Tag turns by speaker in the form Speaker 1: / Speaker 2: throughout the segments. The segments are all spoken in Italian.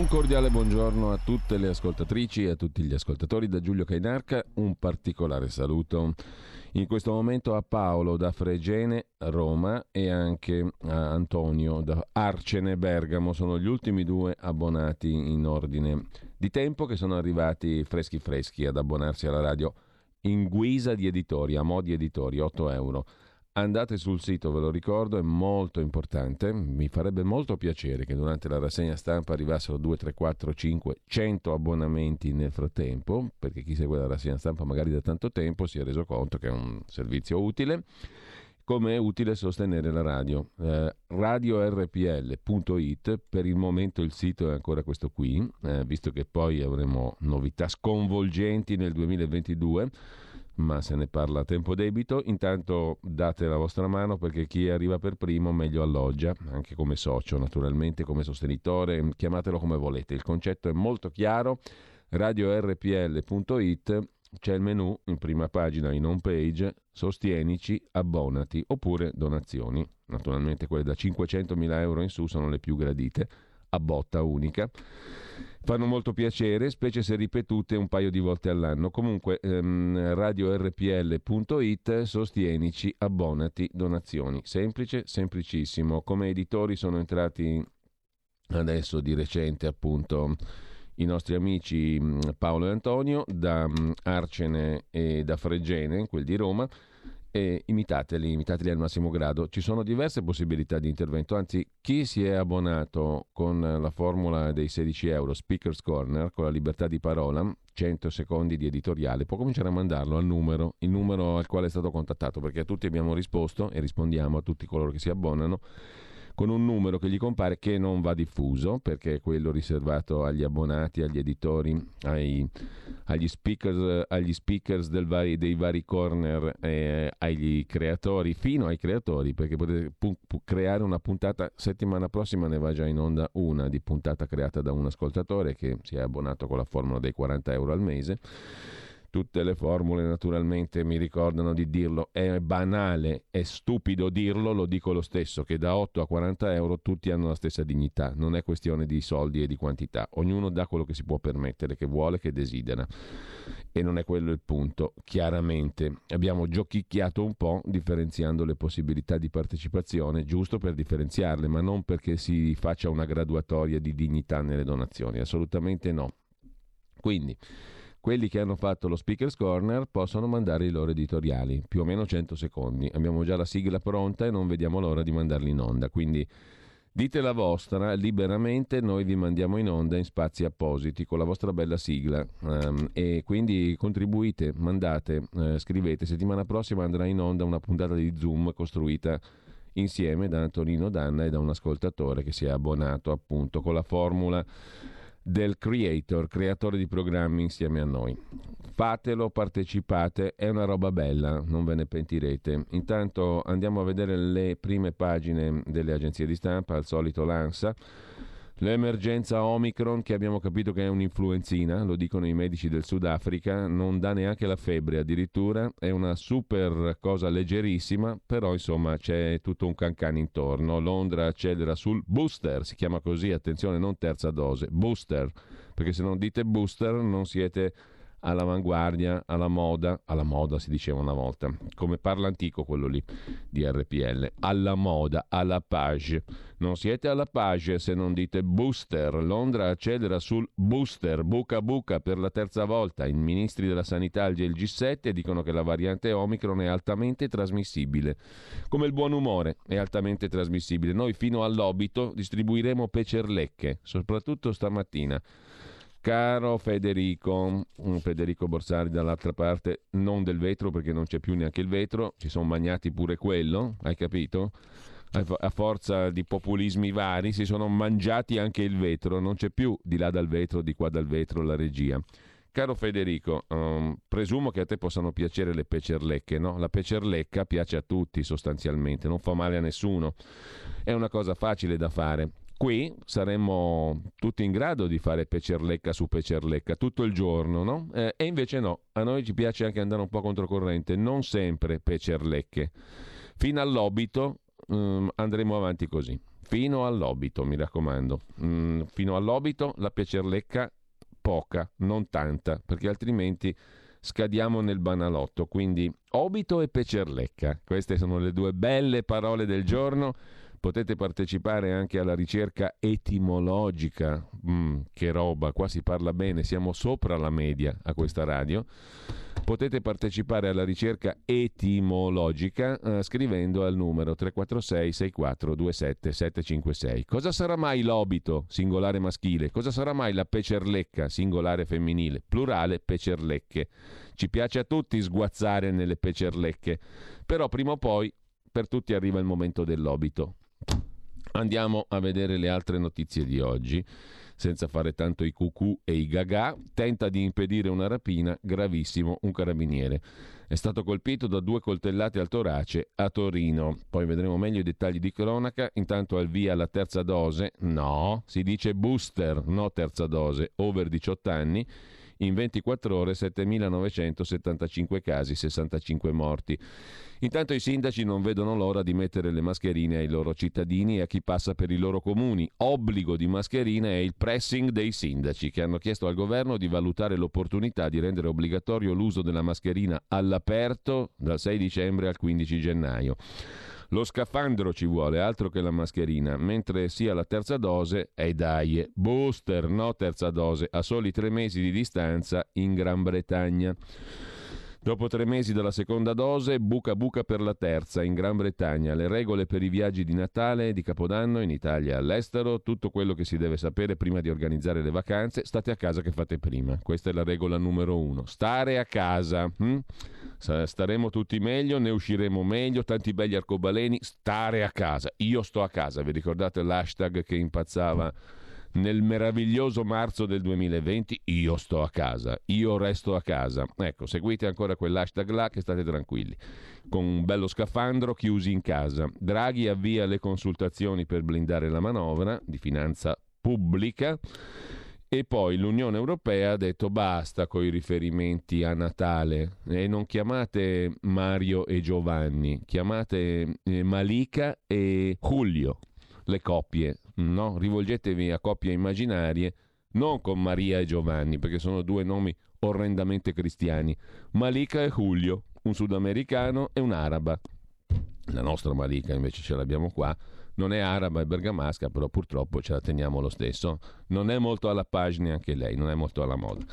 Speaker 1: Un cordiale buongiorno a tutte le ascoltatrici e a tutti gli ascoltatori da Giulio Cainarca, un particolare saluto. In questo momento a Paolo da Fregene, Roma e anche a Antonio da Arcene, Bergamo, sono gli ultimi due abbonati in ordine di tempo che sono arrivati freschi freschi ad abbonarsi alla radio in guisa di editori, a modi editori, 8 euro. Andate sul sito, ve lo ricordo, è molto importante. Mi farebbe molto piacere che durante la rassegna stampa arrivassero 2, 3, 4, 5, 100 abbonamenti nel frattempo, perché chi segue la rassegna stampa magari da tanto tempo si è reso conto che è un servizio utile. Come è utile sostenere la radio? Eh, radiorpl.it, per il momento il sito è ancora questo qui, eh, visto che poi avremo novità sconvolgenti nel 2022 ma se ne parla a tempo debito. Intanto date la vostra mano perché chi arriva per primo meglio alloggia, anche come socio naturalmente, come sostenitore, chiamatelo come volete. Il concetto è molto chiaro, radiorpl.it c'è il menu in prima pagina in home page, sostienici, abbonati oppure donazioni. Naturalmente quelle da 500.000 euro in su sono le più gradite, a botta unica fanno molto piacere, specie se ripetute un paio di volte all'anno. Comunque, ehm, radiorpl.it, sostienici, abbonati, donazioni. Semplice, semplicissimo. Come editori sono entrati adesso di recente appunto i nostri amici Paolo e Antonio da Arcene e da Fregene, quel di Roma e imitateli, imitateli al massimo grado. Ci sono diverse possibilità di intervento, anzi chi si è abbonato con la formula dei 16 euro Speaker's Corner, con la libertà di parola, 100 secondi di editoriale, può cominciare a mandarlo al numero, il numero al quale è stato contattato, perché a tutti abbiamo risposto e rispondiamo a tutti coloro che si abbonano con un numero che gli compare che non va diffuso perché è quello riservato agli abbonati, agli editori, ai, agli speakers, agli speakers vari, dei vari corner, eh, agli creatori, fino ai creatori perché potete pu- pu- creare una puntata, settimana prossima ne va già in onda una di puntata creata da un ascoltatore che si è abbonato con la formula dei 40 euro al mese Tutte le formule naturalmente mi ricordano di dirlo, è banale, è stupido dirlo, lo dico lo stesso, che da 8 a 40 euro tutti hanno la stessa dignità, non è questione di soldi e di quantità, ognuno dà quello che si può permettere, che vuole, che desidera. E non è quello il punto, chiaramente. Abbiamo giochicchiato un po' differenziando le possibilità di partecipazione, giusto per differenziarle, ma non perché si faccia una graduatoria di dignità nelle donazioni, assolutamente no. Quindi quelli che hanno fatto lo Speaker's Corner possono mandare i loro editoriali, più o meno 100 secondi. Abbiamo già la sigla pronta e non vediamo l'ora di mandarli in onda, quindi dite la vostra liberamente, noi vi mandiamo in onda in spazi appositi con la vostra bella sigla um, e quindi contribuite, mandate, eh, scrivete. Settimana prossima andrà in onda una puntata di Zoom costruita insieme da Antonino Danna e da un ascoltatore che si è abbonato appunto con la formula del creator, creatore di programmi insieme a noi. Fatelo, partecipate, è una roba bella, non ve ne pentirete. Intanto andiamo a vedere le prime pagine delle agenzie di stampa, al solito l'ANSA. L'emergenza Omicron, che abbiamo capito che è un'influenzina, lo dicono i medici del Sudafrica, non dà neanche la febbre addirittura, è una super cosa leggerissima, però insomma c'è tutto un cancan intorno. Londra accelera sul booster, si chiama così, attenzione, non terza dose, booster, perché se non dite booster non siete all'avanguardia, alla moda, alla moda si diceva una volta, come parla antico quello lì di RPL, alla moda, alla page. Non siete alla page se non dite booster. Londra accelera sul booster, buca buca per la terza volta. I ministri della sanità e il G7 dicono che la variante Omicron è altamente trasmissibile. Come il buon umore è altamente trasmissibile. Noi fino all'obito distribuiremo pecerlecche, soprattutto stamattina. Caro Federico, Federico Borsari dall'altra parte, non del vetro perché non c'è più neanche il vetro, ci sono magnati pure quello, hai capito? A forza di populismi vari si sono mangiati anche il vetro, non c'è più di là dal vetro, di qua dal vetro la regia. Caro Federico, um, presumo che a te possano piacere le pecerlecche, no? La pecerlecca piace a tutti sostanzialmente, non fa male a nessuno. È una cosa facile da fare. Qui saremmo tutti in grado di fare pecerlecca su pecerlecca tutto il giorno, no? Eh, e invece no, a noi ci piace anche andare un po' controcorrente, non sempre pecerlecche. Fino all'obito um, andremo avanti così. fino all'obito, mi raccomando. Mm, fino all'obito la pecerlecca poca, non tanta, perché altrimenti scadiamo nel banalotto. Quindi obito e pecerlecca, queste sono le due belle parole del giorno. Potete partecipare anche alla ricerca etimologica. Mm, che roba, qua si parla bene, siamo sopra la media a questa radio. Potete partecipare alla ricerca etimologica eh, scrivendo al numero 346 6427 756. Cosa sarà mai l'obito, singolare maschile? Cosa sarà mai la pecerlecca, singolare femminile? Plurale pecerlecche. Ci piace a tutti sguazzare nelle pecerlecche, però prima o poi per tutti arriva il momento dell'obito. Andiamo a vedere le altre notizie di oggi. Senza fare tanto i cucù e i gagà, tenta di impedire una rapina, gravissimo, un carabiniere. È stato colpito da due coltellate al torace a Torino. Poi vedremo meglio i dettagli di cronaca. Intanto al via la terza dose. No, si dice booster, no terza dose, over 18 anni in 24 ore 7.975 casi, 65 morti. Intanto i sindaci non vedono l'ora di mettere le mascherine ai loro cittadini e a chi passa per i loro comuni. Obbligo di mascherine è il pressing dei sindaci che hanno chiesto al governo di valutare l'opportunità di rendere obbligatorio l'uso della mascherina all'aperto dal 6 dicembre al 15 gennaio. Lo scafandro ci vuole, altro che la mascherina, mentre sia la terza dose, e dai, booster, no terza dose, a soli tre mesi di distanza in Gran Bretagna. Dopo tre mesi dalla seconda dose, buca buca per la terza in Gran Bretagna. Le regole per i viaggi di Natale e di Capodanno in Italia e all'estero, tutto quello che si deve sapere prima di organizzare le vacanze, state a casa che fate prima. Questa è la regola numero uno. Stare a casa. Hm? staremo tutti meglio, ne usciremo meglio, tanti belli arcobaleni, stare a casa. Io sto a casa, vi ricordate l'hashtag che impazzava nel meraviglioso marzo del 2020? Io sto a casa, io resto a casa. Ecco, seguite ancora quell'hashtag là che state tranquilli. Con un bello scafandro chiusi in casa. Draghi avvia le consultazioni per blindare la manovra di finanza pubblica. E poi l'Unione Europea ha detto basta con i riferimenti a Natale e non chiamate Mario e Giovanni, chiamate eh, Malika e Julio, le coppie, no? rivolgetevi a coppie immaginarie, non con Maria e Giovanni, perché sono due nomi orrendamente cristiani. Malika e Julio, un sudamericano e un'araba. La nostra Malika invece ce l'abbiamo qua non è araba, è bergamasca, però purtroppo ce la teniamo lo stesso. Non è molto alla pagina anche lei, non è molto alla moda.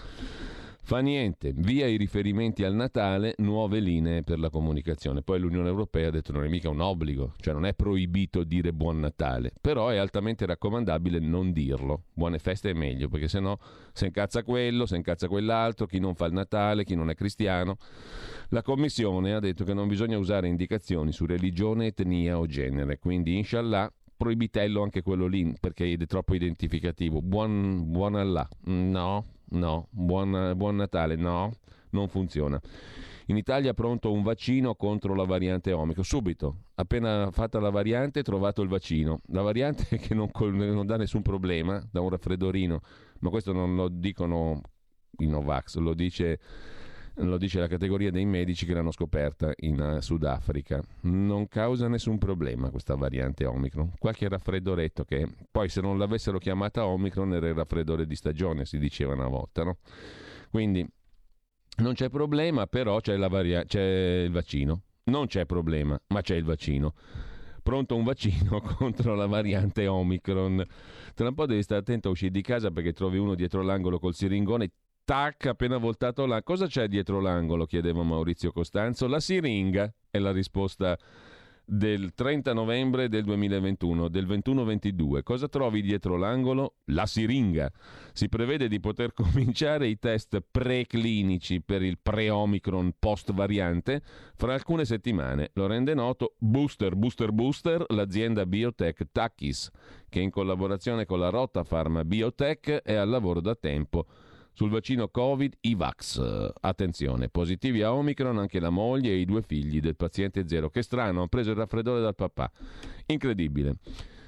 Speaker 1: Fa niente, via i riferimenti al Natale, nuove linee per la comunicazione. Poi l'Unione Europea ha detto non è mica un obbligo, cioè non è proibito dire buon Natale, però è altamente raccomandabile non dirlo. Buone feste è meglio, perché sennò se incazza quello, se incazza quell'altro, chi non fa il Natale, chi non è cristiano. La Commissione ha detto che non bisogna usare indicazioni su religione, etnia o genere, quindi inshallah proibitello anche quello lì perché è troppo identificativo. Buon, buon Allah, no, no. Buon, buon Natale, no, non funziona. In Italia è pronto un vaccino contro la variante Omicron, subito, appena fatta la variante trovato il vaccino. La variante che non, non dà nessun problema, da un raffreddorino, ma questo non lo dicono i Novax, lo dice lo dice la categoria dei medici che l'hanno scoperta in uh, Sudafrica. Non causa nessun problema questa variante Omicron. Qualche raffreddoretto che poi se non l'avessero chiamata Omicron era il raffreddore di stagione, si diceva una volta, no? Quindi non c'è problema, però c'è, varia- c'è il vaccino. Non c'è problema, ma c'è il vaccino pronto un vaccino contro la variante Omicron. Tra un po' devi stare attento a uscire di casa perché trovi uno dietro l'angolo col siringone, tac, appena voltato là. Cosa c'è dietro l'angolo? chiedeva Maurizio Costanzo. La siringa è la risposta del 30 novembre del 2021, del 21-22. Cosa trovi dietro l'angolo? La siringa. Si prevede di poter cominciare i test preclinici per il pre-Omicron post-variante fra alcune settimane. Lo rende noto Booster Booster Booster, l'azienda biotech Takis, che in collaborazione con la Rotta Pharma Biotech è al lavoro da tempo sul vaccino Covid Ivax. Attenzione, positivi a Omicron anche la moglie e i due figli del paziente zero. Che strano, hanno preso il raffreddore dal papà. Incredibile.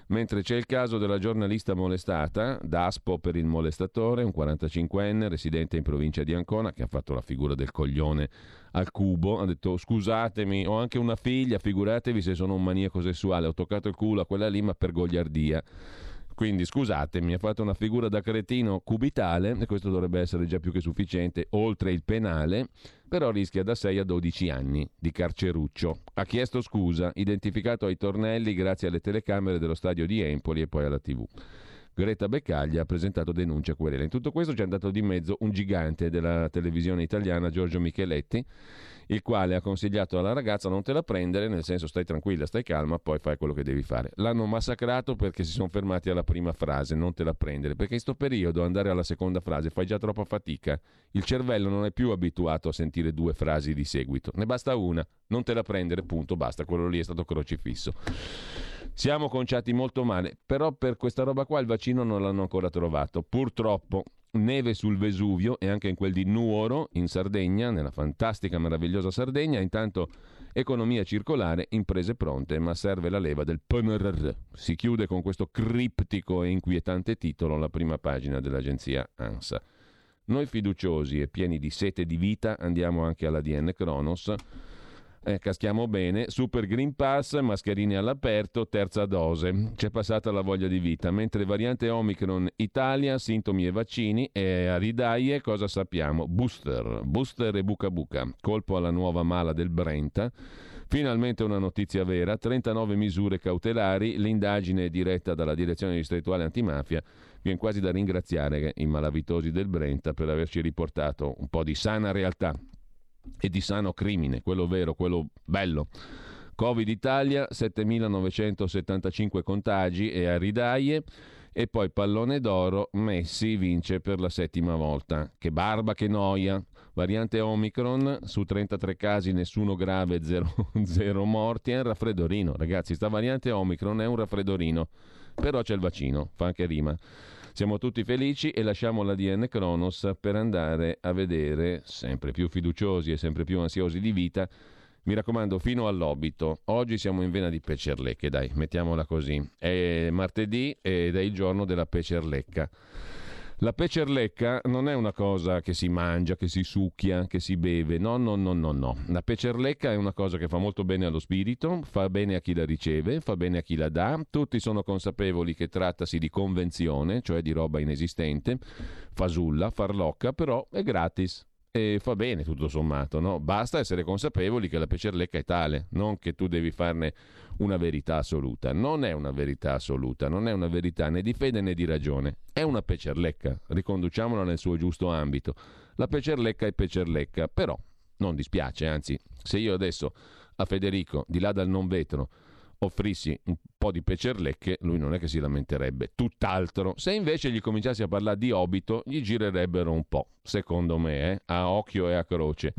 Speaker 1: Mentre c'è il caso della giornalista molestata, Daspo per il molestatore, un 45enne residente in provincia di Ancona, che ha fatto la figura del coglione al cubo, ha detto scusatemi, ho anche una figlia, figuratevi se sono un maniaco sessuale, ho toccato il culo a quella lì ma per gogliardia. Quindi scusatemi, ha fatto una figura da cretino cubitale e questo dovrebbe essere già più che sufficiente, oltre il penale, però rischia da 6 a 12 anni di carceruccio. Ha chiesto scusa, identificato ai tornelli grazie alle telecamere dello stadio di Empoli e poi alla TV. Greta Beccaglia ha presentato denuncia querela. In tutto questo c'è andato di mezzo un gigante della televisione italiana, Giorgio Micheletti, il quale ha consigliato alla ragazza non te la prendere, nel senso stai tranquilla, stai calma, poi fai quello che devi fare. L'hanno massacrato perché si sono fermati alla prima frase, non te la prendere, perché in questo periodo andare alla seconda frase fai già troppa fatica. Il cervello non è più abituato a sentire due frasi di seguito, ne basta una, non te la prendere, punto, basta, quello lì è stato crocifisso. Siamo conciati molto male, però per questa roba qua il vaccino non l'hanno ancora trovato, purtroppo neve sul Vesuvio e anche in quel di Nuoro in Sardegna, nella fantastica meravigliosa Sardegna, intanto economia circolare, imprese pronte, ma serve la leva del PNRR. Si chiude con questo criptico e inquietante titolo la prima pagina dell'agenzia ANSA. Noi fiduciosi e pieni di sete di vita andiamo anche all'ADN Kronos eh, caschiamo bene. Super Green Pass, mascherine all'aperto, terza dose. C'è passata la voglia di vita. Mentre variante Omicron Italia, sintomi e vaccini. E a ridaie cosa sappiamo? Booster, booster e buca buca. Colpo alla nuova mala del Brenta. Finalmente una notizia vera, 39 misure cautelari, l'indagine diretta dalla direzione distrettuale antimafia, viene quasi da ringraziare i malavitosi del Brenta per averci riportato un po' di sana realtà e di sano crimine, quello vero, quello bello. Covid Italia, 7.975 contagi e a ridaie. E poi pallone d'oro, Messi vince per la settima volta. Che barba, che noia. Variante Omicron, su 33 casi nessuno grave, 0 morti. È un raffreddorino, ragazzi. Sta variante Omicron è un raffreddorino. Però c'è il vaccino, fa anche rima. Siamo tutti felici e lasciamo l'ADN Kronos per andare a vedere, sempre più fiduciosi e sempre più ansiosi di vita, mi raccomando, fino all'obito. Oggi siamo in vena di pecerlecche, dai, mettiamola così. È martedì ed è il giorno della pecerlecca. La pecerlecca non è una cosa che si mangia, che si succhia, che si beve, no, no, no, no, no. La pecerlecca è una cosa che fa molto bene allo spirito, fa bene a chi la riceve, fa bene a chi la dà, tutti sono consapevoli che trattasi di convenzione, cioè di roba inesistente, fasulla, farlocca, però è gratis, e fa bene tutto sommato, no? Basta essere consapevoli che la pecerlecca è tale, non che tu devi farne una verità assoluta. Non è una verità assoluta, non è una verità né di fede né di ragione. È una pecerlecca, riconduciamola nel suo giusto ambito. La pecerlecca è pecerlecca, però non dispiace, anzi, se io adesso a Federico, di là dal non vetro, offrissi un po' di pecerlecche, lui non è che si lamenterebbe, tutt'altro. Se invece gli cominciassi a parlare di Obito, gli girerebbero un po', secondo me, eh? a occhio e a croce.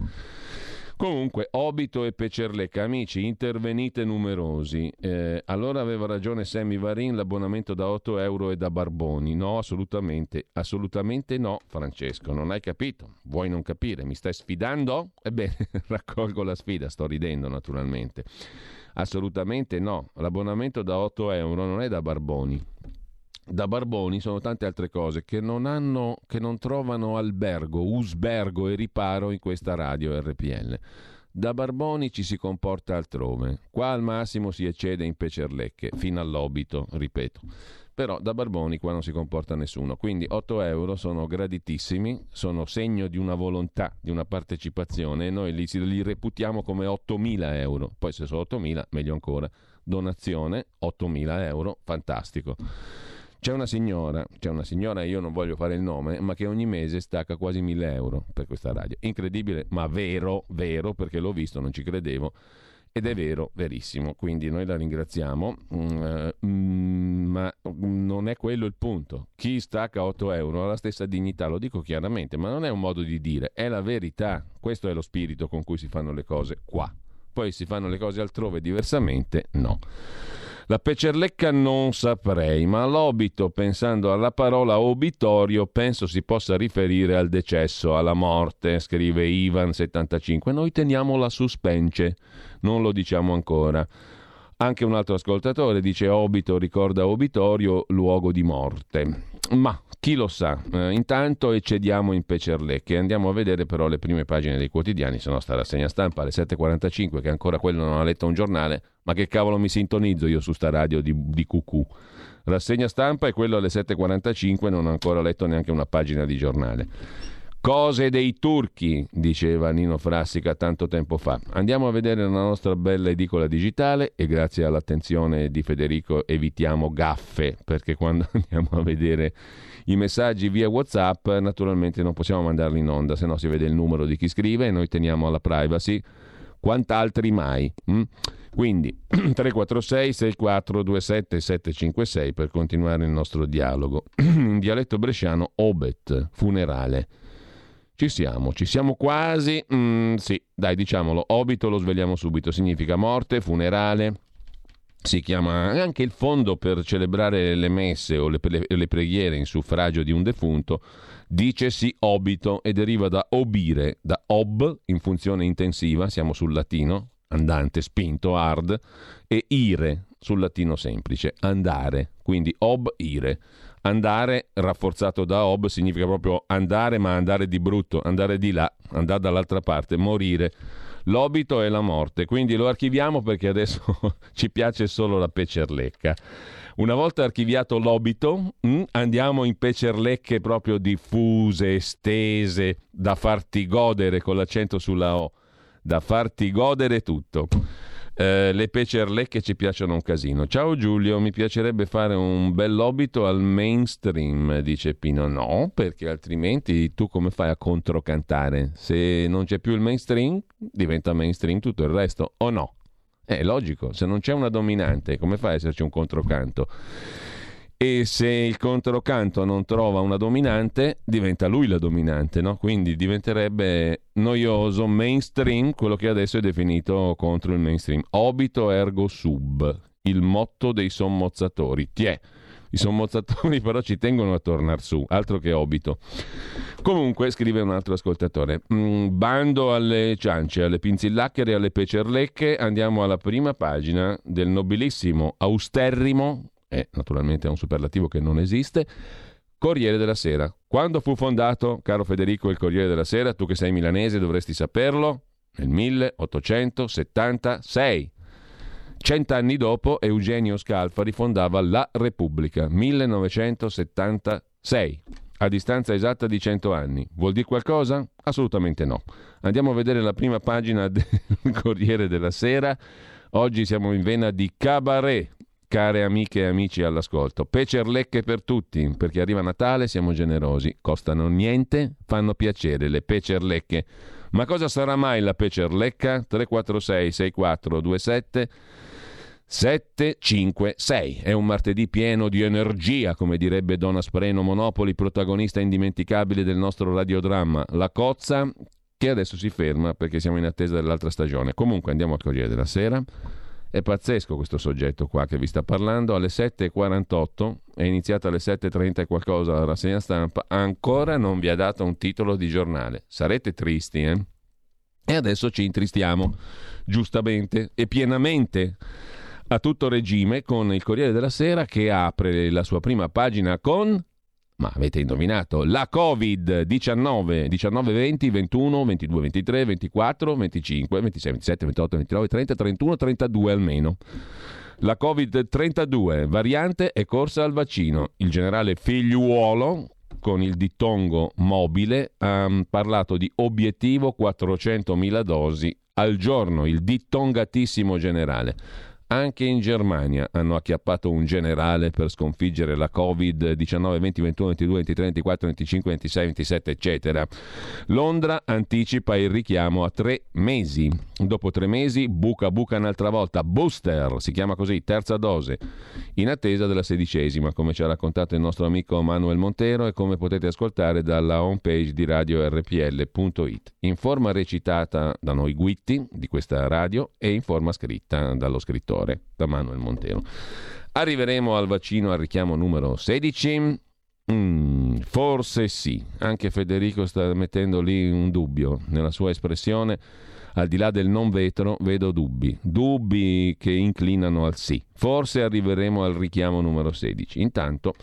Speaker 1: Comunque, Obito e Pecerlecca, amici, intervenite numerosi. Eh, allora aveva ragione Sammy Varin, l'abbonamento da 8 euro e da Barboni. No, assolutamente, assolutamente no, Francesco, non hai capito. Vuoi non capire? Mi stai sfidando? Ebbene, raccolgo la sfida, sto ridendo naturalmente. Assolutamente no, l'abbonamento da 8 euro non è da Barboni. Da Barboni sono tante altre cose che non, hanno, che non trovano albergo, usbergo e riparo in questa radio RPL. Da Barboni ci si comporta altrove. Qua al massimo si eccede in pecerlecche, fino all'obito, ripeto però da Barboni qua non si comporta nessuno. Quindi 8 euro sono graditissimi, sono segno di una volontà, di una partecipazione e noi li, li reputiamo come 8.000 euro. Poi se sono 8.000, meglio ancora. Donazione 8.000 euro, fantastico. C'è una signora, c'è una signora, io non voglio fare il nome, ma che ogni mese stacca quasi 1.000 euro per questa radio. Incredibile, ma vero, vero, perché l'ho visto, non ci credevo ed è vero, verissimo, quindi noi la ringraziamo, mm, mm, ma non è quello il punto. Chi stacca 8 euro ha la stessa dignità, lo dico chiaramente, ma non è un modo di dire, è la verità. Questo è lo spirito con cui si fanno le cose qua. Poi si fanno le cose altrove diversamente, no. La pecerlecca non saprei, ma l'obito, pensando alla parola obitorio, penso si possa riferire al decesso, alla morte, scrive Ivan75. Noi teniamo la suspense, non lo diciamo ancora. Anche un altro ascoltatore dice Obito ricorda obitorio, luogo di morte. Ma chi lo sa? Eh, intanto eccediamo in Pecerlecche. Andiamo a vedere però le prime pagine dei quotidiani, se no sta rassegna stampa alle 7.45 che ancora quello non ha letto un giornale. Ma che cavolo mi sintonizzo io su sta radio di, di cucù? Rassegna stampa e quello alle 7.45 non ha ancora letto neanche una pagina di giornale. Cose dei turchi, diceva Nino Frassica tanto tempo fa. Andiamo a vedere la nostra bella edicola digitale e grazie all'attenzione di Federico evitiamo gaffe, perché quando andiamo a vedere i messaggi via WhatsApp naturalmente non possiamo mandarli in onda, se no si vede il numero di chi scrive e noi teniamo alla privacy quant'altri mai. Hm? Quindi 346 6427 756 per continuare il nostro dialogo. In dialetto bresciano obet, funerale. Ci siamo, ci siamo quasi. Mm, sì, dai, diciamolo. Obito lo svegliamo subito. Significa morte, funerale. Si chiama anche il fondo per celebrare le messe o le, le, le preghiere in suffragio di un defunto. Dicesi obito e deriva da obire, da ob in funzione intensiva, siamo sul latino, andante, spinto, hard, e ire sul latino semplice, andare, quindi ob ire. Andare rafforzato da ob significa proprio andare, ma andare di brutto, andare di là, andare dall'altra parte, morire. L'obito è la morte, quindi lo archiviamo perché adesso ci piace solo la pecerlecca. Una volta archiviato l'obito, mm, andiamo in pecerlecche proprio diffuse, estese, da farti godere con l'accento sulla O, da farti godere tutto. Eh, le pecerlecche ci piacciono un casino. Ciao Giulio, mi piacerebbe fare un bell'obito al mainstream, dice Pino. No, perché altrimenti tu come fai a controcantare? Se non c'è più il mainstream, diventa mainstream tutto il resto, o no? È logico, se non c'è una dominante, come fa a esserci un controcanto? E se il controcanto non trova una dominante, diventa lui la dominante, no? Quindi diventerebbe noioso mainstream, quello che adesso è definito contro il mainstream. Obito ergo sub, il motto dei sommozzatori. Tiè. I sommozzatori però ci tengono a tornare su, altro che obito. Comunque, scrive un altro ascoltatore, mm, bando alle ciance, alle pinzillacchere e alle pecerlecche, andiamo alla prima pagina del nobilissimo, austerrimo, e naturalmente è un superlativo che non esiste, Corriere della Sera. Quando fu fondato, caro Federico, il Corriere della Sera? Tu che sei milanese dovresti saperlo. Nel 1876. Cent'anni dopo Eugenio Scalfari fondava La Repubblica, 1976, a distanza esatta di 100 anni. Vuol dire qualcosa? Assolutamente no. Andiamo a vedere la prima pagina del Corriere della Sera. Oggi siamo in vena di cabaret, care amiche e amici all'ascolto. Pecerlecche per tutti, perché arriva Natale, siamo generosi, costano niente, fanno piacere le pecerlecche. Ma cosa sarà mai la pecerlecca? 346 6427 756. È un martedì pieno di energia, come direbbe Donna Spreno Monopoli, protagonista indimenticabile del nostro radiodramma La Cozza, che adesso si ferma perché siamo in attesa dell'altra stagione. Comunque andiamo al Corriere della Sera. È pazzesco questo soggetto qua che vi sta parlando. Alle 7.48 è iniziata alle 7.30 e qualcosa la rassegna stampa. Ancora non vi ha dato un titolo di giornale. Sarete tristi, eh? E adesso ci intristiamo, giustamente e pienamente a tutto regime con il Corriere della Sera che apre la sua prima pagina con ma avete indovinato, la Covid-19, 19, 20, 21, 22, 23, 24, 25, 26, 27, 28, 29, 30, 31, 32 almeno. La Covid-32 variante è corsa al vaccino. Il generale Figliuolo, con il dittongo mobile, ha parlato di obiettivo 400.000 dosi al giorno, il dittongatissimo generale. Anche in Germania hanno acchiappato un generale per sconfiggere la Covid-19, 20, 21, 22, 23, 24, 25, 26, 27, eccetera. Londra anticipa il richiamo a tre mesi. Dopo tre mesi, buca buca un'altra volta. Booster, si chiama così, terza dose, in attesa della sedicesima, come ci ha raccontato il nostro amico Manuel Montero e come potete ascoltare dalla homepage di radio rpl.it. In forma recitata da noi guitti di questa radio e in forma scritta dallo scrittore migliore da Manuel Montero. Arriveremo al vaccino al richiamo numero 16? Mm, forse sì, anche Federico sta mettendo lì un dubbio nella sua espressione. Al di là del non vetro vedo dubbi, dubbi che inclinano al sì. Forse arriveremo al richiamo numero 16. Intanto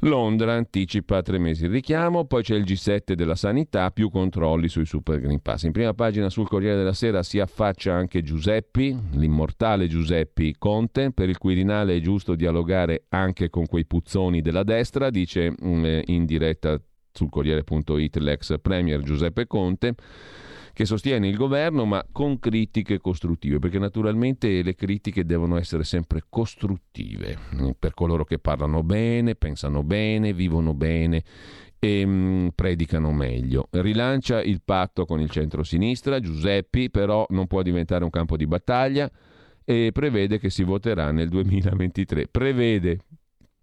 Speaker 1: Londra anticipa tre mesi il richiamo, poi c'è il G7 della sanità, più controlli sui Super Green Pass. In prima pagina sul Corriere della Sera si affaccia anche Giuseppi, l'immortale Giuseppi Conte, per il Quirinale è giusto dialogare anche con quei puzzoni della destra, dice mm, in diretta sul Corriere.it l'ex Premier Giuseppe Conte che sostiene il governo, ma con critiche costruttive, perché naturalmente le critiche devono essere sempre costruttive eh, per coloro che parlano bene, pensano bene, vivono bene e mm, predicano meglio. Rilancia il patto con il centro-sinistra, Giuseppi però non può diventare un campo di battaglia e prevede che si voterà nel 2023. Prevede,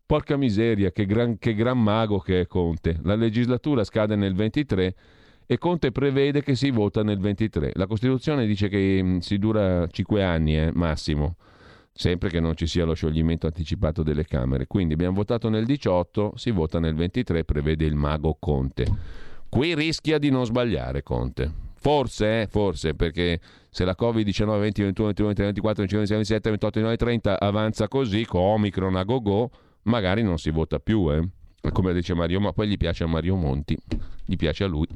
Speaker 1: porca miseria, che gran, che gran mago che è Conte. La legislatura scade nel 23 e Conte prevede che si vota nel 23. La Costituzione dice che mm, si dura 5 anni eh, massimo, sempre che non ci sia lo scioglimento anticipato delle Camere. Quindi abbiamo votato nel 18, si vota nel 23, prevede il mago Conte. Qui rischia di non sbagliare Conte. Forse, eh, forse, perché se la Covid-19 20, 21, 22, 23, 24, 25, 26, 27, 28, 29, 30 avanza così, con Omicron a go-go, magari non si vota più, eh come dice Mario, ma poi gli piace a Mario Monti, gli piace a lui,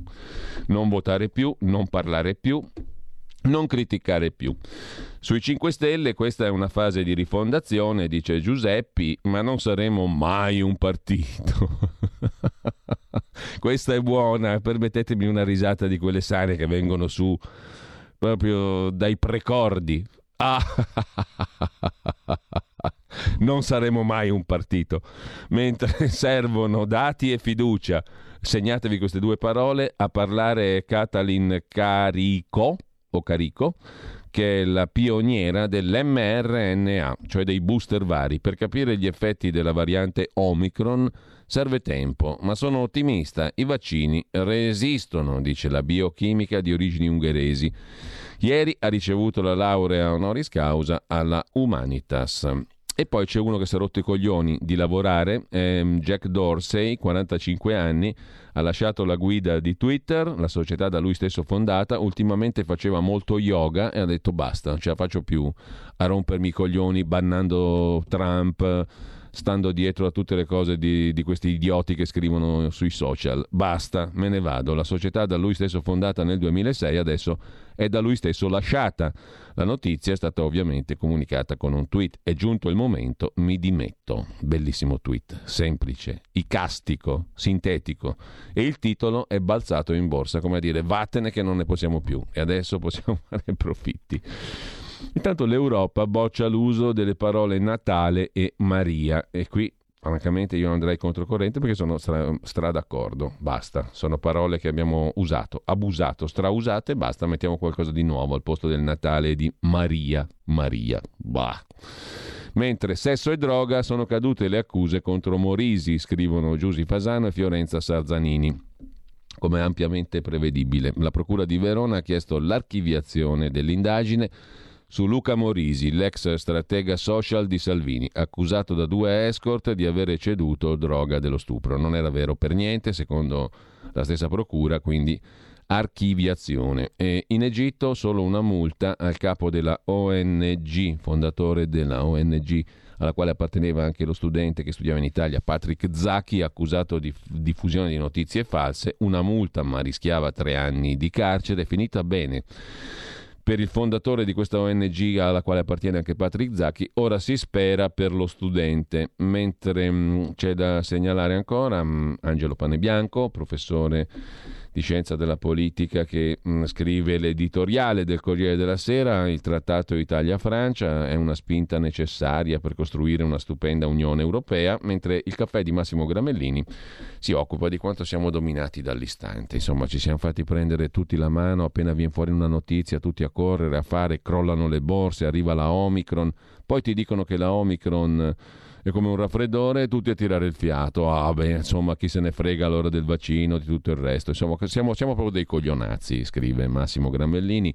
Speaker 1: non votare più, non parlare più, non criticare più. Sui 5 Stelle questa è una fase di rifondazione, dice Giuseppi, ma non saremo mai un partito. questa è buona, permettetemi una risata di quelle sane che vengono su proprio dai precordi. Ah, non saremo mai un partito, mentre servono dati e fiducia. Segnatevi queste due parole, a parlare è Katalin Carico, o Carico, che è la pioniera dell'mRNA, cioè dei booster vari. Per capire gli effetti della variante Omicron serve tempo, ma sono ottimista. I vaccini resistono, dice la biochimica di origini ungheresi. Ieri ha ricevuto la laurea honoris causa alla Humanitas. E poi c'è uno che si è rotto i coglioni di lavorare, ehm, Jack Dorsey, 45 anni, ha lasciato la guida di Twitter, la società da lui stesso fondata, ultimamente faceva molto yoga e ha detto basta, non ce la faccio più a rompermi i coglioni bannando Trump stando dietro a tutte le cose di, di, questi idioti che scrivono sui social. Basta, me ne vado. La società da lui stesso fondata nel 2006 adesso è da lui stesso lasciata. La notizia è stata ovviamente comunicata con un tweet. È giunto il momento, mi dimetto. Bellissimo tweet, semplice, icastico, sintetico. E il titolo è balzato in borsa, come a dire vattene che non ne possiamo più e adesso possiamo fare profitti. Intanto l'Europa boccia l'uso delle parole Natale e Maria. E qui francamente io andrei controcorrente perché sono stra, stra d'accordo, basta, sono parole che abbiamo usato, abusato, strausate, basta, mettiamo qualcosa di nuovo al posto del Natale di Maria, Maria, bah. Mentre sesso e droga sono cadute le accuse contro Morisi, scrivono Giusy Fasano e Fiorenza Sarzanini come ampiamente prevedibile. La Procura di Verona ha chiesto l'archiviazione dell'indagine su Luca Morisi, l'ex stratega social di Salvini, accusato da due escort di avere ceduto droga dello stupro. Non era vero per niente, secondo la stessa procura, quindi archiviazione. E in Egitto solo una multa al capo della ONG, fondatore della ONG alla quale apparteneva anche lo studente che studiava in Italia, Patrick Zacchi, accusato di diffusione di notizie false, una multa ma rischiava tre anni di carcere, finita bene per il fondatore di questa ONG alla quale appartiene anche Patrick Zacchi, ora si spera per lo studente, mentre mh, mm, c'è da segnalare ancora mh, mm, Angelo Panebianco, professore di scienza della politica che mh, mm, scrive l'editoriale del Corriere della Sera, il trattato Italia-Francia è una spinta necessaria per costruire una stupenda Unione Europea, mentre il caffè di Massimo Gramellini si occupa di quanto siamo dominati dall'istante. Insomma, ci siamo fatti prendere tutti la mano, appena viene fuori una notizia, tutti a correre, a fare, crollano le borse, arriva la Omicron, poi ti dicono che la Omicron è come un raffreddore, tutti a tirare il fiato. Ah, beh, insomma, chi se ne frega allora del vaccino, di tutto il resto. Insomma, siamo, siamo proprio dei coglionazzi, scrive Massimo Gramellini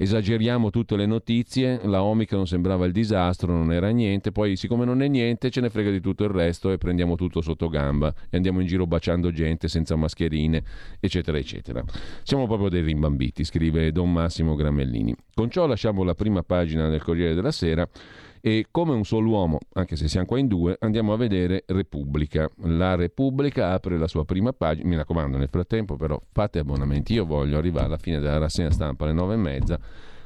Speaker 1: esageriamo tutte le notizie, la Omicron sembrava il disastro, non era niente, poi siccome non è niente ce ne frega di tutto il resto e prendiamo tutto sotto gamba e andiamo in giro baciando gente senza mascherine, eccetera, eccetera. Siamo proprio dei rimbambiti, scrive Don Massimo Gramellini. Con ciò lasciamo la prima pagina del Corriere della Sera e come un solo uomo, anche se siamo qua in due, andiamo a vedere Repubblica. La Repubblica apre la sua prima pagina, mi raccomando nel frattempo però fate abbonamenti, io voglio arrivare alla fine della rassegna stampa alle nove e mezza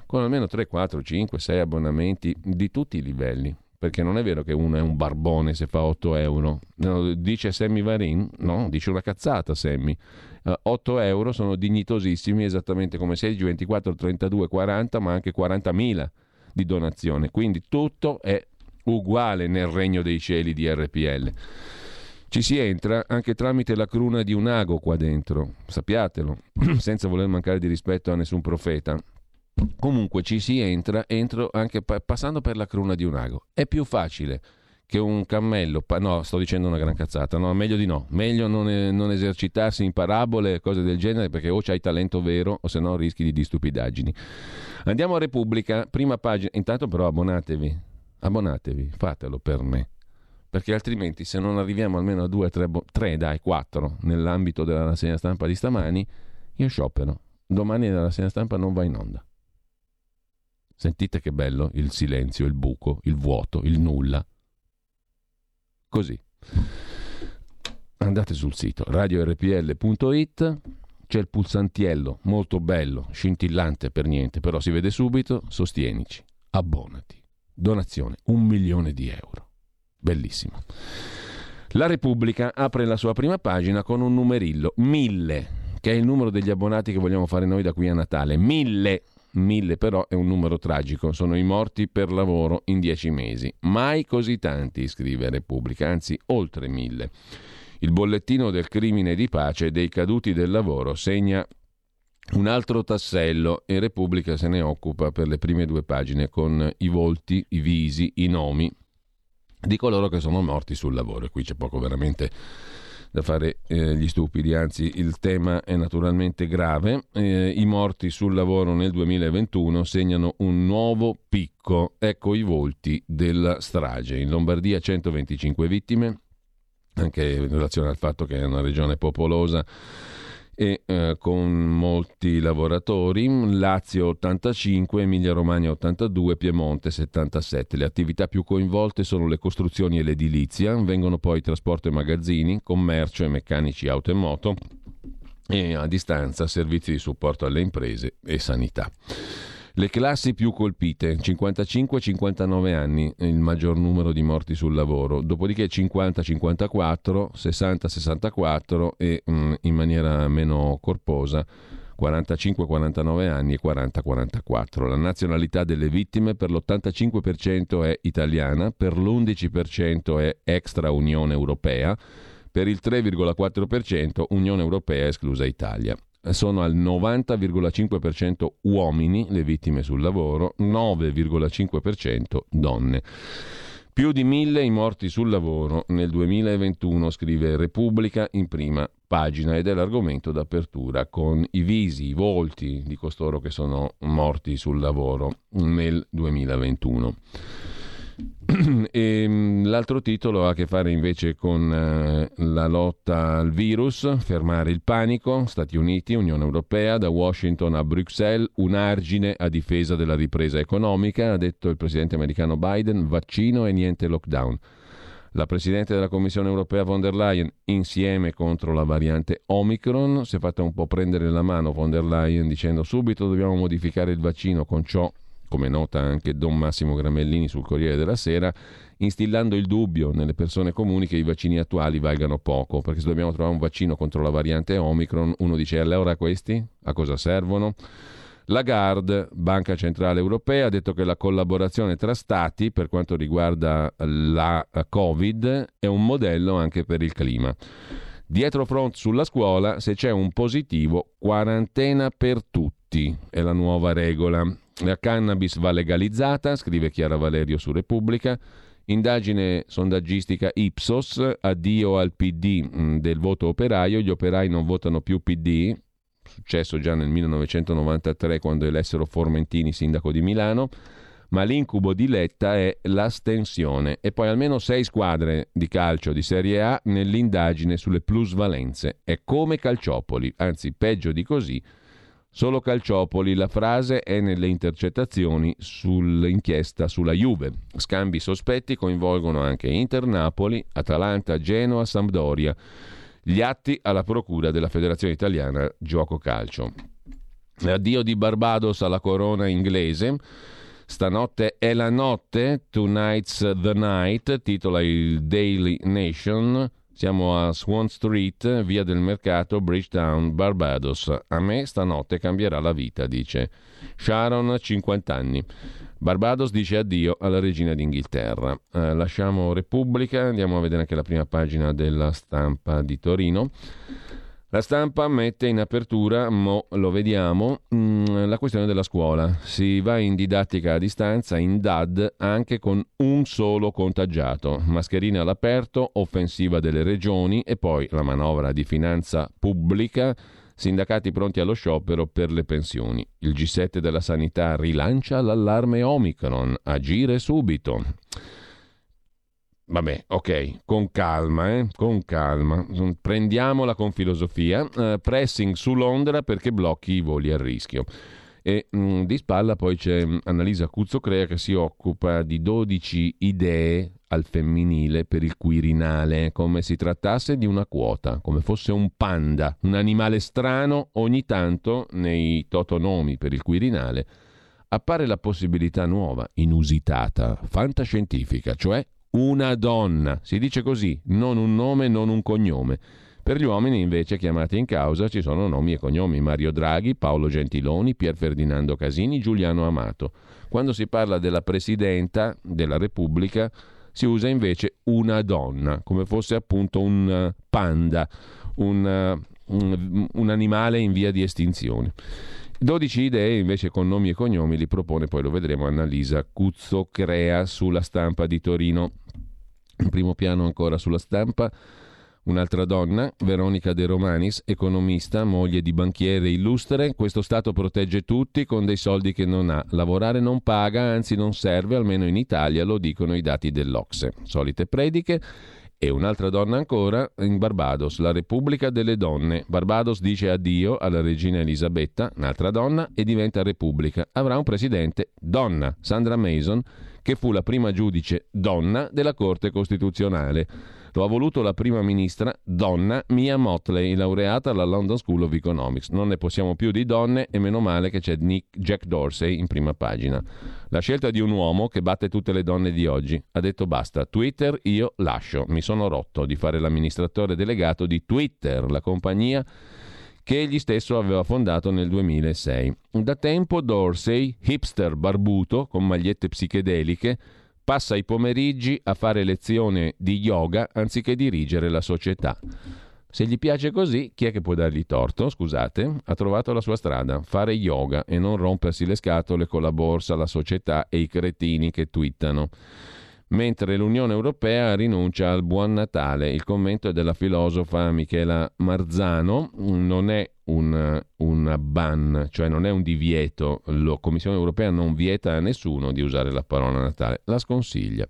Speaker 1: con almeno 3, 4, 5, 6 abbonamenti di tutti i livelli. Perché non è vero che uno è un barbone se fa 8 euro. No, dice Sammy Varin? No, dice una cazzata Sammy. Uh, eh, 8 euro sono dignitosissimi esattamente come 16, 24, 32, 40, ma anche 40.000 di donazione. Quindi tutto è uguale nel regno dei cieli di RPL. Ci si entra anche tramite la cruna di un ago qua dentro, sappiatelo, senza voler mancare di rispetto a nessun profeta. Comunque ci si entra entro anche pa- passando per la cruna di un ago. È più facile che un cammello, pa- no, sto dicendo una gran cazzata, no, meglio di no, meglio non, è, non esercitarsi in parabole e cose del genere perché o c'hai talento vero o se no rischi di stupidaggini. Andiamo a Repubblica, prima pagina, intanto però abbonatevi, abbonatevi, fatelo per me, perché altrimenti se non arriviamo almeno a due, tre, tre dai, quattro nell'ambito della rassegna stampa di stamani, io sciopero, domani la rassegna stampa non va in onda. Sentite che bello il silenzio, il buco, il vuoto, il nulla. Così. Andate sul sito radiorpl.it, c'è il pulsantiello, molto bello, scintillante per niente, però si vede subito, sostienici, abbonati. Donazione, un milione di euro. Bellissimo. La Repubblica apre la sua prima pagina con un numerillo, mille, che è il numero degli abbonati che vogliamo fare noi da qui a Natale. Mille Mille però è un numero tragico, sono i morti per lavoro in dieci mesi. Mai così tanti, scrive Repubblica, anzi oltre mille. Il bollettino del crimine di pace dei caduti del lavoro segna un altro tassello e Repubblica se ne occupa per le prime due pagine con i volti, i visi, i nomi di coloro che sono morti sul lavoro. E qui c'è poco veramente da fare eh, gli stupidi, anzi il tema è naturalmente grave. Eh, I morti sul lavoro nel 2021 segnano un nuovo picco. Ecco i volti della strage. In Lombardia 125 vittime, anche in relazione al fatto che è una regione popolosa e eh, con molti lavoratori, Lazio 85, Emilia Romagna 82, Piemonte 77. Le attività più coinvolte sono le costruzioni e l'edilizia, vengono poi trasporto e magazzini, commercio e meccanici auto e moto e a distanza servizi di supporto alle imprese e sanità. Le classi più colpite, 55-59 anni, il maggior numero di morti sul lavoro, dopodiché 50-54, 60-64 e mm, in maniera meno corposa 45-49 anni e 40-44. La nazionalità delle vittime per l'85% è italiana, per l'11% è extra Unione Europea, per il 3,4% Unione Europea esclusa Italia sono al 90,5% uomini le vittime sul lavoro, 9,5% donne. Più di mille i morti sul lavoro nel 2021, scrive Repubblica in prima pagina ed è l'argomento d'apertura con i visi, i volti di costoro che sono morti sul lavoro nel 2021. E, mm, l'altro titolo ha a che fare invece con eh, la lotta al virus, fermare il panico, Stati Uniti, Unione Europea, da Washington a Bruxelles, un argine a difesa della ripresa economica, ha detto il presidente americano Biden, vaccino e niente lockdown. La Presidente della Commissione europea von der Leyen, insieme contro la variante Omicron, si è fatta un po' prendere la mano von der Leyen dicendo subito dobbiamo modificare il vaccino con ciò come nota anche Don Massimo Gramellini sul Corriere della Sera, instillando il dubbio nelle persone comuni che i vaccini attuali valgano poco, perché se dobbiamo trovare un vaccino contro la variante Omicron, uno dice allora questi a cosa servono? Lagarde, Banca Centrale Europea, ha detto che la collaborazione tra Stati per quanto riguarda la Covid è un modello anche per il clima. Dietro front sulla scuola, se c'è un positivo, quarantena per tutti, è la nuova regola. La cannabis va legalizzata, scrive Chiara Valerio su Repubblica. Indagine sondaggistica Ipsos, addio al PD mm, del voto operaio, gli operai non votano più PD, successo già nel 1993 quando elessero Formentini sindaco di Milano, ma l'incubo di Letta è l'astensione e poi almeno sei squadre di calcio di Serie A nell'indagine sulle plusvalenze. È come Calciopoli, anzi peggio di così Solo Calciopoli, la frase è nelle intercettazioni sull'inchiesta sulla Juve. Scambi sospetti coinvolgono anche Inter Napoli, Atalanta, Genoa, Sampdoria. Gli atti alla procura della Federazione Italiana Gioco Calcio. Addio di Barbados alla corona inglese. Stanotte è la notte, tonight's the night, titola il Daily Nation. Siamo a Swan Street, via del mercato, Bridgetown, Barbados. A me stanotte cambierà la vita, dice Sharon, 50 anni. Barbados dice addio alla regina d'Inghilterra. Eh, lasciamo Repubblica, andiamo a vedere anche la prima pagina della stampa di Torino. La stampa mette in apertura, mo lo vediamo, mm, la questione della scuola. Si va in didattica a distanza, in DAD, anche con un solo contagiato. Mascherine all'aperto, offensiva delle regioni e poi la manovra di finanza pubblica, sindacati pronti allo sciopero per le pensioni. Il G7 della sanità rilancia l'allarme Omicron, agire subito. Vabbè, ok, con calma, eh? con calma. Prendiamola con filosofia. Uh, pressing su Londra perché blocchi i voli a rischio. E mh, mm, di spalla poi c'è mm, Annalisa Cuzzocrea che si occupa di 12 idee al femminile per il Quirinale, come si trattasse di una quota, come fosse un panda, un animale strano, ogni tanto nei totonomi per il Quirinale appare la possibilità nuova, inusitata, fantascientifica, cioè una donna. Si dice così, non un nome, non un cognome. Per gli uomini invece chiamati in causa ci sono nomi e cognomi Mario Draghi, Paolo Gentiloni, Pier Ferdinando Casini, Giuliano Amato. Quando si parla della Presidenta della Repubblica si usa invece una donna, come fosse appunto un eh, panda, un, eh, un, un animale in via di estinzione. 12 idee invece con nomi e cognomi li propone, poi lo vedremo, Annalisa Cuzzo Crea sulla stampa di Torino. In primo piano ancora sulla stampa un'altra donna, Veronica De Romanis, economista, moglie di banchiere illustre. Questo Stato protegge tutti con dei soldi che non ha. Lavorare non paga, anzi non serve, almeno in Italia, lo dicono i dati dell'Ocse. Solite prediche. E un'altra donna ancora in Barbados, la Repubblica delle Donne. Barbados dice addio alla regina Elisabetta, un'altra donna, e diventa Repubblica. Avrà un presidente donna, Sandra Mason, che fu la prima giudice donna della Corte Costituzionale. Lo ha voluto la prima ministra donna Mia Motley, laureata alla London School of Economics. Non ne possiamo più di donne e meno male che c'è Nick Jack Dorsey in prima pagina. La scelta di un uomo che batte tutte le donne di oggi. Ha detto basta, Twitter io lascio. Mi sono rotto di fare l'amministratore delegato di Twitter, la compagnia che egli stesso aveva fondato nel 2006. Da tempo Dorsey, hipster barbuto con magliette psichedeliche, passa i pomeriggi a fare lezione di yoga anziché dirigere la società. Se gli piace così, chi è che può dargli torto? Scusate, ha trovato la sua strada, fare yoga e non rompersi le scatole con la borsa, la società e i cretini che twittano mentre l'Unione Europea rinuncia al buon Natale. Il commento è della filosofa Michela Marzano, non è un, un ban, cioè non è un divieto, la Commissione Europea non vieta a nessuno di usare la parola Natale, la sconsiglia.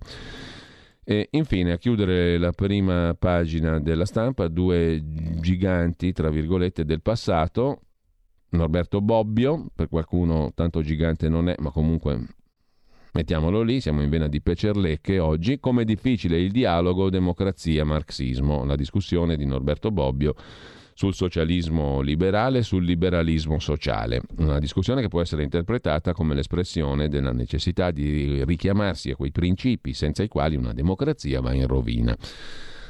Speaker 1: E infine, a chiudere la prima pagina della stampa, due giganti, tra virgolette, del passato, Norberto Bobbio, per qualcuno tanto gigante non è, ma comunque Mettiamolo lì, siamo in vena di Pecerlecche oggi. Come difficile il dialogo democrazia-marxismo, la discussione di Norberto Bobbio sul socialismo liberale e sul liberalismo sociale. Una discussione che può essere interpretata come l'espressione della necessità di richiamarsi a quei principi senza i quali una democrazia va in rovina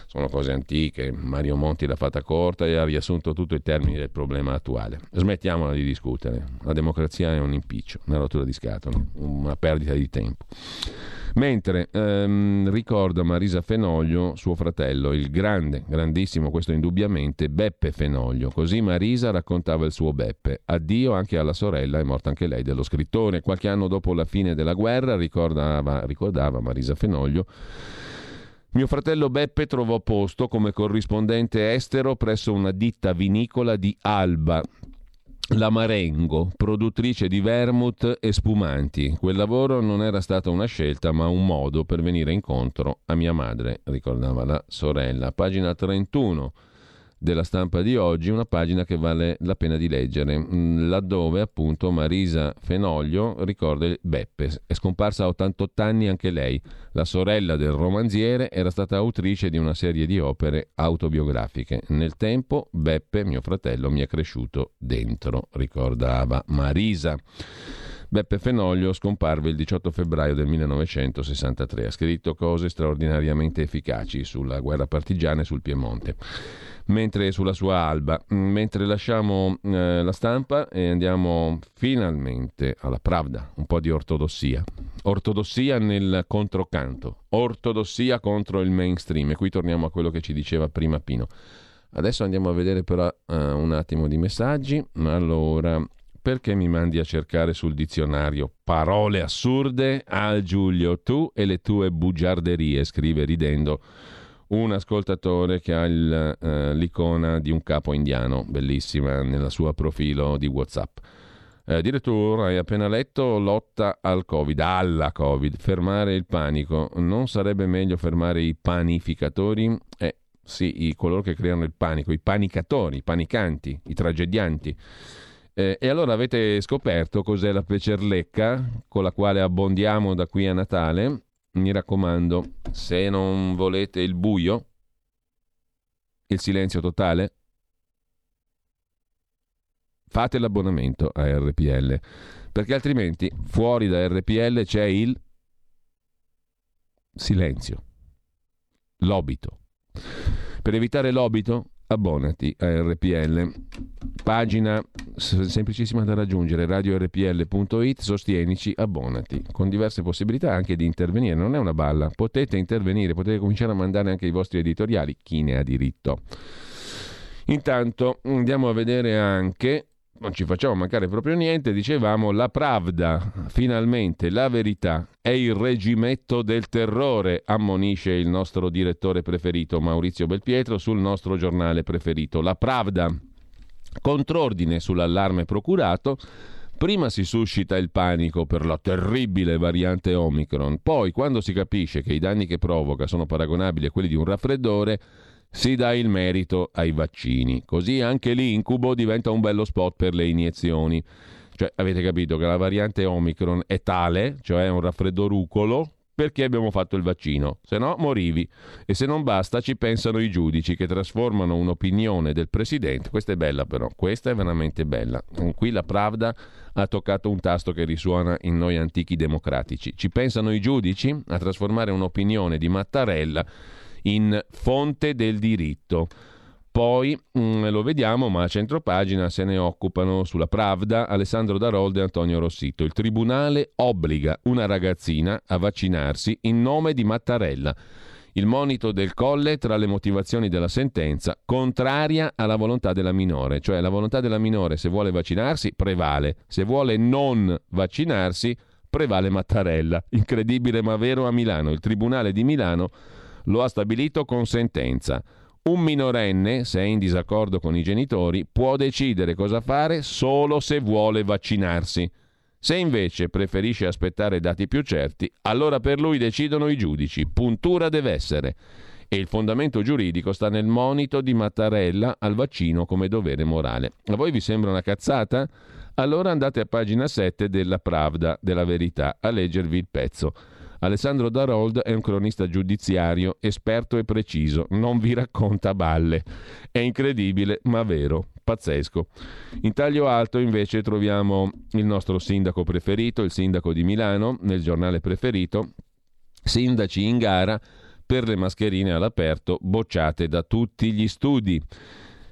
Speaker 1: sono cose antiche, Mario Monti l'ha fatta corta e ha riassunto tutto i termini del problema attuale. Smettiamola di discutere, la democrazia è un impiccio, una rottura di scatole, una perdita di tempo. Mentre ehm, ricorda Marisa Fenoglio suo fratello, il grande, grandissimo, questo indubbiamente, Beppe Fenoglio. Così Marisa raccontava il suo Beppe. Addio anche alla sorella, è morta anche lei dello scrittore. Qualche anno dopo la fine della guerra, ricordava, ricordava Marisa Fenoglio, mio fratello Beppe trovò posto come corrispondente estero presso una ditta vinicola di Alba, la Marengo, produttrice di vermouth e spumanti. Quel lavoro non era stata una scelta, ma un modo per venire incontro a mia madre, ricordava la sorella. Pagina 31 della stampa di oggi, una pagina che vale la pena di leggere, mm, laddove appunto Marisa Fenoglio ricorda Beppe, è scomparsa a 88 anni anche lei, la sorella del romanziere era stata autrice di una serie di opere autobiografiche. Nel tempo Beppe, mio fratello, mi è cresciuto dentro, ricordava Marisa. Beppe Fenoglio scomparve il 18 febbraio del 1963. Ha scritto cose straordinariamente efficaci sulla guerra partigiana e sul Piemonte mentre sulla sua alba. Mm, mentre lasciamo eh, la stampa e andiamo finalmente alla Pravda, un po' di ortodossia. Ortodossia nel controcanto, ortodossia contro il mainstream. E qui torniamo a quello che ci diceva prima Pino. Adesso andiamo a vedere però uh, un attimo di messaggi. Allora, perché mi mandi a cercare sul dizionario parole assurde? Ah, Giulio, tu e le tue bugiarderie, scrive ridendo un ascoltatore che ha il, uh, l'icona di un capo indiano, bellissima, nel suo profilo di WhatsApp. Eh, direttore, hai appena letto lotta al Covid, alla Covid, fermare il panico. Non sarebbe meglio fermare i panificatori? Eh, sì, i, coloro che creano il panico, i panicatori, i panicanti, i tragedianti. Eh, e allora avete scoperto cos'è la pecerlecca con la quale abbondiamo da qui a Natale? mi raccomando, se non volete il buio, il silenzio totale, fate l'abbonamento a RPL, perché altrimenti fuori da RPL c'è il silenzio, l'obito. Per evitare l'obito, abbonati a RPL. Pagina semplicissima da raggiungere, radiorpl.it, sostienici, abbonati, con diverse possibilità anche di intervenire, non è una balla, potete intervenire, potete cominciare a mandare anche i vostri editoriali, chi ne ha diritto. Intanto andiamo a vedere anche non ci facciamo mancare proprio niente, dicevamo la Pravda, finalmente la verità è il regimetto del terrore, ammonisce il nostro direttore preferito Maurizio Belpietro sul nostro giornale preferito, la Pravda. Contrordine sull'allarme procurato, prima si suscita il panico per la terribile variante Omicron, poi quando si capisce che i danni che provoca sono paragonabili a quelli di un raffreddore, si dà il merito ai vaccini. Così anche l'incubo diventa un bello spot per le iniezioni. Cioè, avete capito che la variante Omicron è tale, cioè un raffreddorucolo, perché abbiamo fatto il vaccino, se no morivi. E se non basta ci pensano i giudici che trasformano un'opinione del presidente, questa è bella però, questa è veramente bella. Qui la Pravda ha toccato un tasto che risuona in noi antichi democratici. Ci pensano i giudici a trasformare un'opinione di Mattarella in fonte del diritto. Poi mm, lo vediamo, ma a centropagina se ne occupano sulla Pravda Alessandro Darolde e Antonio Rossito. Il tribunale obbliga una ragazzina a vaccinarsi in nome di Mattarella. Il monito del colle tra le motivazioni della sentenza contraria alla volontà della minore, cioè la volontà della minore se vuole vaccinarsi prevale, se vuole non vaccinarsi prevale Mattarella. Incredibile ma vero a Milano. Il Tribunale di Milano lo ha stabilito con sentenza. Un minorenne, se è in disaccordo con i genitori, può decidere cosa fare solo se vuole vaccinarsi. Se invece preferisce aspettare dati più certi, allora per lui decidono i giudici. Puntura deve essere. E il fondamento giuridico sta nel monito di Mattarella al vaccino come dovere morale. A voi vi sembra una cazzata? Allora andate a pagina 7 della Pravda, della verità, a leggervi il pezzo. Alessandro Darold è un cronista giudiziario, esperto e preciso, non vi racconta balle. È incredibile, ma vero, pazzesco. In taglio alto invece troviamo il nostro sindaco preferito, il sindaco di Milano, nel giornale preferito, sindaci in gara per le mascherine all'aperto bocciate da tutti gli studi.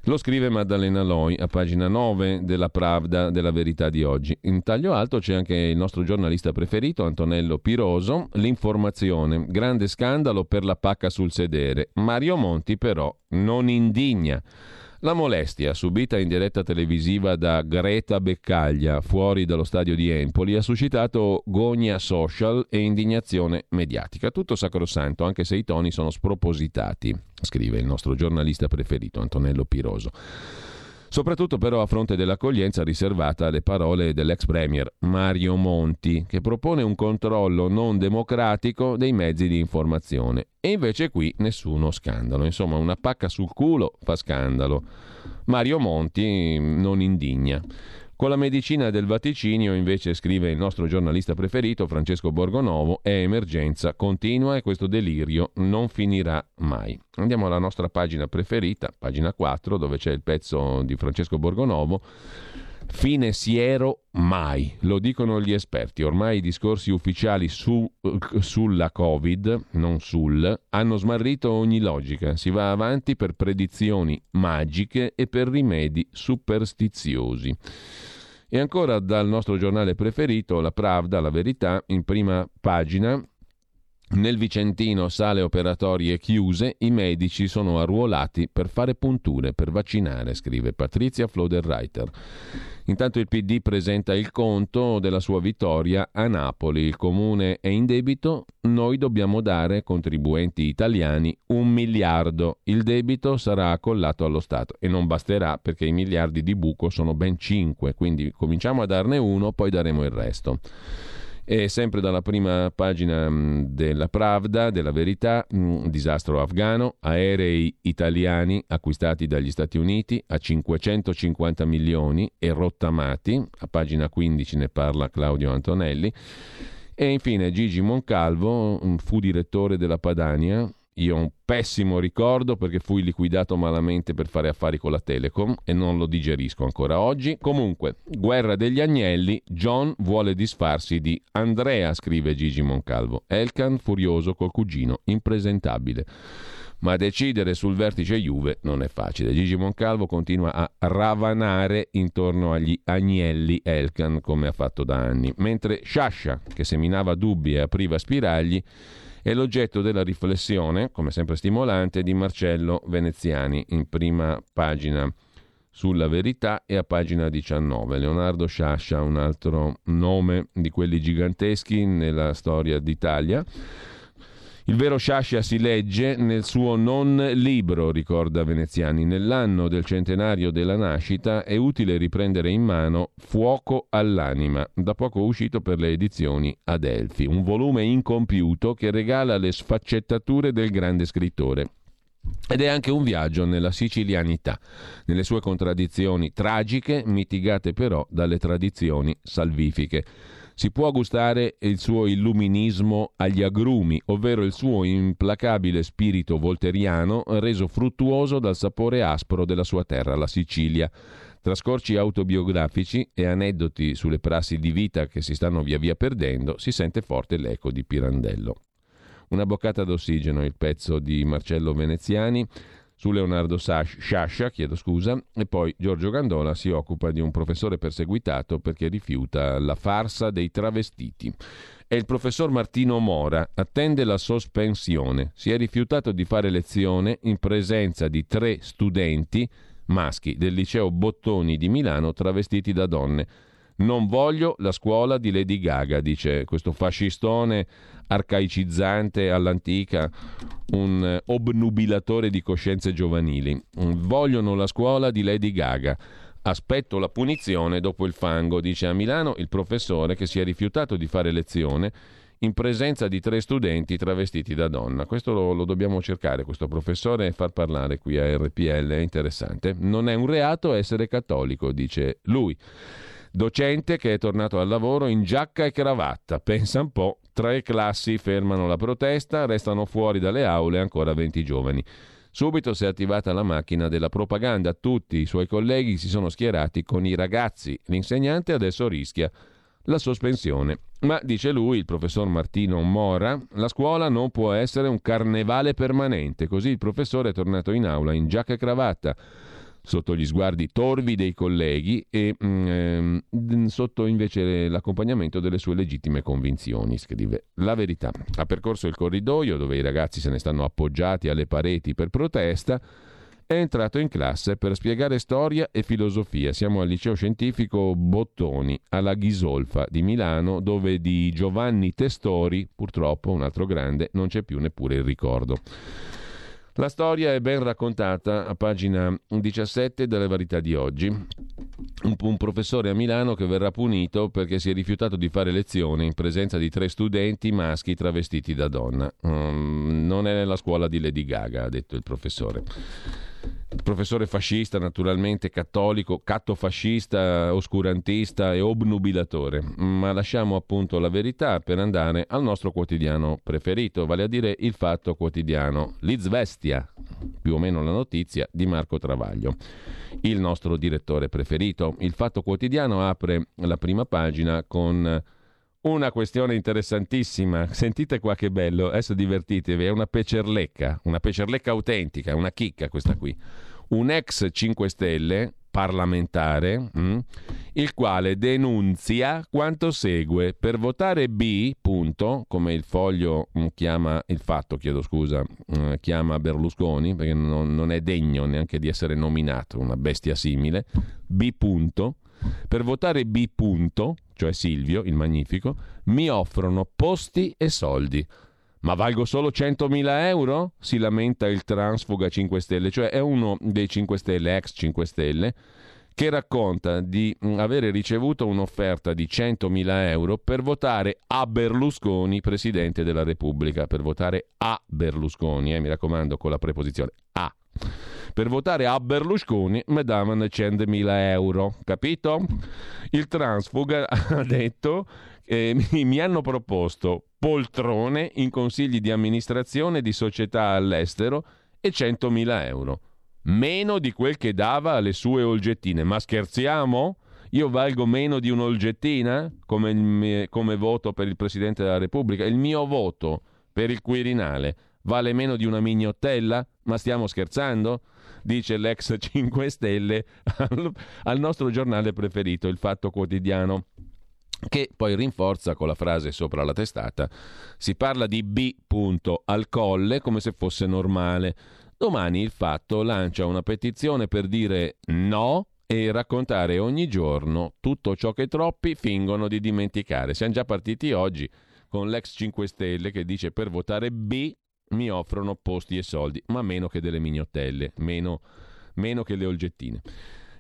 Speaker 1: Lo scrive Maddalena Loi a pagina 9 della Pravda della Verità di oggi. In taglio alto c'è anche il nostro giornalista preferito, Antonello Piroso. L'informazione, grande scandalo per la pacca sul sedere. Mario Monti però non indigna. La molestia subita in diretta televisiva da Greta Beccaglia fuori dallo stadio di Empoli ha suscitato gogna social e indignazione mediatica. Tutto sacrosanto, anche se i toni sono spropositati, scrive il nostro giornalista preferito Antonello Piroso. Soprattutto però a fronte dell'accoglienza riservata alle parole dell'ex premier Mario Monti, che propone un controllo non democratico dei mezzi di informazione. E invece qui nessuno scandalo. Insomma, una pacca sul culo fa scandalo. Mario Monti non indigna. Con la medicina del vaticinio, invece, scrive il nostro giornalista preferito, Francesco Borgonovo, è emergenza continua e questo delirio non finirà mai. Andiamo alla nostra pagina preferita, pagina 4, dove c'è il pezzo di Francesco Borgonovo. Fine siero mai, lo dicono gli esperti. Ormai i discorsi ufficiali su, sulla Covid, non sul, hanno smarrito ogni logica. Si va avanti per predizioni magiche e per rimedi superstiziosi. E ancora dal nostro giornale preferito, La Pravda, La Verità, in prima pagina, nel Vicentino sale operatorie chiuse, i medici sono arruolati per fare punture, per vaccinare, scrive Patrizia Floderreiter. Intanto il PD presenta il conto della sua vittoria a Napoli. Il comune è in debito, noi dobbiamo dare, contribuenti italiani, un miliardo. Il debito sarà accollato allo Stato e non basterà perché i miliardi di buco sono ben cinque, quindi cominciamo a darne uno, poi daremo il resto. E sempre dalla prima pagina mm, della Pravda, della Verità, mm, disastro afghano, aerei italiani acquistati dagli Stati Uniti a 550 milioni e rottamati, a pagina 15 ne parla Claudio Antonelli. E infine Gigi Moncalvo, fu direttore della Padania, io ho un pessimo ricordo perché fui liquidato malamente per fare affari con la Telecom e non lo digerisco ancora oggi. Comunque, guerra degli agnelli, John vuole disfarsi di Andrea, scrive Gigi Moncalvo. Elkan furioso col cugino, impresentabile. Ma decidere sul vertice Juve non è facile. Gigi Moncalvo continua a ravanare intorno agli agnelli Elkan come ha fatto da anni, mentre Sciascia, che seminava dubbi e apriva spiragli, è l'oggetto della riflessione, come sempre stimolante, di Marcello Veneziani in prima pagina sulla verità e a pagina 19. Leonardo Sciascia, un altro nome di quelli giganteschi nella storia d'Italia il vero Sciascia si legge nel suo non libro, ricorda Veneziani. Nell'anno del centenario della nascita è utile riprendere in mano Fuoco all'anima, da poco uscito per le edizioni Adelphi, un volume incompiuto che regala le sfaccettature del grande scrittore. Ed è anche un viaggio nella sicilianità, nelle sue contraddizioni tragiche, mitigate però dalle tradizioni salvifiche. Si può gustare il suo illuminismo agli agrumi, ovvero il suo implacabile spirito volteriano reso fruttuoso dal sapore aspro della sua terra, la Sicilia. Tra scorci autobiografici e aneddoti sulle prassi di vita che si stanno via via perdendo, si sente forte l'eco di Pirandello. Una boccata d'ossigeno, il pezzo di Marcello Veneziani, su Leonardo Sciascia, chiedo scusa, e poi Giorgio Gandola si occupa di un professore perseguitato perché rifiuta la farsa dei travestiti. E il professor Martino Mora attende la sospensione. Si è rifiutato di fare lezione in presenza di tre studenti maschi del liceo Bottoni di Milano travestiti da donne. Non voglio la scuola di Lady Gaga, dice questo fascistone arcaicizzante all'antica, un eh, obnubilatore di coscienze giovanili. Vogliono la scuola di Lady Gaga. Aspetto la punizione dopo il fango, dice a Milano il professore che si è rifiutato di fare lezione in presenza di tre studenti travestiti da donna. Questo lo, lo, dobbiamo cercare, questo professore, e far parlare qui a RPL, è interessante. Non è un reato essere cattolico, dice lui. Docente che è tornato al lavoro in giacca e cravatta. Pensa un po', tre classi fermano la protesta, restano fuori dalle aule ancora 20 giovani. Subito si è attivata la macchina della propaganda, tutti i suoi colleghi si sono schierati con i ragazzi. L'insegnante adesso rischia la sospensione. Ma, dice lui, il professor Martino Mora, la scuola non può essere un carnevale permanente. Così il professore è tornato in aula in giacca e cravatta sotto gli sguardi torvi dei colleghi e mm, ehm, sotto invece l'accompagnamento delle sue legittime convinzioni, scrive la verità. Ha percorso il corridoio dove i ragazzi se ne stanno appoggiati alle pareti per protesta è entrato in classe per spiegare storia e filosofia. Siamo al liceo scientifico Bottoni, alla Ghisolfa di Milano, dove di Giovanni Testori, purtroppo un altro grande, non c'è più neppure il ricordo. La storia è ben raccontata a pagina 17 delle Verità di oggi. Un, un, professore a Milano che verrà punito perché si è rifiutato di fare lezione in presenza di tre studenti maschi travestiti da donna. Um, non è nella scuola di Lady Gaga, ha detto il professore professore fascista, naturalmente cattolico, cattofascista, oscurantista e obnubilatore. Ma lasciamo appunto la verità per andare al nostro quotidiano preferito, vale a dire il Fatto Quotidiano, l'Izvestia, più o meno la notizia di Marco Travaglio, il nostro direttore preferito. Il Fatto Quotidiano apre la prima pagina con una questione interessantissima. Sentite qua che bello, adesso divertitevi, è una pecerlecca, una pecerlecca autentica, una chicca questa qui. Un ex 5 Stelle parlamentare, mm, il quale denunzia quanto segue. Per votare B, punto, come il foglio mm, chiama, il fatto, chiedo scusa, mm, chiama Berlusconi, perché non, non, è degno neanche di essere nominato, una bestia simile, B, punto, per votare B punto, cioè Silvio, il magnifico, mi offrono posti e soldi. Ma valgo solo 100.000 euro? Si lamenta il transfuga 5 Stelle, cioè è uno dei 5 Stelle, ex 5 Stelle, che racconta di avere ricevuto un'offerta di 100.000 euro per votare a Berlusconi, Presidente della Repubblica, per votare a Berlusconi, eh, mi raccomando con la preposizione a. Per votare a Berlusconi mi davano 100.000 euro, capito? Il transfuga ha detto che mi hanno proposto poltrone in consigli di amministrazione di società all'estero e 100.000 euro. Meno di quel che dava alle sue olgettine. Ma scherziamo? Io valgo meno di un'olgettina come, come voto per il Presidente della Repubblica? Il mio voto per il Quirinale vale meno di una mignottella? Ma stiamo scherzando? dice l'ex 5 Stelle al, al nostro giornale preferito, il Fatto Quotidiano che poi rinforza con la frase sopra la testata, si parla di B. al colle come se fosse normale. Domani il fatto lancia una petizione per dire no e raccontare ogni giorno tutto ciò che troppi fingono di dimenticare. Siamo già partiti oggi con l'ex 5 Stelle che dice per votare B mi offrono posti e soldi, ma meno che delle mignottelle, meno, meno che le olgettine.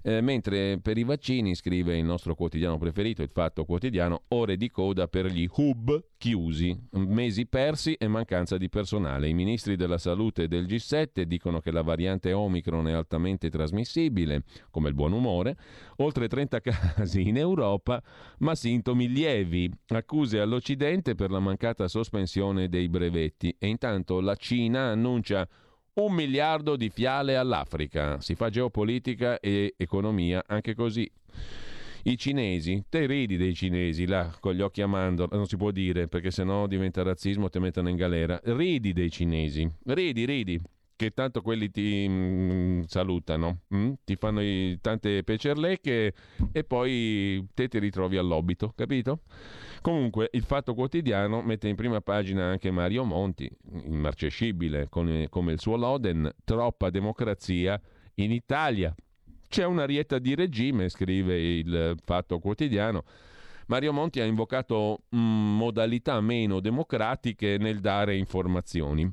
Speaker 1: Eh, mentre per i vaccini, scrive il nostro quotidiano preferito, il Fatto Quotidiano, ore di coda per gli hub chiusi, mesi persi e mancanza di personale. I ministri della salute del G7 dicono che la variante Omicron è altamente trasmissibile, come il buon umore, oltre 30 casi in Europa, ma sintomi lievi, accuse all'Occidente per la mancata sospensione dei brevetti. E intanto la Cina annuncia un miliardo di fiale all'Africa. Si fa geopolitica e economia anche così. I cinesi, te ridi dei cinesi là con gli occhi a mandorla, non si può dire perché sennò diventa razzismo, ti mettono in galera. Ridi dei cinesi, ridi, ridi, che tanto quelli ti mm, salutano, mm? ti fanno i, tante pecerlecche e poi te ti ritrovi all'obito, capito? Comunque, il Fatto Quotidiano mette in prima pagina anche Mario Monti, immarcescibile, con, come il suo Loden, troppa democrazia in Italia. C'è una rietta di regime, scrive il Fatto Quotidiano. Mario Monti ha invocato mh, mm, modalità meno democratiche nel dare informazioni.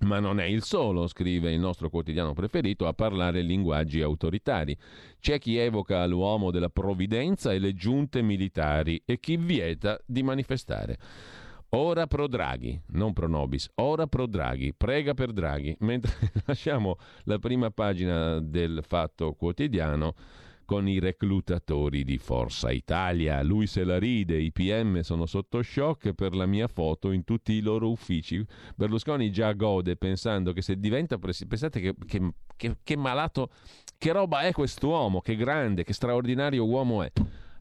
Speaker 1: Ma non è il solo, scrive il nostro quotidiano preferito, a parlare linguaggi autoritari. C'è chi evoca l'uomo della provvidenza e le giunte militari e chi vieta di manifestare. Ora pro Draghi, non pro Nobis, ora pro Draghi, prega per Draghi. Mentre lasciamo la prima pagina del Fatto Quotidiano con i reclutatori di Forza Italia. Lui se la ride, i PM sono sotto shock per la mia foto in tutti i loro uffici. Berlusconi già gode pensando che se diventa presidente, pensate che, che, che, che malato, che roba è quest'uomo, che grande, che straordinario uomo è.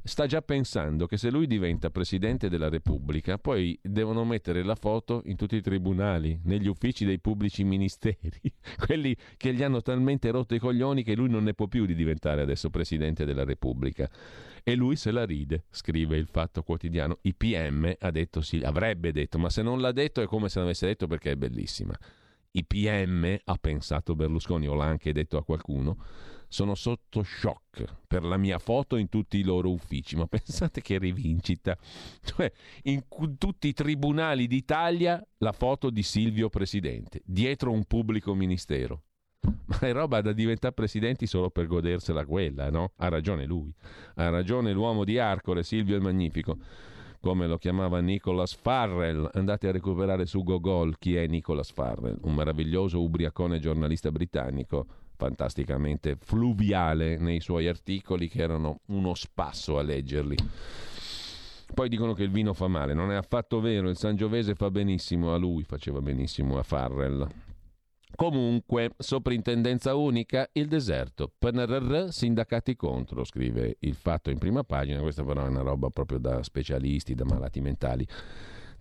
Speaker 1: Sta già pensando che se lui diventa Presidente della Repubblica, poi devono mettere la foto in tutti i tribunali, negli uffici dei pubblici ministeri, quelli che gli hanno talmente rotto i coglioni che lui non ne può più di diventare adesso Presidente della Repubblica. E lui se la ride, scrive il Fatto Quotidiano. I PM ha detto sì, avrebbe detto, ma se non l'ha detto è come se l'avesse detto perché è bellissima. I PM, ha pensato Berlusconi, o l'ha anche detto a qualcuno, sono sotto shock per la mia foto in tutti i loro uffici. Ma pensate che rivincita! Cioè, in tutti i tribunali d'Italia la foto di Silvio Presidente, dietro un pubblico ministero. Ma è roba da diventare presidenti solo per godersela quella, no? Ha ragione lui. Ha ragione l'uomo di Arcore, Silvio il Magnifico come lo chiamava Nicholas Farrell. Andate a recuperare su Gogol chi è Nicholas Farrell, un meraviglioso ubriacone giornalista britannico, fantasticamente fluviale nei suoi articoli che erano uno spasso a leggerli. Poi dicono che il vino fa male, non è affatto vero, il Sangiovese fa benissimo, a lui faceva benissimo a Farrell. Comunque, soprintendenza unica, il deserto. PNRR, sindacati contro, scrive il fatto in prima pagina. Questa però è una roba proprio da specialisti, da malati mentali,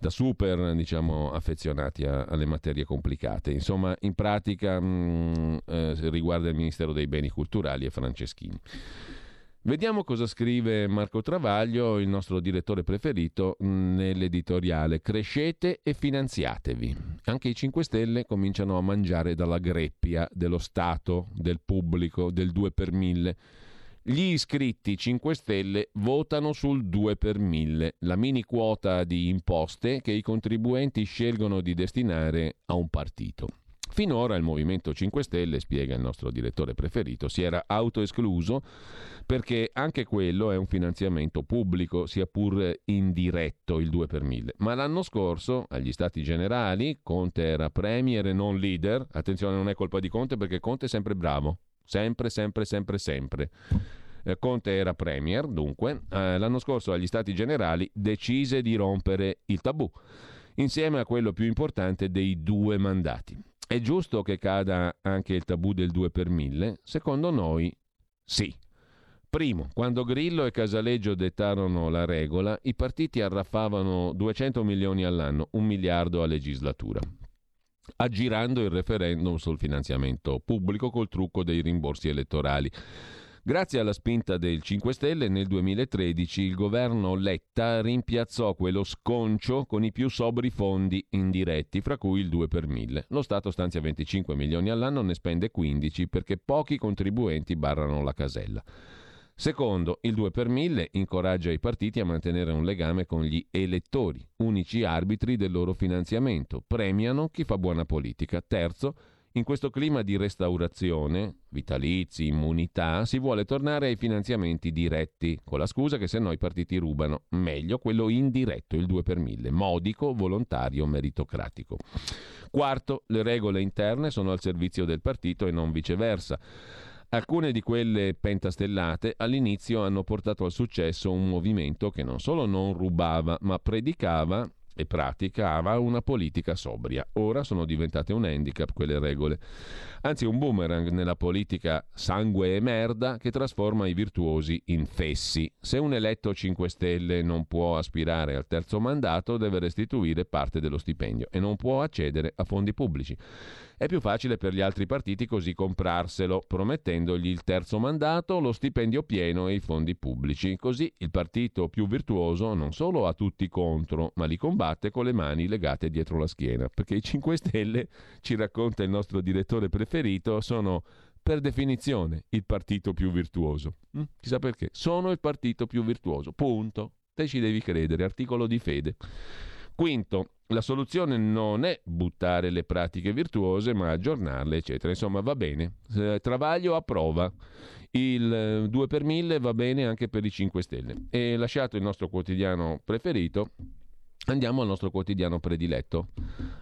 Speaker 1: da super, diciamo, affezionati a, alle materie complicate. Insomma, in pratica mh, mm, eh, riguarda il Ministero dei Beni Culturali e Franceschini. Vediamo cosa scrive Marco Travaglio, il nostro direttore preferito, nell'editoriale Crescete e finanziatevi. Anche i 5 Stelle cominciano a mangiare dalla greppia dello Stato, del pubblico, del 2 per 1000. Gli iscritti 5 Stelle votano sul 2 per 1000, la mini quota di imposte che i contribuenti scelgono di destinare a un partito. Finora il Movimento 5 Stelle, spiega il nostro direttore preferito, si era autoescluso perché anche quello è un finanziamento pubblico, sia pur indiretto, il 2 per 1000. Ma l'anno scorso, agli Stati Generali, Conte era premier e non leader. Attenzione, non è colpa di Conte perché Conte è sempre bravo. Sempre, sempre, sempre, sempre. Eh, Conte era premier, dunque, eh, l'anno scorso agli Stati Generali decise di rompere il tabù, insieme a quello più importante dei due mandati. È giusto che cada anche il tabù del 2 per 1000? Secondo noi sì. Primo, quando Grillo e Casaleggio dettarono la regola, i partiti arraffavano 200 milioni all'anno, un miliardo a legislatura, aggirando il referendum sul finanziamento pubblico col trucco dei rimborsi elettorali. Grazie alla spinta del 5 Stelle nel 2013 il governo Letta rimpiazzò quello sconcio con i più sobri fondi indiretti, fra cui il 2 per 1000. Lo Stato stanzia 25 milioni all'anno, ne spende 15 perché pochi contribuenti barrano la casella. Secondo, il 2 per 1000 incoraggia i partiti a mantenere un legame con gli elettori, unici arbitri del loro finanziamento, premiano chi fa buona politica. Terzo, in questo clima di restaurazione, vitalizi, immunità, si vuole tornare ai finanziamenti diretti, con la scusa che se no i partiti rubano. Meglio quello indiretto, il 2 per 1000, modico, volontario, meritocratico. Quarto, le regole interne sono al servizio del partito e non viceversa. Alcune di quelle pentastellate all'inizio hanno portato al successo un movimento che non solo non rubava, ma predicava e praticava una politica sobria. Ora sono diventate un handicap quelle regole, anzi un boomerang nella politica sangue e merda che trasforma i virtuosi in fessi. Se un eletto 5 Stelle non può aspirare al terzo mandato, deve restituire parte dello stipendio e non può accedere a fondi pubblici. È più facile per gli altri partiti così comprarselo, promettendogli il terzo mandato, lo stipendio pieno e i fondi pubblici. Così il partito più virtuoso non solo ha tutti contro, ma li combatte con le mani legate dietro la schiena. Perché i 5 Stelle, ci racconta il nostro direttore preferito, sono per definizione il partito più virtuoso. Mm? Chissà perché. Sono il partito più virtuoso. Punto. Te ci devi credere. Articolo di fede. Quinto, la soluzione non è buttare le pratiche virtuose, ma aggiornarle, eccetera. Insomma, va bene. Travaglio approva. Il 2 per 1000 va bene anche per i 5 Stelle. E lasciato il nostro quotidiano preferito, andiamo al nostro quotidiano prediletto,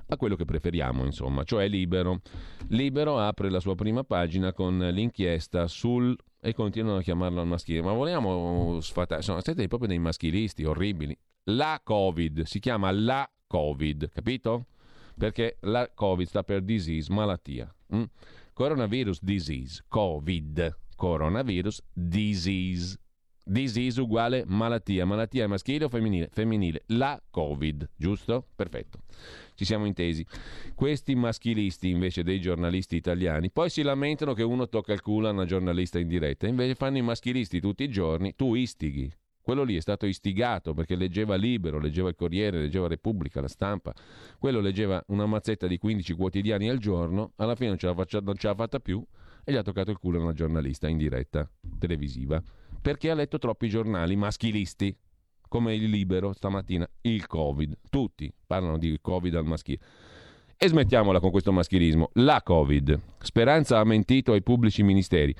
Speaker 1: a quello che preferiamo, insomma, cioè Libero. Libero apre la sua prima pagina con l'inchiesta sul e continuano a chiamarlo al maschile, ma vogliamo sfatare, sono stati proprio dei maschilisti orribili. La Covid si chiama la Covid, capito? Perché la Covid sta per disease, malattia. Mm? Coronavirus disease, Covid, coronavirus disease. Disease uguale malattia. Malattia maschile o femminile? Femminile. La Covid, giusto? Perfetto. Ci siamo intesi. Questi maschilisti invece dei giornalisti italiani poi si lamentano che uno tocca il culo a una giornalista in diretta, invece fanno i maschilisti tutti i giorni, tu istighi. Quello lì è stato istigato perché leggeva Libero, leggeva il Corriere, leggeva Repubblica, la stampa. Quello leggeva una mazzetta di 15 quotidiani al giorno, alla fine non ce l'ha fatta più e gli ha toccato il culo a una giornalista in diretta televisiva perché ha letto troppi giornali maschilisti come il Libero stamattina, il Covid. Tutti parlano di Covid al maschile. E smettiamola con questo maschilismo. La Covid. Speranza ha mentito ai pubblici ministeri.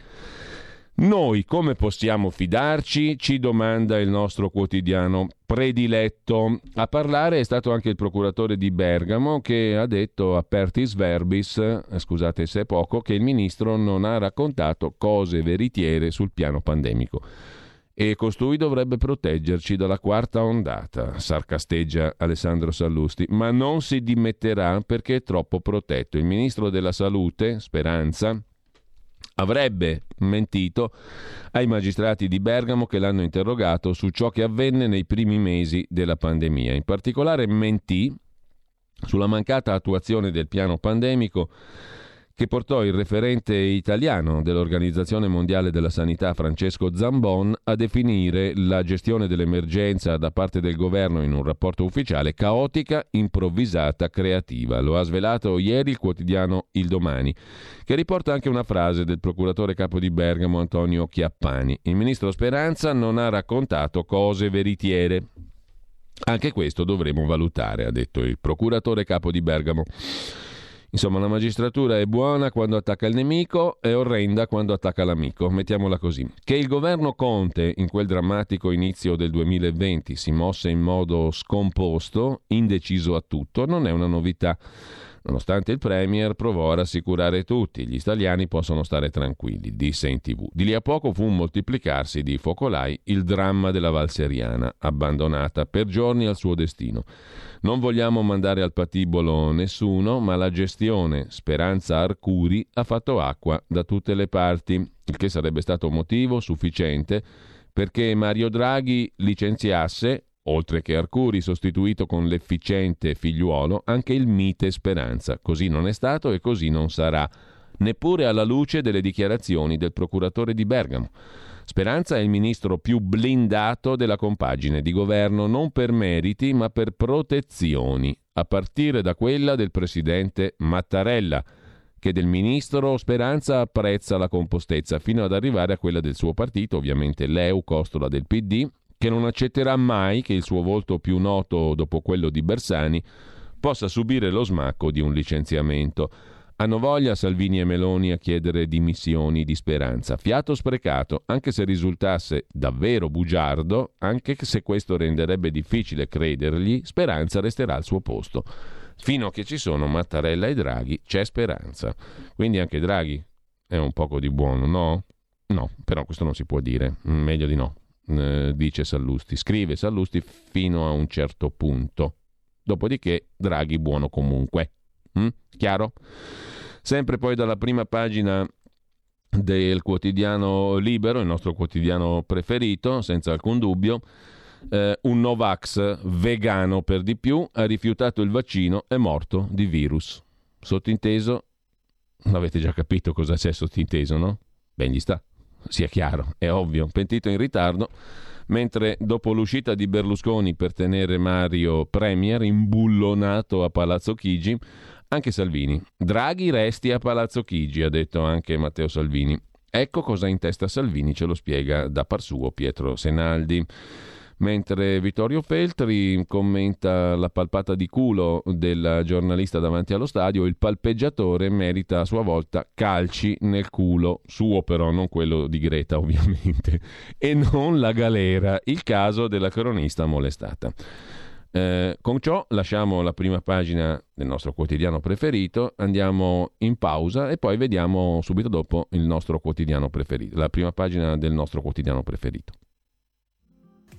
Speaker 1: Noi come possiamo fidarci? Ci domanda il nostro quotidiano prediletto. A parlare è stato anche il procuratore di Bergamo che ha detto a Pertis Verbis, eh, scusate se è poco, che il ministro non ha raccontato cose veritiere sul piano pandemico e costui dovrebbe proteggerci dalla quarta ondata, sarcasteggia Alessandro Sallusti, ma non si dimetterà perché è troppo protetto. Il ministro della Salute, Speranza, avrebbe mentito ai magistrati di Bergamo che l'hanno interrogato su ciò che avvenne nei primi mesi della pandemia. In particolare mentì sulla mancata attuazione del piano pandemico che portò il referente italiano dell'Organizzazione Mondiale della Sanità Francesco Zambon a definire la gestione dell'emergenza da parte del governo in un rapporto ufficiale caotica, improvvisata, creativa. Lo ha svelato ieri il quotidiano Il Domani, che riporta anche una frase del procuratore capo di Bergamo Antonio Chiappani. Il ministro Speranza non ha raccontato cose veritiere. Anche questo dovremo valutare, ha detto il procuratore capo di Bergamo. Insomma, la magistratura è buona quando attacca il nemico e orrenda quando attacca l'amico, mettiamola così. Che il governo Conte, in quel drammatico inizio del 2020, si mosse in modo scomposto, indeciso a tutto, non è una novità. Nonostante il Premier provò a rassicurare tutti, gli italiani possono stare tranquilli, disse in tv. Di lì a poco fu un moltiplicarsi di focolai il dramma della Valseriana, abbandonata per giorni al suo destino. Non vogliamo mandare al patibolo nessuno, ma la gestione Speranza Arcuri ha fatto acqua da tutte le parti, il che sarebbe stato motivo sufficiente perché Mario Draghi licenziasse oltre che Arcuri sostituito con l'efficiente figliuolo, anche il mite Speranza. Così non è stato e così non sarà, neppure alla luce delle dichiarazioni del procuratore di Bergamo. Speranza è il ministro più blindato della compagine di governo non per meriti ma per protezioni, a partire da quella del presidente Mattarella, che del ministro Speranza apprezza la compostezza, fino ad arrivare a quella del suo partito, ovviamente l'EU, costola del PD, che non accetterà mai che il suo volto più noto dopo quello di Bersani possa subire lo smacco di un licenziamento. Hanno voglia Salvini e Meloni a chiedere dimissioni di speranza. Fiato sprecato, anche se risultasse davvero bugiardo, anche se questo renderebbe difficile credergli, speranza resterà al suo posto. Fino a che ci sono Mattarella e Draghi, c'è speranza. Quindi anche Draghi è un poco di buono, no? No, però questo non si può dire, meglio di no. Eh, dice Sallusti. Scrive Sallusti fino a un certo punto. Dopodiché Draghi buono comunque. Mm? Chiaro? Sempre poi dalla prima pagina del quotidiano Libero, il nostro quotidiano preferito, senza alcun dubbio, eh, un Novax vegano per di più ha rifiutato il vaccino, è morto di virus. Sottinteso, avete già capito cosa c'è sottinteso, no? Ben gli sta sia chiaro, è ovvio, pentito in ritardo, mentre dopo l'uscita di Berlusconi per tenere Mario Premier imbullonato a Palazzo Chigi, anche Salvini. Draghi resti a Palazzo Chigi, ha detto anche Matteo Salvini. Ecco cosa ha in testa Salvini, ce lo spiega da par suo Pietro Senaldi mentre Vittorio Feltri commenta la palpata di culo del giornalista davanti allo stadio, il palpeggiatore merita a sua volta calci nel culo, suo però, non quello di Greta ovviamente, e non la galera, il caso della cronista molestata. Eh, con ciò lasciamo la prima pagina del nostro quotidiano preferito, andiamo in pausa e poi vediamo subito dopo la prima pagina del nostro quotidiano preferito.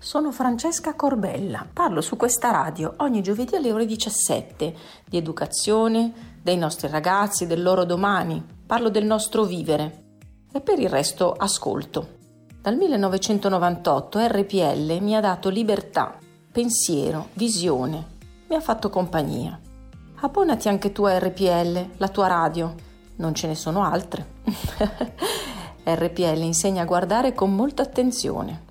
Speaker 2: Sono Francesca Corbella, parlo su questa radio ogni giovedì alle ore 17 di educazione, dei nostri ragazzi, del loro domani, parlo del nostro vivere e per il resto ascolto. Dal 1998 RPL mi ha dato libertà, pensiero, visione, mi ha fatto compagnia. Abbonati anche tu a RPL, la tua radio. Non ce ne sono altre. RPL insegna a guardare con molta attenzione,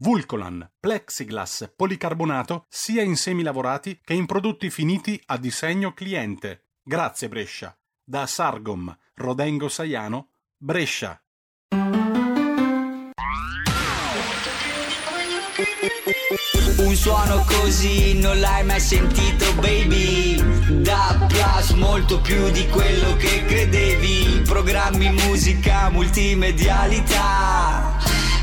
Speaker 3: Vulcolan, plexiglass, policarbonato sia in semi lavorati che in prodotti finiti a disegno cliente. Grazie Brescia. Da Sargom, Rodengo Saiano, Brescia.
Speaker 4: Un suono così non l'hai mai sentito, baby. Da Plus molto più di quello che credevi. Programmi, musica, multimedialità.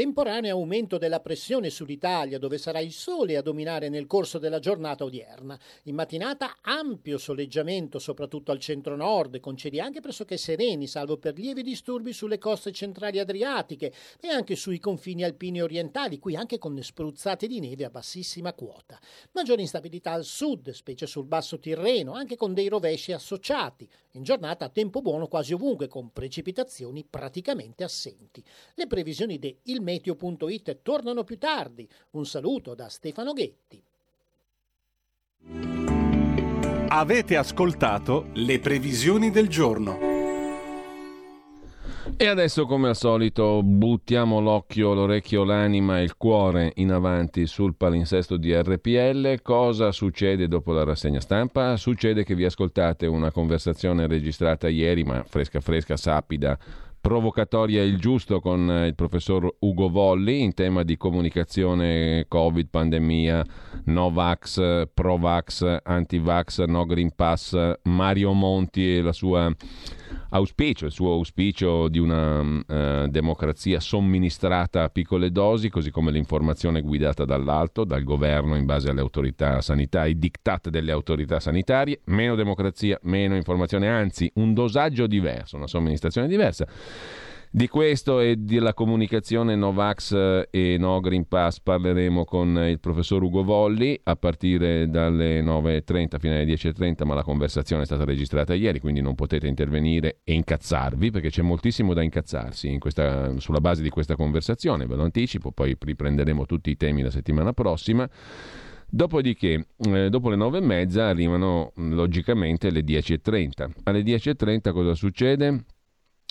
Speaker 5: Temporaneo aumento della pressione sull'Italia, dove sarà il sole a dominare nel corso della giornata odierna. In mattinata ampio soleggiamento, soprattutto al centro-nord, con cieli anche pressoché sereni, salvo per lievi disturbi sulle coste centrali adriatiche e anche sui confini alpini orientali, qui anche con spruzzate di neve a bassissima quota. Maggiore instabilità al sud, specie sul basso Tirreno, anche con dei rovesci associati. In giornata tempo buono quasi ovunque, con precipitazioni praticamente assenti. Le previsioni di ilmeteo.it tornano più tardi. Un saluto da Stefano Ghetti.
Speaker 3: Avete ascoltato le previsioni del giorno.
Speaker 1: E adesso, come al solito, buttiamo l'occhio, l'orecchio, l'anima e il cuore in avanti sul palinsesto di RPL. Cosa succede dopo la rassegna stampa? Succede che vi ascoltate una conversazione registrata ieri, ma fresca fresca, sapida, provocatoria il giusto con il professor Ugo Volli in tema di comunicazione Covid, pandemia, Novax, Provax, Antivax, No Green Pass, Mario Monti e la sua auspicio, il suo auspicio di una uh, democrazia somministrata a piccole dosi, così come l'informazione guidata dall'alto, dal governo in base alle autorità sanitarie, i diktat delle autorità sanitarie, meno democrazia, meno informazione, anzi un dosaggio diverso, una somministrazione diversa. Di questo e della comunicazione Novax eh, e No Green Pass parleremo con il professor Ugo Volli a partire dalle 9.30 fino alle 10.30, ma la conversazione è stata registrata ieri, quindi non potete intervenire e incazzarvi perché c'è moltissimo da incazzarsi questa, sulla base di questa conversazione, ve lo anticipo, poi riprenderemo tutti i temi la settimana prossima. Dopodiché, eh, dopo le nove e mezza arrivano logicamente le 10.30. Alle 10.30 cosa succede?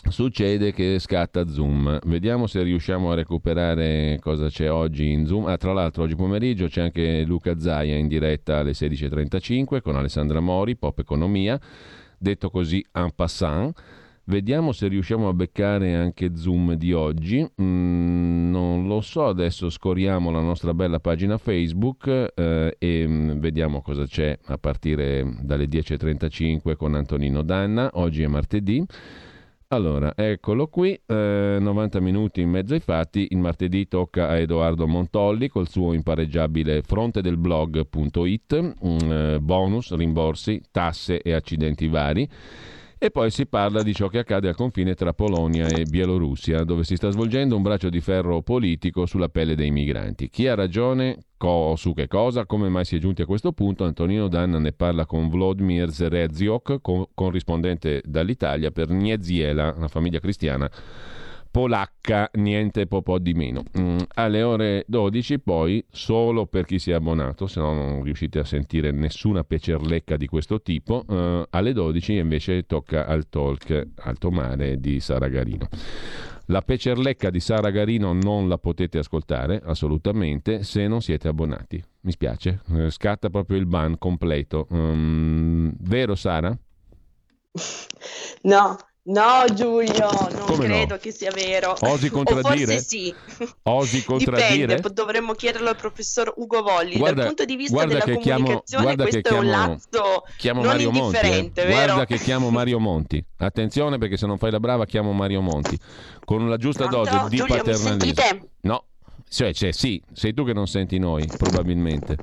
Speaker 1: Succede che scatta Zoom. Vediamo se riusciamo a recuperare cosa c'è oggi in Zoom. Ah, tra l'altro, oggi pomeriggio c'è anche Luca Zaia in diretta alle 16.35 con Alessandra Mori, Pop Economia. Detto così, en passant. Vediamo se riusciamo a beccare anche Zoom di oggi. Mm, non lo so, adesso scoriamo la nostra bella pagina Facebook eh, e mm, vediamo cosa c'è a partire dalle 10.35 con Antonino Danna. Oggi è martedì. Allora, eccolo qui, eh, 90 minuti in mezzo ai fatti, il martedì tocca a Edoardo Montolli col suo impareggiabile frontedelblog.it, mm, eh, bonus, rimborsi, tasse e accidenti vari. E poi si parla di ciò che accade al confine tra Polonia e Bielorussia, dove si sta svolgendo un braccio di ferro politico sulla pelle dei migranti. Chi ha ragione? Co- su che cosa? Come mai si è giunti a questo punto? Antonino Danna ne parla con Vladimir Zereziok, co- corrispondente dall'Italia per Nieziela, una famiglia cristiana polacca, niente po', po di meno. Mm, alle ore 12 poi, solo per chi si è abbonato, se no non riuscite a sentire nessuna pecerlecca di questo tipo, eh, alle 12 invece tocca al talk Alto Mare di Sara Garino. La pecerlecca di Sara Garino non la potete ascoltare assolutamente se non siete abbonati. Mi spiace, eh, scatta proprio il ban completo. Um, vero Sara?
Speaker 6: No, No, Giulio, non
Speaker 1: Come
Speaker 6: credo
Speaker 1: no?
Speaker 6: che sia vero.
Speaker 1: Osi contraddire?
Speaker 6: O sì.
Speaker 1: Osi contraddire?
Speaker 6: Dipende, dovremmo chiederlo al professor Ugo Volli.
Speaker 1: Guarda-
Speaker 6: Dal punto di vista della
Speaker 1: che chiamo-
Speaker 6: comunicazione,
Speaker 1: che
Speaker 6: questo è un
Speaker 1: chiamo-
Speaker 6: lazzo
Speaker 1: Chiamo
Speaker 6: non
Speaker 1: Mario Monti. eh.
Speaker 6: indifferente?
Speaker 1: Guarda che chiamo Mario Monti. Attenzione perché se non fai la brava chiamo Mario Monti. Con la giusta
Speaker 6: Pronto?
Speaker 1: dose di
Speaker 6: Giulio,
Speaker 1: paternalismo.
Speaker 6: sentite?
Speaker 1: No, cioè, cioè, sì, sei tu che non senti noi, probabilmente.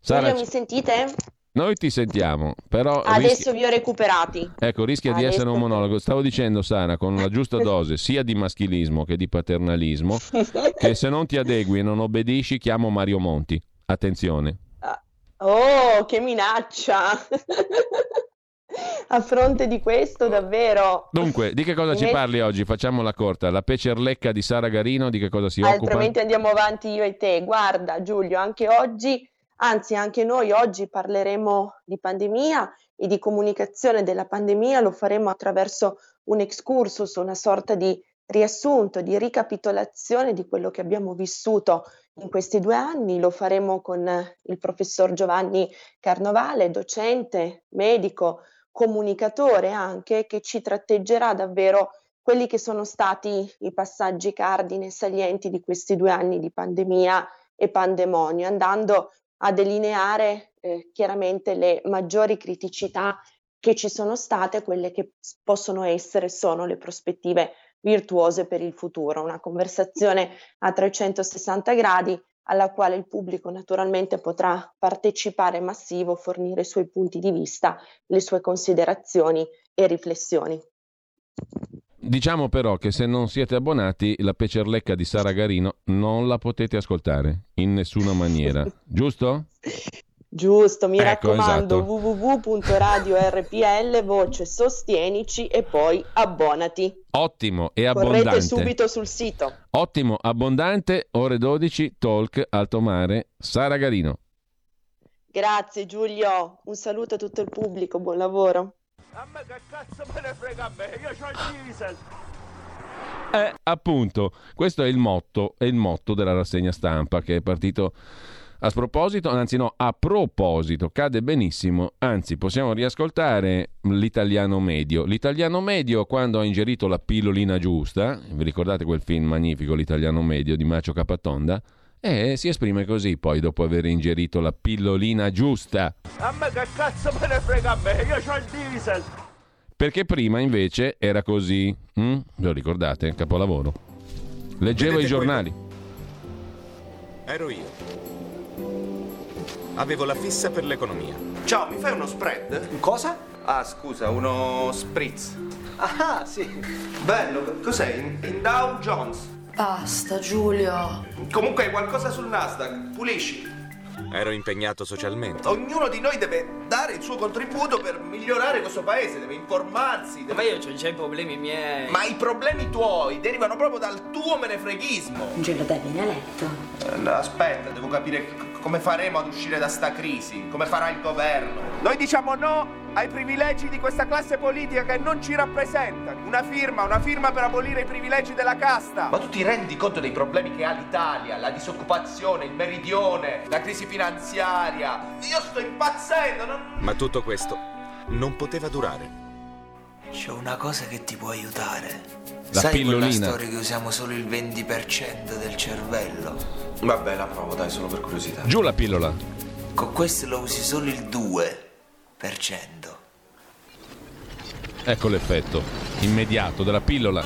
Speaker 1: Sara,
Speaker 6: Giulio, mi sentite?
Speaker 1: Noi ti sentiamo, però
Speaker 6: Adesso
Speaker 1: rischi-
Speaker 6: vi ho recuperati.
Speaker 1: Ecco, rischia di
Speaker 6: Adesso
Speaker 1: essere un monologo. Stavo dicendo, Sara, con la giusta dose sia di maschilismo che di paternalismo, che se non ti adegui e non obbedisci, chiamo Mario Monti. Attenzione.
Speaker 6: Oh, che minaccia! A fronte di questo, davvero.
Speaker 1: Dunque, di che cosa ci parli oggi? Facciamola corta. La pecerlecca di Sara Garino, di che cosa si occupa?
Speaker 6: Altrimenti andiamo avanti io e te. Guarda, Giulio, anche oggi, anzi, anche noi oggi parleremo di pandemia e di comunicazione della pandemia. Lo faremo attraverso un excursus, una sorta di riassunto, di ricapitolazione di quello che abbiamo vissuto in questi due anni. Lo faremo con il professor Giovanni Carnovale, docente, medico, comunicatore anche, che ci tratteggerà davvero quelli che sono stati i passaggi cardine salienti di questi due anni di pandemia e pandemonio, andando a delineare eh, chiaramente le maggiori criticità che ci sono state, quelle che possono essere, sono le prospettive virtuose per il futuro. Una conversazione a 360 gradi alla quale il pubblico naturalmente potrà partecipare massivo, fornire i suoi punti di vista, le sue considerazioni e riflessioni.
Speaker 1: Diciamo però che se non siete abbonati, la pecerlecca di Sara Garino non la potete ascoltare in nessuna maniera, giusto?
Speaker 6: Giusto, mi
Speaker 1: Ecco,
Speaker 6: raccomando,
Speaker 1: esatto.
Speaker 6: www.radio.rpl, voce sostienici e poi abbonati.
Speaker 1: Ottimo e
Speaker 6: Correte
Speaker 1: abbondante.
Speaker 6: subito sul sito.
Speaker 1: Ottimo, abbondante, ore 12, talk, alto mare, Sara Garino.
Speaker 6: Grazie Giulio, un saluto a tutto il pubblico, buon lavoro.
Speaker 7: A me che cazzo me ne frega a me? Io ho il diesel!
Speaker 1: Eh, appunto, questo è il motto, è il motto della rassegna stampa che è partito a sproposito, anzi no, a proposito, cade benissimo, anzi possiamo riascoltare l'italiano medio. L'italiano medio quando ha ingerito la pillolina giusta, vi ricordate quel film magnifico, l'italiano medio di Macio Capatonda? Eh, si esprime così poi dopo aver ingerito la pillolina giusta.
Speaker 7: A me che cazzo me ne frega a me? Io ho il diesel!
Speaker 1: Perché prima invece era così. Mm? Lo ricordate? Capolavoro. Leggevo
Speaker 8: Vedete
Speaker 1: i giornali.
Speaker 8: Ero io. Avevo la fissa per l'economia.
Speaker 9: Ciao, mi fai uno spread? Cosa?
Speaker 8: Ah, scusa, uno spritz.
Speaker 9: Ah, sì.
Speaker 8: Bello, cos'è? In, in Dow Jones.
Speaker 2: Basta, Giulio.
Speaker 8: Comunque qualcosa sul Nasdaq, pulisci.
Speaker 10: Ero impegnato socialmente.
Speaker 8: Ognuno di noi deve dare il suo contributo per migliorare questo paese, deve informarsi. Deve...
Speaker 9: Ma io ho già i problemi miei.
Speaker 8: Ma i problemi tuoi derivano proprio dal tuo menefreghismo.
Speaker 11: Giulio, dai, vieni a letto.
Speaker 8: Eh, aspetta, devo capire c- come faremo ad uscire da sta crisi, come farà il governo. Noi diciamo no ai privilegi di questa classe politica che non ci rappresenta. Una firma, una firma per abolire i privilegi della casta. Ma tu ti rendi conto dei problemi che ha l'Italia? La disoccupazione, il meridione, la crisi finanziaria. Io sto impazzendo, non...
Speaker 10: Ma tutto questo non poteva durare.
Speaker 4: C'è una cosa che ti può aiutare.
Speaker 1: La
Speaker 4: Sai
Speaker 1: pillolina.
Speaker 4: quella storia che usiamo solo il 20% del cervello?
Speaker 8: Vabbè, la provo, dai, solo per curiosità.
Speaker 1: Giù la pillola.
Speaker 4: Con questo lo usi solo il 2%.
Speaker 1: Ecco l'effetto immediato della pillola.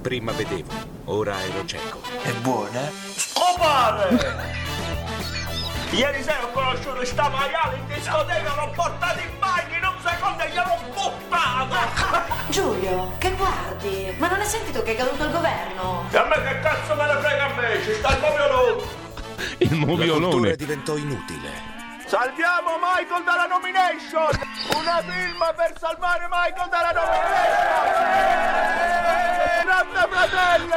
Speaker 10: Prima vedevo, ora ero cieco.
Speaker 4: È buona?
Speaker 7: Scopare! Ieri sera ho conosciuto sta maiale in discoteca, l'ho portato in bagno, in un secondo e gliel'ho buttato!
Speaker 11: Giulio, che guardi? Ma non hai sentito che è caduto il governo?
Speaker 7: E a me che cazzo me ne frega a me, ci sta il moviolone!
Speaker 1: Il
Speaker 10: La cultura
Speaker 1: moviolone.
Speaker 10: diventò inutile.
Speaker 7: Salviamo Michael dalla nomination! Una firma per salvare Michael dalla nomination! Grande fratello!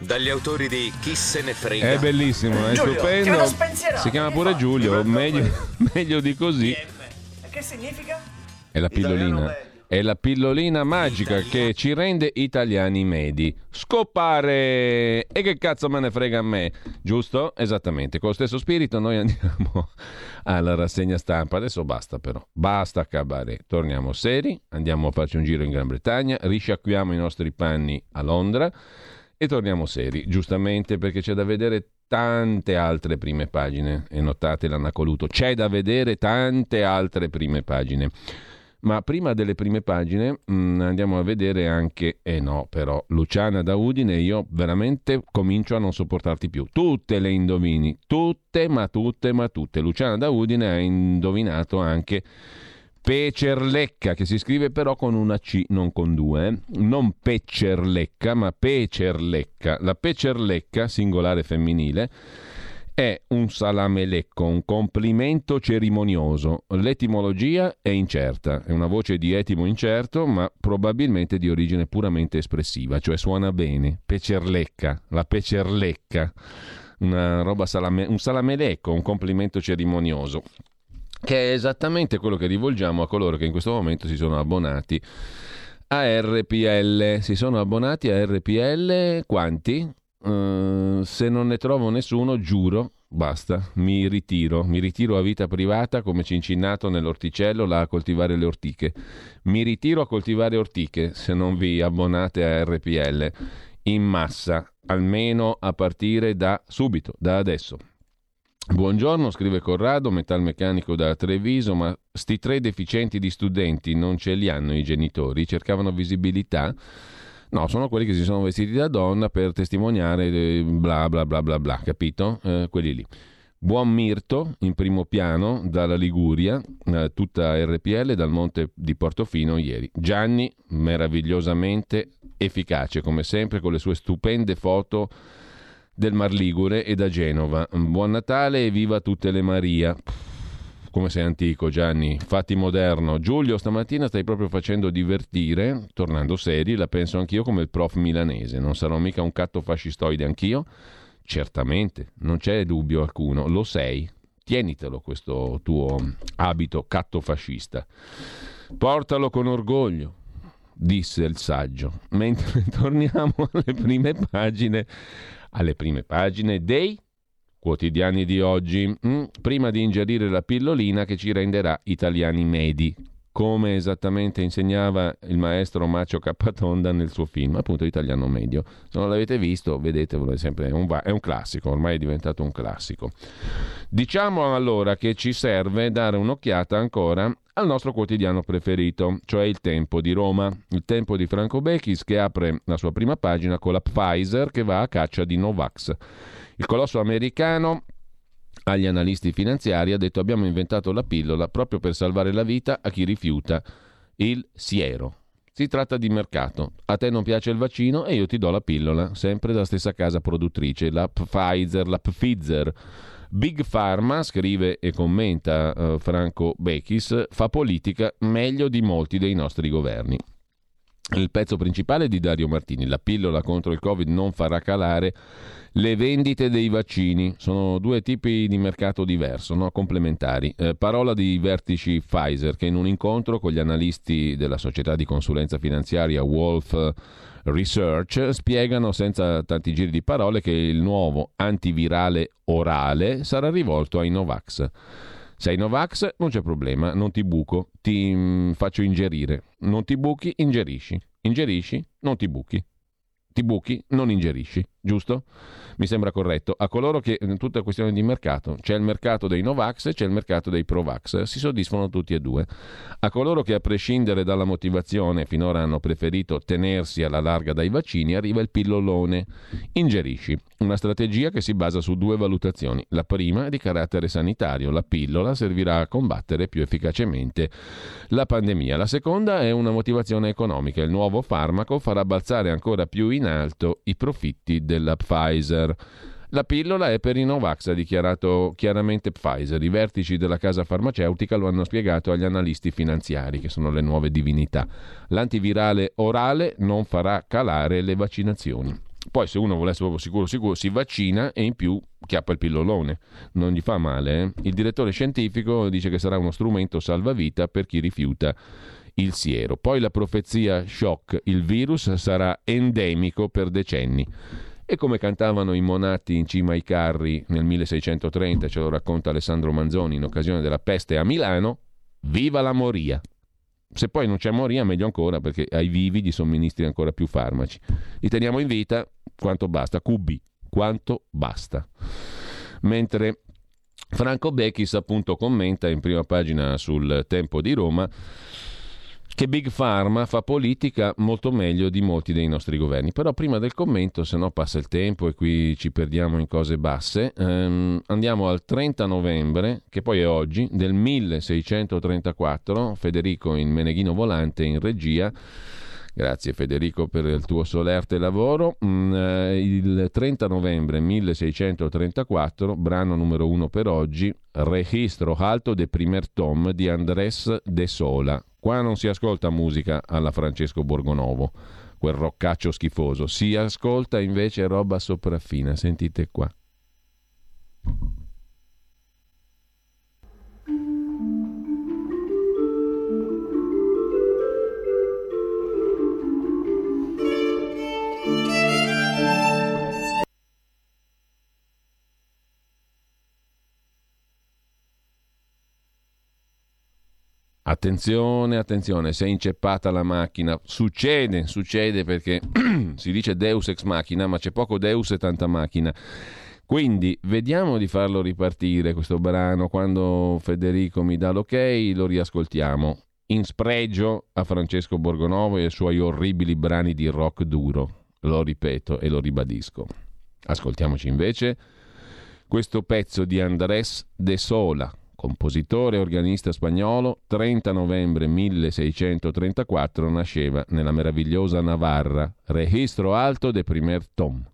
Speaker 10: Dagli autori di Chi se ne frega.
Speaker 1: È bellissimo, è
Speaker 9: Giulio,
Speaker 1: stupendo. Si chiama
Speaker 9: che
Speaker 1: pure? Giulio, meglio, meglio di così.
Speaker 9: E che significa?
Speaker 1: È la pillolina. È la pillolina magica che ci rende italiani medi. Scopare! E che cazzo me ne frega a me? Giusto? Esattamente. Con lo stesso spirito noi andiamo alla rassegna stampa. Adesso basta però. Basta cabaret. Torniamo seri, andiamo a farci un giro in Gran Bretagna, risciacquiamo i nostri panni a Londra e torniamo seri, giustamente perché c'è da vedere tante altre prime pagine. E notate l'anacoluto. C'è da vedere tante altre prime pagine. Ma prima delle prime pagine mh, andiamo a vedere anche, eh no però, Luciana da Udine, io veramente comincio a non sopportarti più. Tutte le indovini, tutte, ma tutte, ma tutte. Luciana da Udine ha indovinato anche Pecerlecca, che si scrive però con una C, non con due. eh. Non Pecerlecca, ma Pecerlecca. La Pecerlecca, singolare femminile, è un salamelecco, un complimento cerimonioso. L'etimologia è incerta, è una voce di etimo incerto, ma probabilmente di origine puramente espressiva, cioè suona bene. Pecerlecca, la pecerlecca, una roba salame, un salamelecco, un complimento cerimonioso, che è esattamente quello che rivolgiamo a coloro che in questo momento si sono abbonati a RPL. Si sono abbonati a RPL quanti? Uh, se non ne trovo nessuno, giuro, basta, mi ritiro, mi ritiro a vita privata come cincinato nell'orticello là a coltivare le ortiche. Mi ritiro a coltivare ortiche se non vi abbonate a RPL in massa, almeno a partire da subito, da adesso. Buongiorno, scrive Corrado, metalmeccanico da Treviso, ma sti tre deficienti di studenti non ce li hanno i genitori, cercavano visibilità. No, sono quelli che si sono vestiti da donna per testimoniare eh, bla bla bla bla bla, capito? Eh, quelli lì. Buon Mirto in primo piano dalla Liguria, eh, tutta RPL dal monte di Portofino ieri. Gianni meravigliosamente efficace come sempre con le sue stupende foto del Mar Ligure e da Genova. Buon Natale e viva tutte le Maria. Come sei antico Gianni, fatti moderno. Giulio, stamattina stai proprio facendo divertire, tornando seri, la penso anch'io come il prof milanese. Non sarò mica un catto fascistoide anch'io? Certamente, non c'è dubbio alcuno, lo sei. Tienitelo questo tuo abito catto fascista. Portalo con orgoglio, disse il saggio. Mentre torniamo alle prime pagine, alle prime pagine dei quotidiani di oggi, mm, prima di ingerire la pillolina che ci renderà italiani medi, come esattamente insegnava il maestro Macio Capatonda nel suo film, appunto Italiano Medio. Se non l'avete visto, vedetevelo, è sempre un, va- è un classico, ormai è diventato un classico. Diciamo allora che ci serve dare un'occhiata ancora al nostro quotidiano preferito, cioè il Tempo di Roma, il Tempo di Franco Bechis che apre la sua prima pagina con la Pfizer che va a caccia di Novax. Il colosso americano agli analisti finanziari, ha detto abbiamo inventato la pillola proprio per salvare la vita a chi rifiuta il siero. Si tratta di mercato. A te non piace il vaccino e io ti do la pillola, sempre dalla stessa casa produttrice, la Pfizer, la Pfizer. Big Pharma, scrive e commenta uh, Franco Bechis, fa politica meglio di molti dei nostri governi. Il pezzo principale di Dario Martini, la pillola contro il Covid non farà calare le vendite dei vaccini. Sono due tipi di mercato diverso, no? complementari. Eh, parola di vertici Pfizer che in un incontro con gli analisti della società di consulenza finanziaria Wolf Research spiegano senza tanti giri di parole che il nuovo antivirale orale sarà rivolto ai Novax. Sei Novax, non c'è problema, non ti buco, ti mh, mm, faccio ingerire. Non ti buchi, ingerisci. Ingerisci, non ti buchi. Ti buchi, non ingerisci, giusto? mi sembra corretto. A coloro che, tutta questione di mercato, c'è il mercato dei Novax e c'è il mercato dei Provax, si soddisfano tutti e due. A coloro che, a prescindere dalla motivazione, finora hanno preferito tenersi alla larga dai vaccini, arriva il pillolone. Ingerisci. Una strategia che si basa su due valutazioni. La prima è di carattere sanitario. La pillola servirà a combattere più efficacemente la pandemia. La seconda è una motivazione economica. Il nuovo farmaco farà balzare ancora più in alto i profitti della Pfizer. La pillola è per i Novax, ha dichiarato chiaramente Pfizer. I vertici della casa farmaceutica lo hanno spiegato agli analisti finanziari, che sono le nuove divinità. L'antivirale orale non farà calare le vaccinazioni. Poi se uno volesse proprio sicuro sicuro si vaccina e in più chiappa il pillolone, non gli fa male. Eh? Il direttore scientifico dice che sarà uno strumento salvavita per chi rifiuta il siero. Poi la profezia shock, il virus sarà endemico per decenni. E come cantavano i monati in cima ai carri nel 1630, ce lo racconta Alessandro Manzoni in occasione della peste a Milano, viva la moria! Se poi non c'è moria, meglio ancora, perché ai vivi gli somministri ancora più farmaci. Li teniamo in vita quanto basta, QB, quanto basta. Mentre Franco Becchis appunto commenta in prima pagina sul Tempo di Roma che Big Pharma fa politica molto meglio di molti dei nostri governi. Però prima del commento, se no passa il tempo e qui ci perdiamo in cose basse, ehm, andiamo al 30 novembre, che poi è oggi, del 1634, Federico in Meneghino Volante in regia. Grazie Federico per il tuo solerte lavoro. Mm, eh, il 30 novembre 1634, brano numero uno per oggi, Registro alto de primer tom di Andrés de Sola, Qua non si ascolta musica alla Francesco Borgonovo, quel roccaccio schifoso, si ascolta invece roba sopraffina. Sentite qua. Attenzione, attenzione, se è inceppata la macchina, succede, succede perché si dice Deus ex machina, ma c'è poco Deus e tanta macchina. Quindi vediamo di farlo ripartire questo brano, quando Federico mi dà l'ok lo riascoltiamo, in spregio a Francesco Borgonovo e ai suoi orribili brani di rock duro, lo ripeto e lo ribadisco. Ascoltiamoci invece questo pezzo di Andrés de Sola, compositore e organista spagnolo, 30 novembre 1634 nasceva nella meravigliosa Navarra, registro alto de primer tom.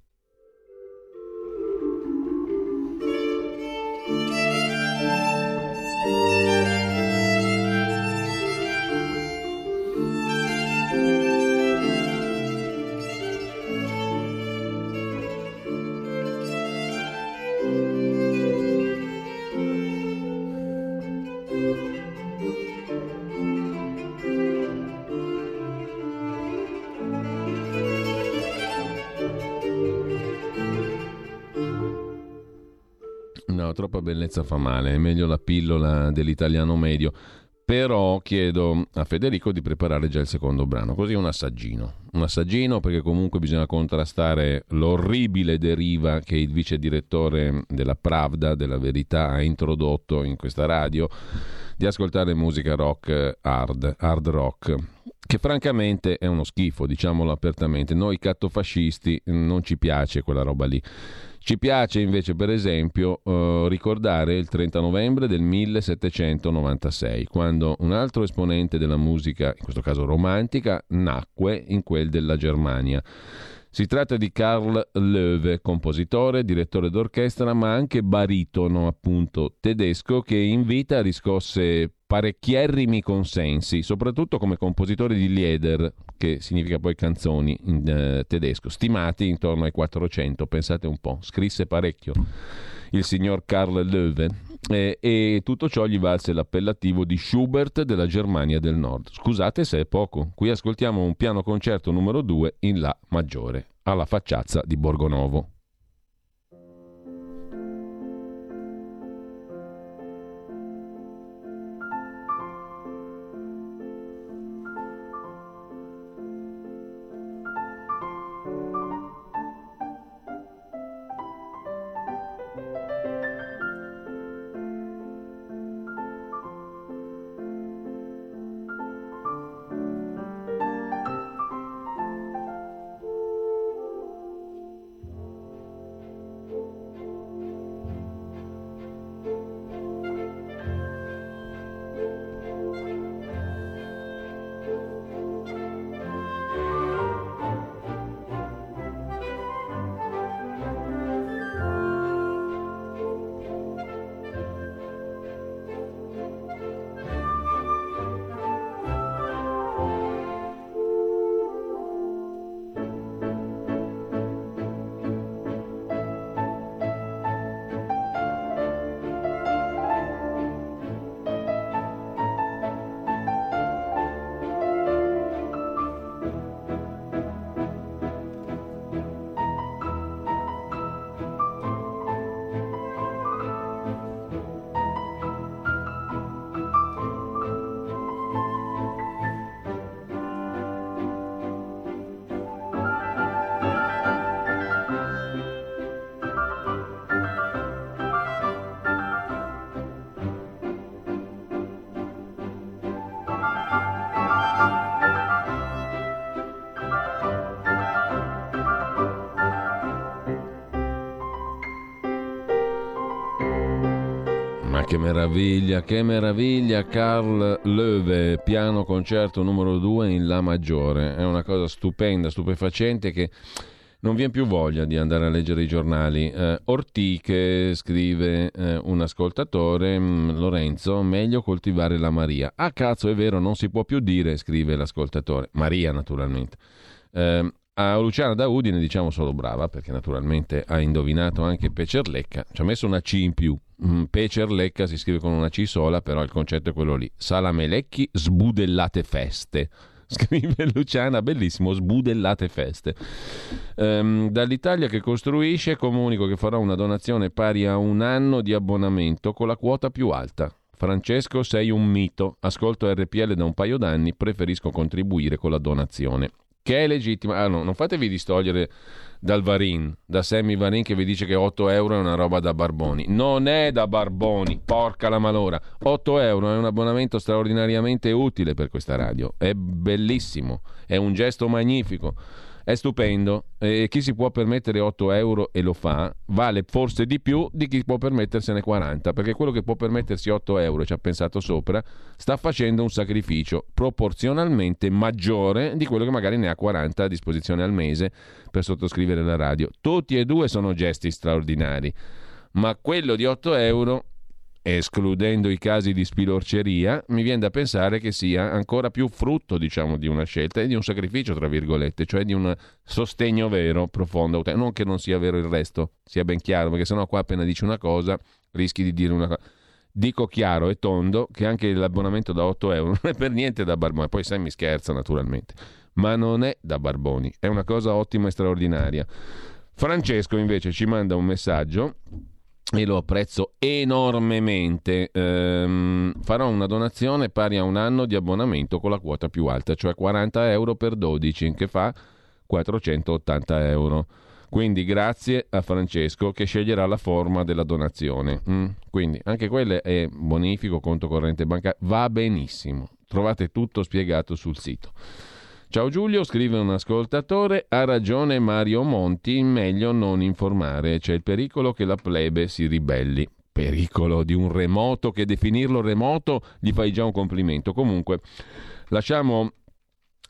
Speaker 1: Troppa bellezza fa male, è meglio la pillola dell'italiano medio. Però chiedo a Federico di preparare già il secondo brano, così un assaggino. Un assaggino perché comunque bisogna contrastare l'orribile deriva che il vice direttore della Pravda, della Verità, ha introdotto in questa radio di ascoltare musica rock hard, hard rock, che francamente è uno schifo, diciamolo apertamente. Noi cattofascisti non ci piace quella roba lì. Ci piace invece, per esempio, eh, ricordare il 30 novembre del 1796, quando un altro esponente della musica, in questo caso romantica, nacque in quel della Germania. Si tratta di Karl Löwe, compositore, direttore d'orchestra, ma anche baritono, appunto, tedesco, che in vita riscosse parecchierrimi consensi, soprattutto come compositore di Lieder, che significa poi canzoni in eh, tedesco, stimati intorno ai 400, pensate un po', scrisse parecchio il signor Karl Löwe eh, e tutto ciò gli valse l'appellativo di Schubert della Germania del Nord. Scusate se è poco, qui ascoltiamo un piano concerto numero 2 in La maggiore, alla facciazza di Borgonovo. Meraviglia, che meraviglia Carl Löwe, piano concerto numero 2 in La maggiore. È una cosa stupenda, stupefacente che non viene più voglia di andare a leggere i giornali. Eh, Ortiche, scrive eh, un ascoltatore, mm, Lorenzo, meglio coltivare la Maria. Ah cazzo, è vero, non si può più dire, scrive l'ascoltatore. Maria, naturalmente. Eh, a Luciana da Udine diciamo solo brava, perché naturalmente ha indovinato anche Pecerlecca, ci ha messo una C in più, Mm, Pecerlecca si scrive con una C sola, però il concetto è quello lì. Salamelecchi sbudellate feste. Scrive Luciana, bellissimo, sbudellate feste. Um, dall'Italia che costruisce comunico che farò una donazione pari a un anno di abbonamento con la quota più alta. Francesco, sei un mito. Ascolto RPL da un paio d'anni, preferisco contribuire con la donazione. Che è legittima. Ah no, non fatevi distogliere dal Varin, da Sammy Varin che vi dice che 8 euro è una roba da barboni. Non è da barboni, porca la malora. 8 euro è un abbonamento straordinariamente utile per questa radio. È bellissimo, è un gesto magnifico. È stupendo e chi si può permettere 8 euro e lo fa vale forse di più di chi può permettersene 40 perché quello che può permettersi 8 euro ci ha pensato sopra sta facendo un sacrificio proporzionalmente maggiore di quello che magari ne ha 40 a disposizione al mese per sottoscrivere la radio. Tutti e due sono gesti straordinari ma quello di 8 euro escludendo i casi di spilorceria, mi viene da pensare che sia ancora più frutto, diciamo, di una scelta e di un sacrificio, tra virgolette, cioè di un sostegno vero, profondo, non che non sia vero il resto, sia ben chiaro, perché sennò qua appena dici una cosa rischi di dire una cosa. Dico chiaro e tondo che anche l'abbonamento da 8 euro non è per niente da barboni, poi sai mi scherza naturalmente, ma non è da barboni, è una cosa ottima e straordinaria. Francesco invece ci manda un messaggio e lo apprezzo enormemente. Ehm, farò una donazione pari a un anno di abbonamento con la quota più alta, cioè 40 euro per 12, che fa 480 euro. Quindi grazie a Francesco che sceglierà la forma della donazione. Mm, quindi anche quello è bonifico, conto corrente bancario, va benissimo. Trovate tutto spiegato sul sito. Ciao Giulio, scrive un ascoltatore, ha ragione Mario Monti, meglio non informare, c'è il pericolo che la plebe si ribelli. Pericolo di un remoto, che definirlo remoto gli fai già un complimento. Comunque, lasciamo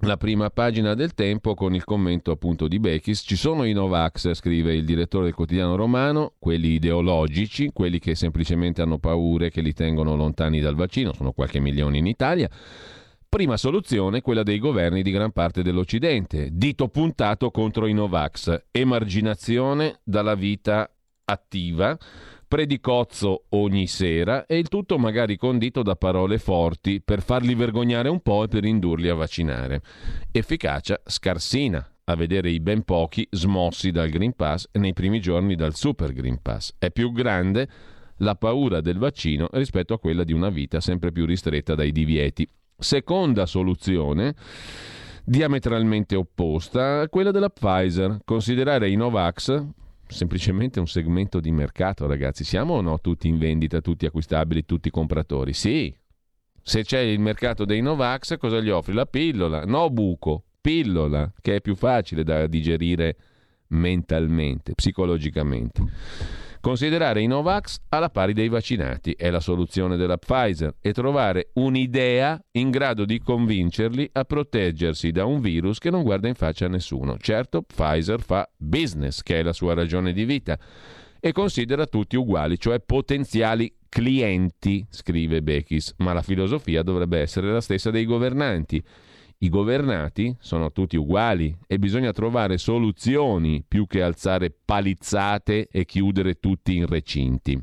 Speaker 1: la prima pagina del tempo con il commento appunto di Bechis. Ci sono i Novax, scrive il direttore del quotidiano romano, quelli ideologici, quelli che semplicemente hanno paure, che li tengono lontani dal vaccino, sono qualche milione in Italia. Prima soluzione, quella dei governi di gran parte dell'Occidente, dito puntato contro i Novax, emarginazione dalla vita attiva predicozzo ogni sera e il tutto magari condito da parole forti per farli vergognare un po' e per indurli a vaccinare. Efficacia scarsina a vedere i ben pochi smossi dal Green Pass e nei primi giorni dal Super Green Pass. È più grande la paura del vaccino rispetto a quella di una vita sempre più ristretta dai divieti. Seconda soluzione diametralmente opposta, quella della Pfizer, considerare i Novax semplicemente un segmento di mercato, ragazzi. Siamo o no tutti in vendita, tutti acquistabili, tutti compratori? Sì. Se c'è il mercato dei Novax, cosa gli offri? La pillola, no buco, pillola, che è più facile da digerire mentalmente, psicologicamente. Considerare i Novax alla pari dei vaccinati è la soluzione della Pfizer e trovare un'idea in grado di convincerli a proteggersi da un virus che non guarda in faccia a nessuno. Certo, Pfizer fa business, che è la sua ragione di vita, e considera tutti uguali, cioè potenziali clienti, scrive Bechis, ma la filosofia dovrebbe essere la stessa dei governanti i governati sono tutti uguali e bisogna trovare soluzioni più che alzare palizzate e chiudere tutti in recinti.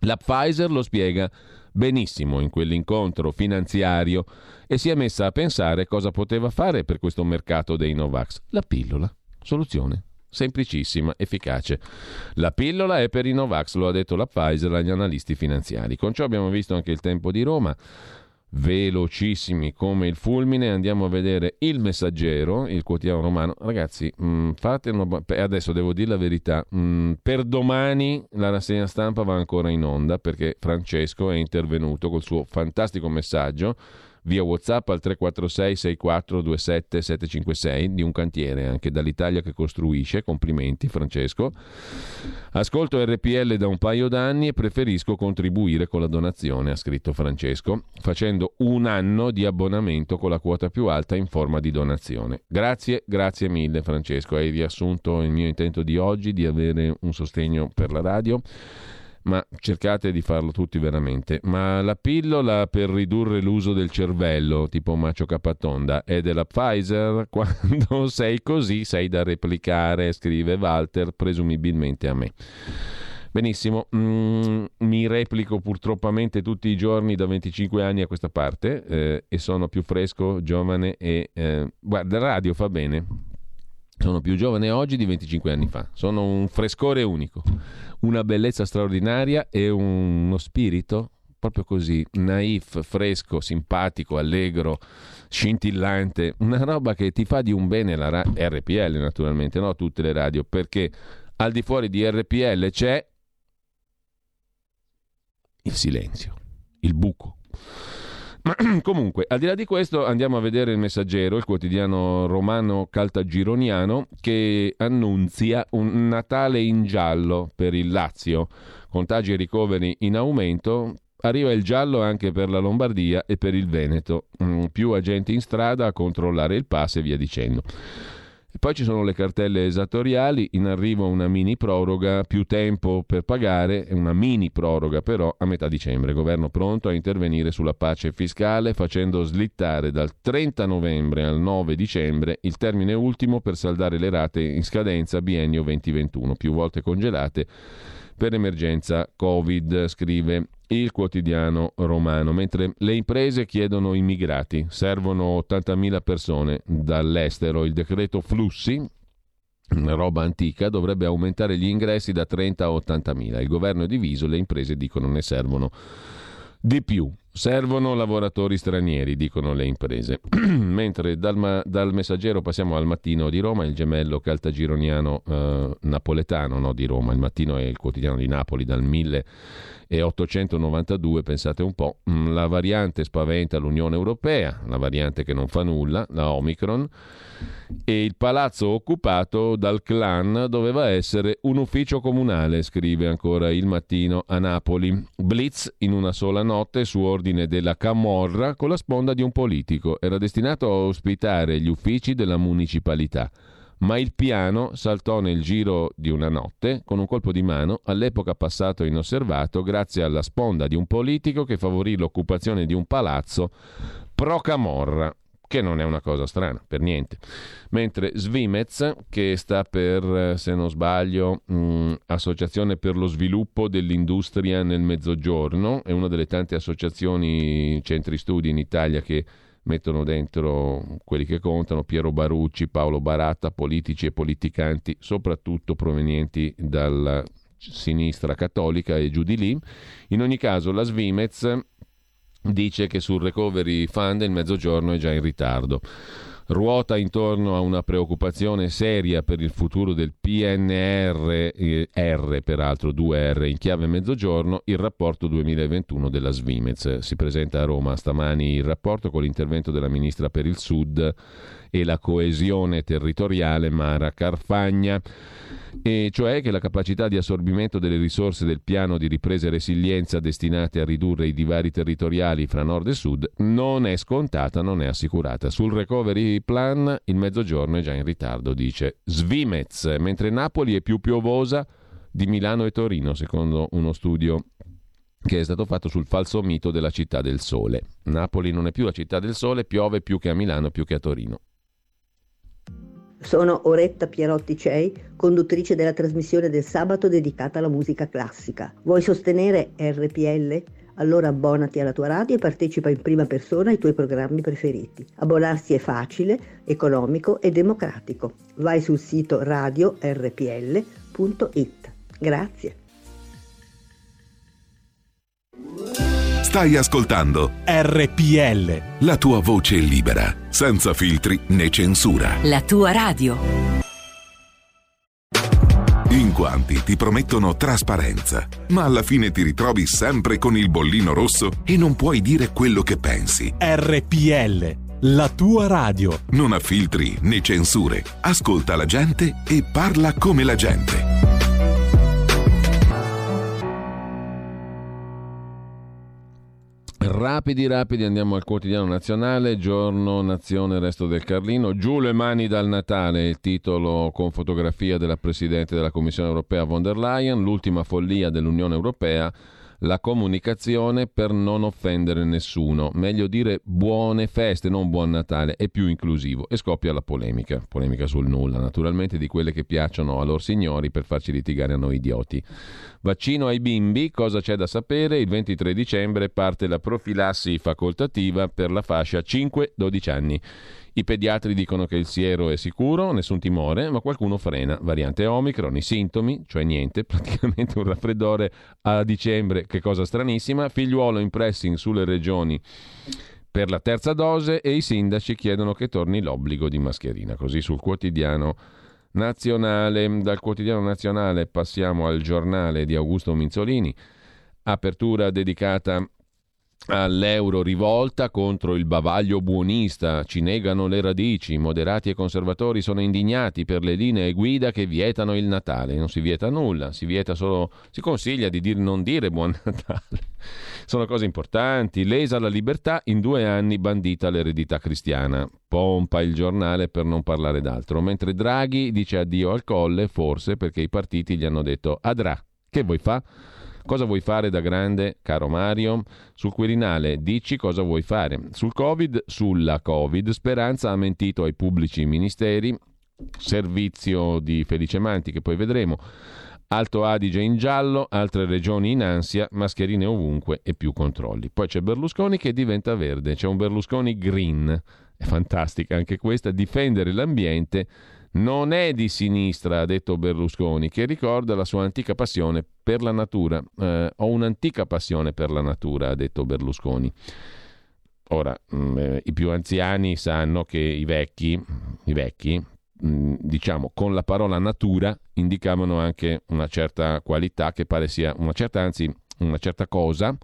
Speaker 1: La Pfizer lo spiega benissimo in quell'incontro finanziario e si è messa a pensare cosa poteva fare per questo mercato dei Novax. La pillola. Soluzione. Semplicissima, efficace. La pillola è per i Novax, lo ha detto la Pfizer agli analisti finanziari. Con ciò abbiamo visto anche il tempo di Roma velocissimi come il fulmine. Andiamo a vedere il messaggero, il quotidiano romano. Ragazzi, mh, mm, fate una... adesso devo dire la verità. Mh, mm, per domani la rassegna stampa va ancora in onda perché Francesco è intervenuto col suo fantastico messaggio via WhatsApp al 346 6427 756 di un cantiere anche dall'Italia che costruisce. Complimenti Francesco. Ascolto RPL da un paio d'anni e preferisco contribuire con la donazione, ha scritto Francesco, facendo un anno di abbonamento con la quota più alta in forma di donazione. Grazie, grazie mille Francesco, hai riassunto il mio intento di oggi di avere un sostegno per la radio ma cercate di farlo tutti veramente. Ma la pillola per ridurre l'uso del cervello, tipo Macio Capatonda, è della Pfizer? Quando sei così sei da replicare, scrive Walter, presumibilmente a me. Benissimo, mm, mi replico purtroppamente tutti i giorni da 25 anni a questa parte eh, e sono più fresco, giovane e... Eh, guarda, radio fa bene. Sono più giovane oggi di 25 anni fa. Sono un frescore unico una bellezza straordinaria e uno spirito proprio così, naif, fresco, simpatico, allegro, scintillante, una roba che ti fa di un bene la ra- RPL naturalmente, no? tutte le radio, perché al di fuori di RPL c'è il silenzio, il buco. Ma comunque, al di là di questo, andiamo a vedere il messaggero, il quotidiano romano caltagironiano, che annunzia un Natale in giallo per il Lazio. Contagi e ricoveri in aumento. Arriva il giallo anche per la Lombardia e per il Veneto. Mm, più agenti in strada a controllare il pass e via dicendo. E poi ci sono le cartelle esattoriali, in arrivo una mini proroga, più tempo per pagare, una mini proroga però a metà dicembre. Governo pronto a intervenire sulla pace fiscale facendo slittare dal 30 novembre al 9 dicembre il termine ultimo per saldare le rate in scadenza biennio 2021, più volte congelate per emergenza Covid, scrive il quotidiano romano, mentre le imprese chiedono immigrati, servono 80.000 persone dall'estero, il decreto flussi, una roba antica, dovrebbe aumentare gli ingressi da 30 a 80.000, il governo è diviso, le imprese dicono ne servono di più. Servono lavoratori stranieri, dicono le imprese. Mentre dal, ma- dal, messaggero passiamo al mattino di Roma, il gemello caltagironiano eh, napoletano no, di Roma. Il mattino è il quotidiano di Napoli dal 1892, pensate un po'. Mm, la variante spaventa l'Unione Europea, la variante che non fa nulla, la Omicron e il palazzo occupato dal clan doveva essere un ufficio comunale, scrive ancora il mattino a Napoli. Blitz in una sola notte su ordine della Camorra con la sponda di un politico. Era destinato a ospitare gli uffici della municipalità. Ma il piano saltò nel giro di una notte con un colpo di mano, all'epoca passato inosservato, grazie alla sponda di un politico che favorì l'occupazione di un palazzo pro Camorra che non è una cosa strana, per niente. Mentre Svimez, che sta per, se non sbaglio, mh, Associazione per lo sviluppo dell'industria nel Mezzogiorno, è una delle tante associazioni, centri studi in Italia che mettono dentro quelli che contano, Piero Barucci, Paolo Baratta, politici e politicanti, soprattutto provenienti dalla sinistra cattolica e giù di lì. In ogni caso la Svimez dice che sul recovery fund il mezzogiorno è già in ritardo. Ruota intorno a una preoccupazione seria per il futuro del PNR, eh, R peraltro 2R in chiave mezzogiorno, il rapporto 2021 della Svimez. Si presenta a Roma stamani il rapporto con l'intervento della ministra per il Sud e la coesione territoriale Mara Carfagna e cioè che la capacità di assorbimento delle risorse del piano di ripresa e resilienza destinate a ridurre i divari territoriali fra nord e sud non è scontata, non è assicurata. Sul recovery plan il mezzogiorno è già in ritardo, dice Svimez, mentre Napoli è più piovosa di Milano e Torino, secondo uno studio che è stato fatto sul falso mito della città del sole. Napoli non è più la città del sole, piove più che a Milano, più che a Torino.
Speaker 12: Sono Oretta Pierotti Cei, conduttrice della trasmissione del sabato dedicata alla musica classica. Vuoi sostenere RPL? Allora abbonati alla tua radio e partecipa in prima persona ai tuoi programmi preferiti. Abbonarsi è facile, economico e democratico. Vai sul sito radio rpl.it. Grazie.
Speaker 13: Stai ascoltando
Speaker 14: RPL.
Speaker 13: La tua voce libera, senza filtri né censura.
Speaker 15: La tua radio.
Speaker 13: In quanti ti promettono trasparenza, ma alla fine ti ritrovi sempre con il bollino rosso e non puoi dire quello che pensi.
Speaker 14: RPL. La tua radio.
Speaker 13: Non ha filtri né censure. Ascolta la gente e parla come la gente.
Speaker 1: Rapidi, rapidi, andiamo al quotidiano nazionale, giorno, nazione, resto del Carlino. Giù le mani dal Natale, il titolo con fotografia della Presidente della Commissione europea von der Leyen, l'ultima follia dell'Unione Europea la comunicazione per non offendere nessuno. Meglio dire buone feste, non buon Natale, è più inclusivo. E scoppia la polemica, polemica sul nulla, naturalmente di quelle che piacciono a loro signori per farci litigare a noi idioti. Vaccino ai bimbi, cosa c'è da sapere? Il 23 dicembre parte la profilassi facoltativa per la fascia 5-12 anni. I pediatri dicono che il siero è sicuro, nessun timore, ma qualcuno frena. Variante Omicron, i sintomi, cioè niente, praticamente un raffreddore a dicembre, che cosa stranissima. Figliuolo in pressing sulle regioni per la terza dose e i sindaci chiedono che torni l'obbligo di mascherina. Così sul quotidiano nazionale. Dal quotidiano nazionale passiamo al giornale di Augusto Minzolini. Apertura dedicata all'euro rivolta contro il bavaglio buonista, ci negano le radici, moderati e conservatori sono indignati per le linee guida che vietano il Natale, non si vieta nulla, si vieta solo si consiglia di dir, non dire buon Natale. Sono cose importanti, lesa la libertà, in due anni bandita l'eredità cristiana. Pompa il giornale per non parlare d'altro, mentre Draghi dice addio al colle, forse perché i partiti gli hanno detto adrà, che vuoi fa? Cosa vuoi fare da grande, caro Mario? Sul Quirinale, dici cosa vuoi fare. Sul Covid, sulla Covid, Speranza ha mentito ai pubblici ministeri, servizio di Felice Manti che poi vedremo. Alto Adige in giallo, altre regioni in ansia, mascherine ovunque e più controlli. Poi c'è Berlusconi che diventa verde, c'è un Berlusconi green. È fantastica anche questa, difendere l'ambiente non è di sinistra, ha detto Berlusconi, che ricorda la sua antica passione per la natura. Eh, ho un'antica passione per la natura, ha detto Berlusconi. Ora, mh, mm, eh, i più anziani sanno che i vecchi, i vecchi mh, mm, diciamo, con la parola natura indicavano anche una certa qualità che pare sia, una certa, anzi, una certa cosa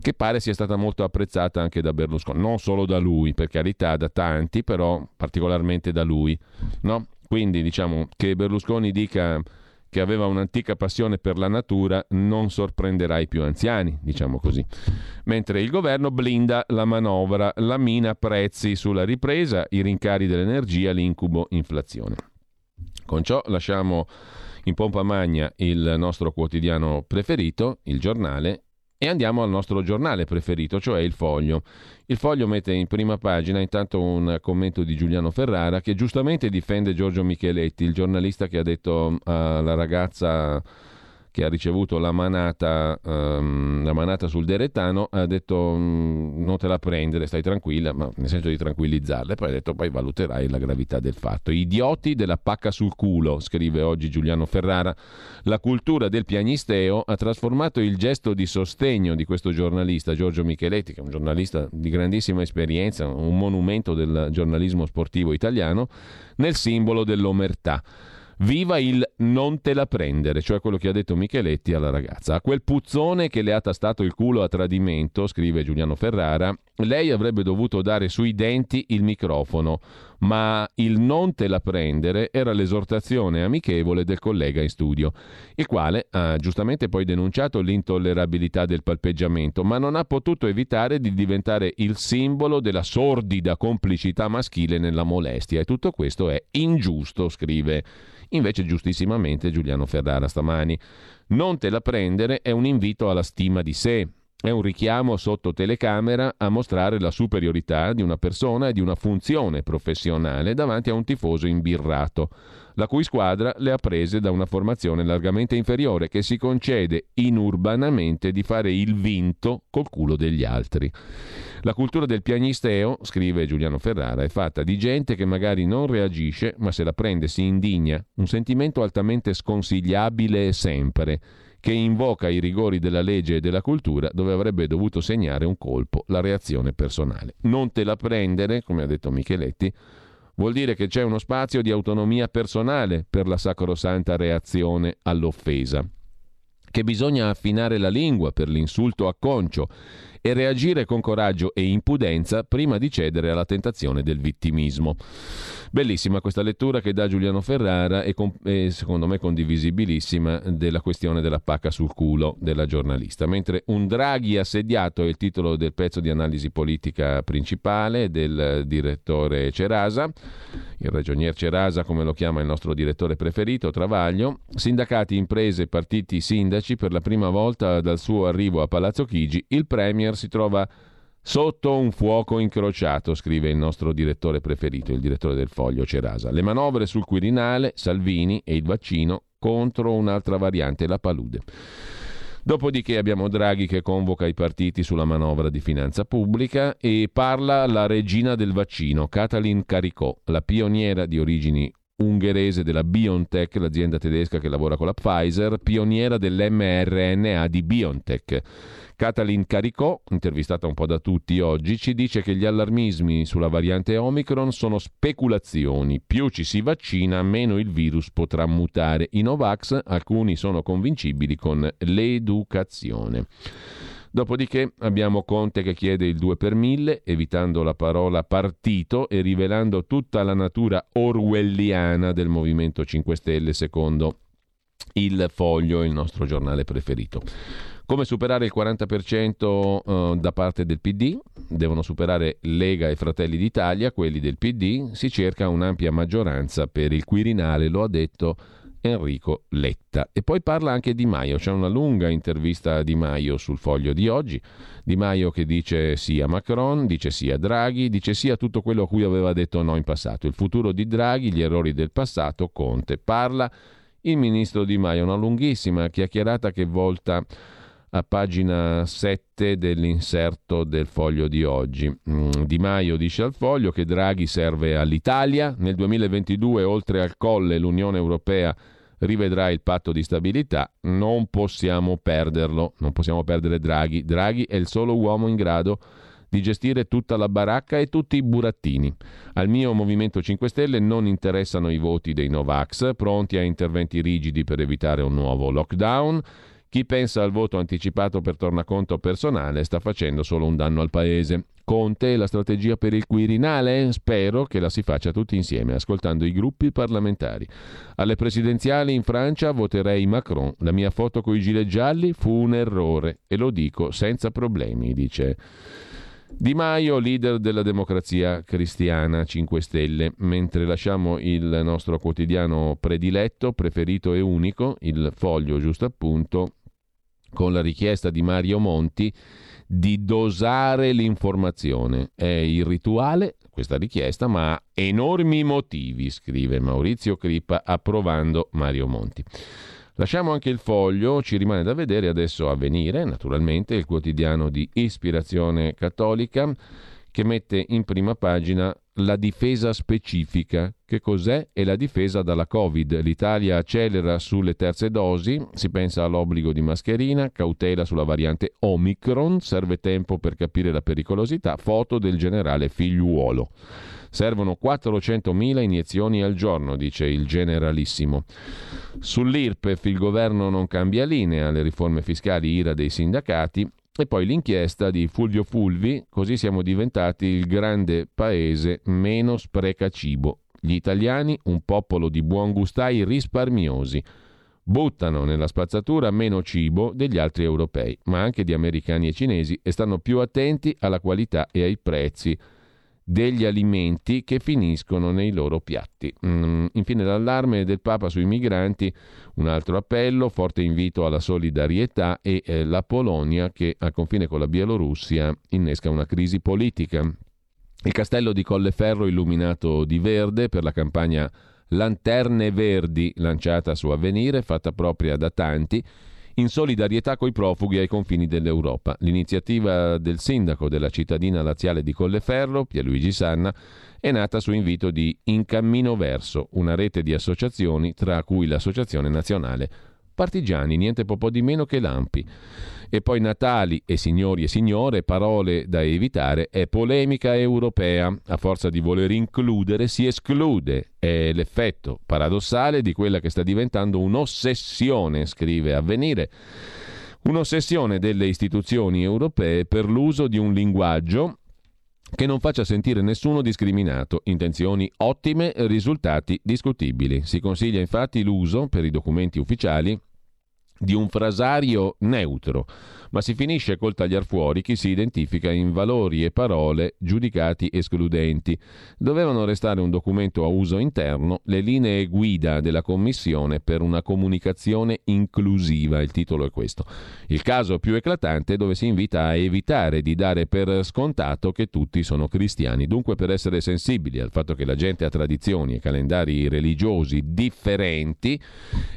Speaker 1: che pare sia stata molto apprezzata anche da Berlusconi, non solo da lui, per carità, da tanti, però particolarmente da lui. No? Quindi diciamo che Berlusconi dica che aveva un'antica passione per la natura non sorprenderà i più anziani, diciamo così. Mentre il governo blinda la manovra, la mina prezzi sulla ripresa, i rincari dell'energia, l'incubo inflazione. Con ciò lasciamo in pompa magna il nostro quotidiano preferito, il giornale, e andiamo al nostro giornale preferito, cioè il Foglio. Il Foglio mette in prima pagina intanto un commento di Giuliano Ferrara che giustamente difende Giorgio Micheletti, il giornalista che ha detto alla ragazza che ha ricevuto la manata, um, la manata sul deretano, ha detto um, non te la prendere, stai tranquilla, ma nel senso di tranquillizzarla. E poi ha detto poi valuterai la gravità del fatto. Idioti della pacca sul culo, scrive oggi Giuliano Ferrara. La cultura del piagnisteo ha trasformato il gesto di sostegno di questo giornalista, Giorgio Micheletti, che è un giornalista di grandissima esperienza, un monumento del giornalismo sportivo italiano, nel simbolo dell'omertà. Viva il non te la prendere, cioè quello che ha detto Micheletti alla ragazza. A quel puzzone che le ha tastato il culo a tradimento, scrive Giuliano Ferrara, lei avrebbe dovuto dare sui denti il microfono, ma il non te la prendere era l'esortazione amichevole del collega in studio, il quale ha giustamente poi denunciato l'intollerabilità del palpeggiamento, ma non ha potuto evitare di diventare il simbolo della sordida complicità maschile nella molestia e tutto questo è ingiusto, scrive Invece giustissimamente Giuliano Ferrara stamani. Non te la prendere è un invito alla stima di sé, è un richiamo sotto telecamera a mostrare la superiorità di una persona e di una funzione professionale davanti a un tifoso imbirrato, la cui squadra le ha prese da una formazione largamente inferiore che si concede inurbanamente di fare il vinto col culo degli altri. La cultura del piagnisteo, scrive Giuliano Ferrara, è fatta di gente che magari non reagisce, ma se la prende si indigna, un sentimento altamente sconsigliabile sempre che invoca i rigori della legge e della cultura dove avrebbe dovuto segnare un colpo la reazione personale. Non te la prendere, come ha detto Micheletti, vuol dire che c'è uno spazio di autonomia personale per la sacrosanta reazione all'offesa, che bisogna affinare la lingua per l'insulto a concio e reagire con coraggio e impudenza prima di cedere alla tentazione del vittimismo. Bellissima questa lettura che dà Giuliano Ferrara e, con, e secondo me condivisibilissima della questione della pacca sul culo della giornalista. Mentre un Draghi assediato è il titolo del pezzo di analisi politica principale del direttore Cerasa, il ragionier Cerasa come lo chiama il nostro direttore preferito, Travaglio, sindacati, imprese, partiti, sindaci, per la prima volta dal suo arrivo a Palazzo Chigi, il Premier si trova Sotto un fuoco incrociato, scrive il nostro direttore preferito, il direttore del Foglio Cerasa. Le manovre sul Quirinale, Salvini e il vaccino contro un'altra variante, la palude. Dopodiché abbiamo Draghi che convoca i partiti sulla manovra di finanza pubblica e parla la regina del vaccino, Katalin Caricò, la pioniera di origini ungherese della BioNTech, l'azienda tedesca che lavora con la Pfizer, pioniera dell'mRNA di BioNTech. Katalin Caricò, intervistata un po' da tutti oggi, ci dice che gli allarmismi sulla variante Omicron sono speculazioni. Più ci si vaccina, meno il virus potrà mutare. I Novax, alcuni sono convincibili con l'educazione. Dopodiché abbiamo Conte che chiede il 2 per 1000, evitando la parola partito e rivelando tutta la natura orwelliana del Movimento 5 Stelle, secondo il Foglio, il nostro giornale preferito. Come superare il 40% eh, da parte del PD? Devono superare Lega e Fratelli d'Italia, quelli del PD. Si cerca un'ampia maggioranza per il Quirinale, lo ha detto Enrico Letta. E poi parla anche Di Maio, c'è una lunga intervista a Di Maio sul foglio di oggi. Di Maio che dice sì a Macron, dice sì a Draghi, dice sì a tutto quello a cui aveva detto no in passato. Il futuro di Draghi, gli errori del passato, Conte. Parla il ministro Di Maio, una lunghissima chiacchierata che volta a pagina 7 dell'inserto del foglio di oggi. Mm, di Maio dice al foglio che Draghi serve all'Italia, nel 2022 oltre al colle l'Unione Europea rivedrà il patto di stabilità, non possiamo perderlo, non possiamo perdere Draghi. Draghi è il solo uomo in grado di gestire tutta la baracca e tutti i burattini. Al mio Movimento 5 Stelle non interessano i voti dei Novax, pronti a interventi rigidi per evitare un nuovo lockdown. Chi pensa al voto anticipato per tornaconto personale sta facendo solo un danno al paese. Conte e la strategia per il Quirinale? Spero che la si faccia tutti insieme, ascoltando i gruppi parlamentari. Alle presidenziali in Francia voterei Macron. La mia foto con i gilet gialli fu un errore e lo dico senza problemi, dice di Maio, leader della democrazia cristiana 5 Stelle, mentre lasciamo il nostro quotidiano prediletto, preferito e unico, il foglio giusto appunto, con la richiesta di Mario Monti di dosare l'informazione. È irrituale questa richiesta, ma ha enormi motivi, scrive Maurizio Crippa approvando Mario Monti. Lasciamo anche il foglio, ci rimane da vedere adesso a venire, naturalmente, il quotidiano di ispirazione cattolica che mette in prima pagina la difesa specifica. Che cos'è? È la difesa dalla Covid. L'Italia accelera sulle terze dosi, si pensa all'obbligo di mascherina, cautela sulla variante Omicron, serve tempo per capire la pericolosità, foto del generale figliuolo. Servono 400.000 iniezioni al giorno, dice il generalissimo. Sull'IRPEF il governo non cambia linea, le riforme fiscali ira dei sindacati e poi l'inchiesta di Fulvio Fulvi, così siamo diventati il grande paese meno spreca cibo. Gli italiani, un popolo di buon gustai risparmiosi, buttano nella spazzatura meno cibo degli altri europei, ma anche di americani e cinesi e stanno più attenti alla qualità e ai prezzi degli alimenti che finiscono nei loro piatti. Mm, infine l'allarme del Papa sui migranti, un altro appello, forte invito alla solidarietà e eh, la Polonia che al confine con la Bielorussia innesca una crisi politica. Il castello di Colleferro illuminato di verde per la campagna Lanterne Verdi lanciata su Avvenire, fatta propria da tanti, in solidarietà coi profughi ai confini dell'Europa. L'iniziativa del sindaco della cittadina laziale di Colleferro, Pierluigi Sanna, è nata su invito di In Cammino Verso, una rete di associazioni tra cui l'Associazione Nazionale Partigiani, niente po' di meno che lampi. E poi Natali e signori e signore, parole da evitare, è polemica europea. A forza di voler includere si esclude. È l'effetto paradossale di quella che sta diventando un'ossessione, scrive Avvenire. Un'ossessione delle istituzioni europee per l'uso di un linguaggio che non faccia sentire nessuno discriminato, intenzioni ottime, risultati discutibili. Si consiglia infatti l'uso, per i documenti ufficiali, di un frasario neutro, ma si finisce col tagliar fuori chi si identifica in valori e parole giudicati escludenti. Dovevano restare un documento a uso interno, le linee guida della Commissione per una comunicazione inclusiva, il titolo è questo. Il caso più eclatante dove si invita a evitare di dare per scontato che tutti sono cristiani, dunque per essere sensibili al fatto che la gente ha tradizioni e calendari religiosi differenti,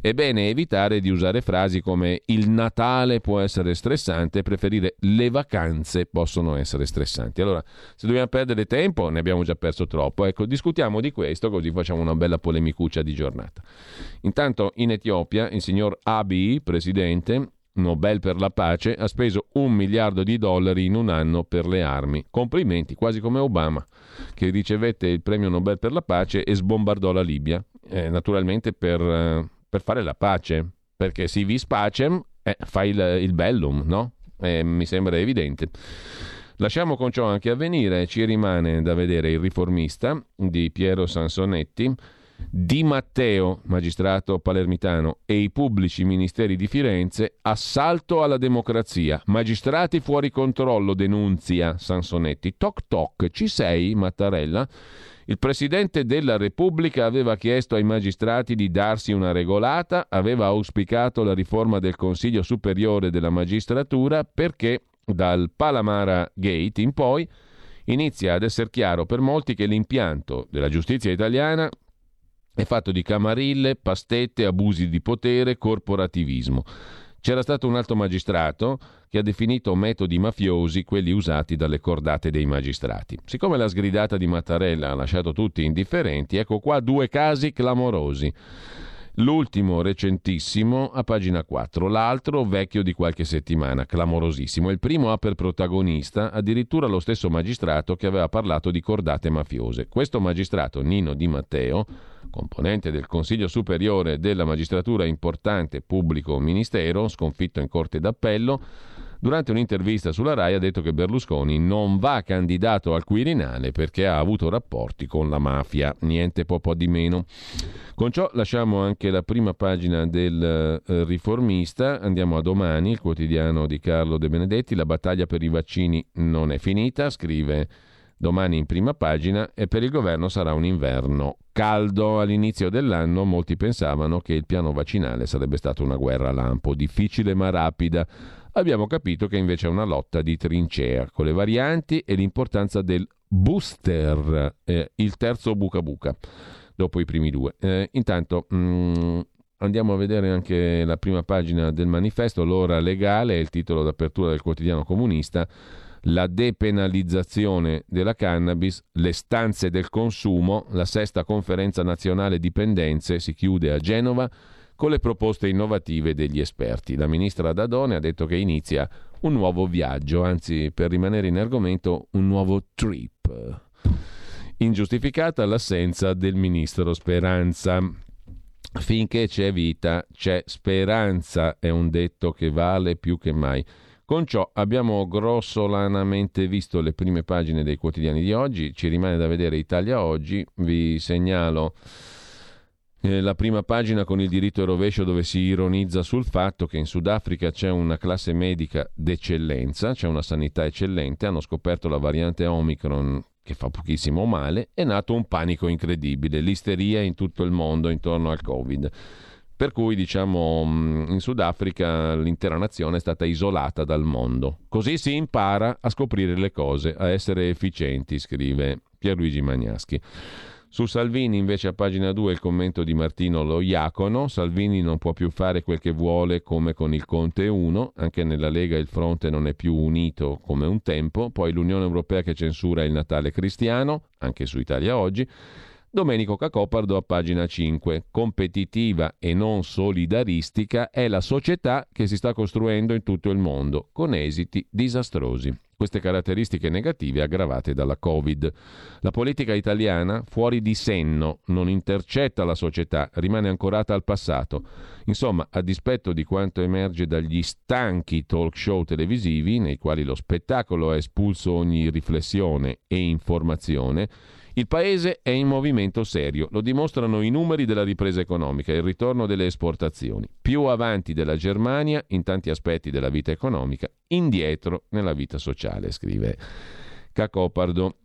Speaker 1: è bene evitare di usare frasi come il Natale può essere stressante stressante, preferire le vacanze possono essere stressanti. Allora, se dobbiamo perdere tempo, ne abbiamo già perso troppo. Ecco, discutiamo di questo, così facciamo una bella polemicuccia di giornata. Intanto in Etiopia il signor Abiy, presidente, Nobel per la pace, ha speso un miliardo di dollari in un anno per le armi. Complimenti, quasi come Obama, che ricevette il premio Nobel per la pace e sbombardò la Libia, eh, naturalmente per, eh, per, fare la pace, perché si vis pacem eh, fai il, il bellum, no? Eh, mi sembra evidente. Lasciamo con ciò anche avvenire, ci rimane da vedere il riformista di Piero Sansonetti, Di Matteo, magistrato palermitano, e i pubblici ministeri di Firenze, assalto alla democrazia, magistrati fuori controllo, denunzia Sansonetti. Toc toc, ci sei, Mattarella? Il Presidente della Repubblica aveva chiesto ai magistrati di darsi una regolata, aveva auspicato la riforma del Consiglio Superiore della Magistratura perché dal Palamara Gate in poi inizia ad essere chiaro per molti che l'impianto della giustizia italiana è fatto di camarille, pastette, abusi di potere, corporativismo. C'era stato un alto magistrato che ha definito metodi mafiosi quelli usati dalle cordate dei magistrati. Siccome la sgridata di Mattarella ha lasciato tutti indifferenti, ecco qua due casi clamorosi. L'ultimo recentissimo a pagina 4, l'altro vecchio di qualche settimana, clamorosissimo. Il primo ha per protagonista addirittura lo stesso magistrato che aveva parlato di cordate mafiose. Questo magistrato, Nino Di Matteo, componente del Consiglio Superiore della Magistratura importante pubblico ministero, sconfitto in Corte d'Appello, Durante un'intervista sulla RAI ha detto che Berlusconi non va candidato al Quirinale perché ha avuto rapporti con la mafia, niente po' po' di meno. Con ciò lasciamo anche la prima pagina del eh, riformista, andiamo a domani, il quotidiano di Carlo De Benedetti, la battaglia per i vaccini non è finita, scrive domani in prima pagina e per il governo sarà un inverno caldo. All'inizio dell'anno molti pensavano che il piano vaccinale sarebbe stata una guerra lampo, difficile ma rapida abbiamo capito che invece è una lotta di trincea con le varianti e l'importanza del booster, eh, il terzo buca buca, dopo i primi due. Eh, intanto mh, mm, andiamo a vedere anche la prima pagina del manifesto, l'ora legale, è il titolo d'apertura del quotidiano comunista la depenalizzazione della cannabis, le stanze del consumo, la sesta conferenza nazionale dipendenze si chiude a Genova con le proposte innovative degli esperti. La ministra Dadone ha detto che inizia un nuovo viaggio, anzi per rimanere in argomento un nuovo trip. Ingiustificata l'assenza del ministro Speranza. Finché c'è vita, c'è speranza, è un detto che vale più che mai. Con ciò abbiamo grossolanamente visto le prime pagine dei quotidiani di oggi, ci rimane da vedere Italia oggi, vi segnalo eh, la prima pagina con il diritto e rovescio dove si ironizza sul fatto che in Sudafrica c'è una classe medica d'eccellenza, c'è una sanità eccellente, hanno scoperto la variante Omicron che fa pochissimo male, è nato un panico incredibile, l'isteria in tutto il mondo intorno al Covid. Per cui, diciamo, mm, in Sudafrica l'intera nazione è stata isolata dal mondo. Così si impara a scoprire le cose, a essere efficienti, scrive Pierluigi Magnaschi. Su Salvini invece a pagina 2 il commento di Martino Lo Iacono, Salvini non può più fare quel che vuole come con il Conte 1, anche nella Lega il fronte non è più unito come un tempo, poi l'Unione Europea che censura il Natale cristiano, anche su Italia Oggi, Domenico Cacopardo a pagina 5. Competitiva e non solidaristica è la società che si sta costruendo in tutto il mondo, con esiti disastrosi. Queste caratteristiche negative aggravate dalla Covid. La politica italiana, fuori di senno, non intercetta la società, rimane ancorata al passato. Insomma, a dispetto di quanto emerge dagli stanchi talk show televisivi, nei quali lo spettacolo ha espulso ogni riflessione e informazione, il paese è in movimento serio, lo dimostrano i numeri della ripresa economica e il ritorno delle esportazioni. Più avanti della Germania in tanti aspetti della vita economica, indietro nella vita sociale, scrive Cacopardo.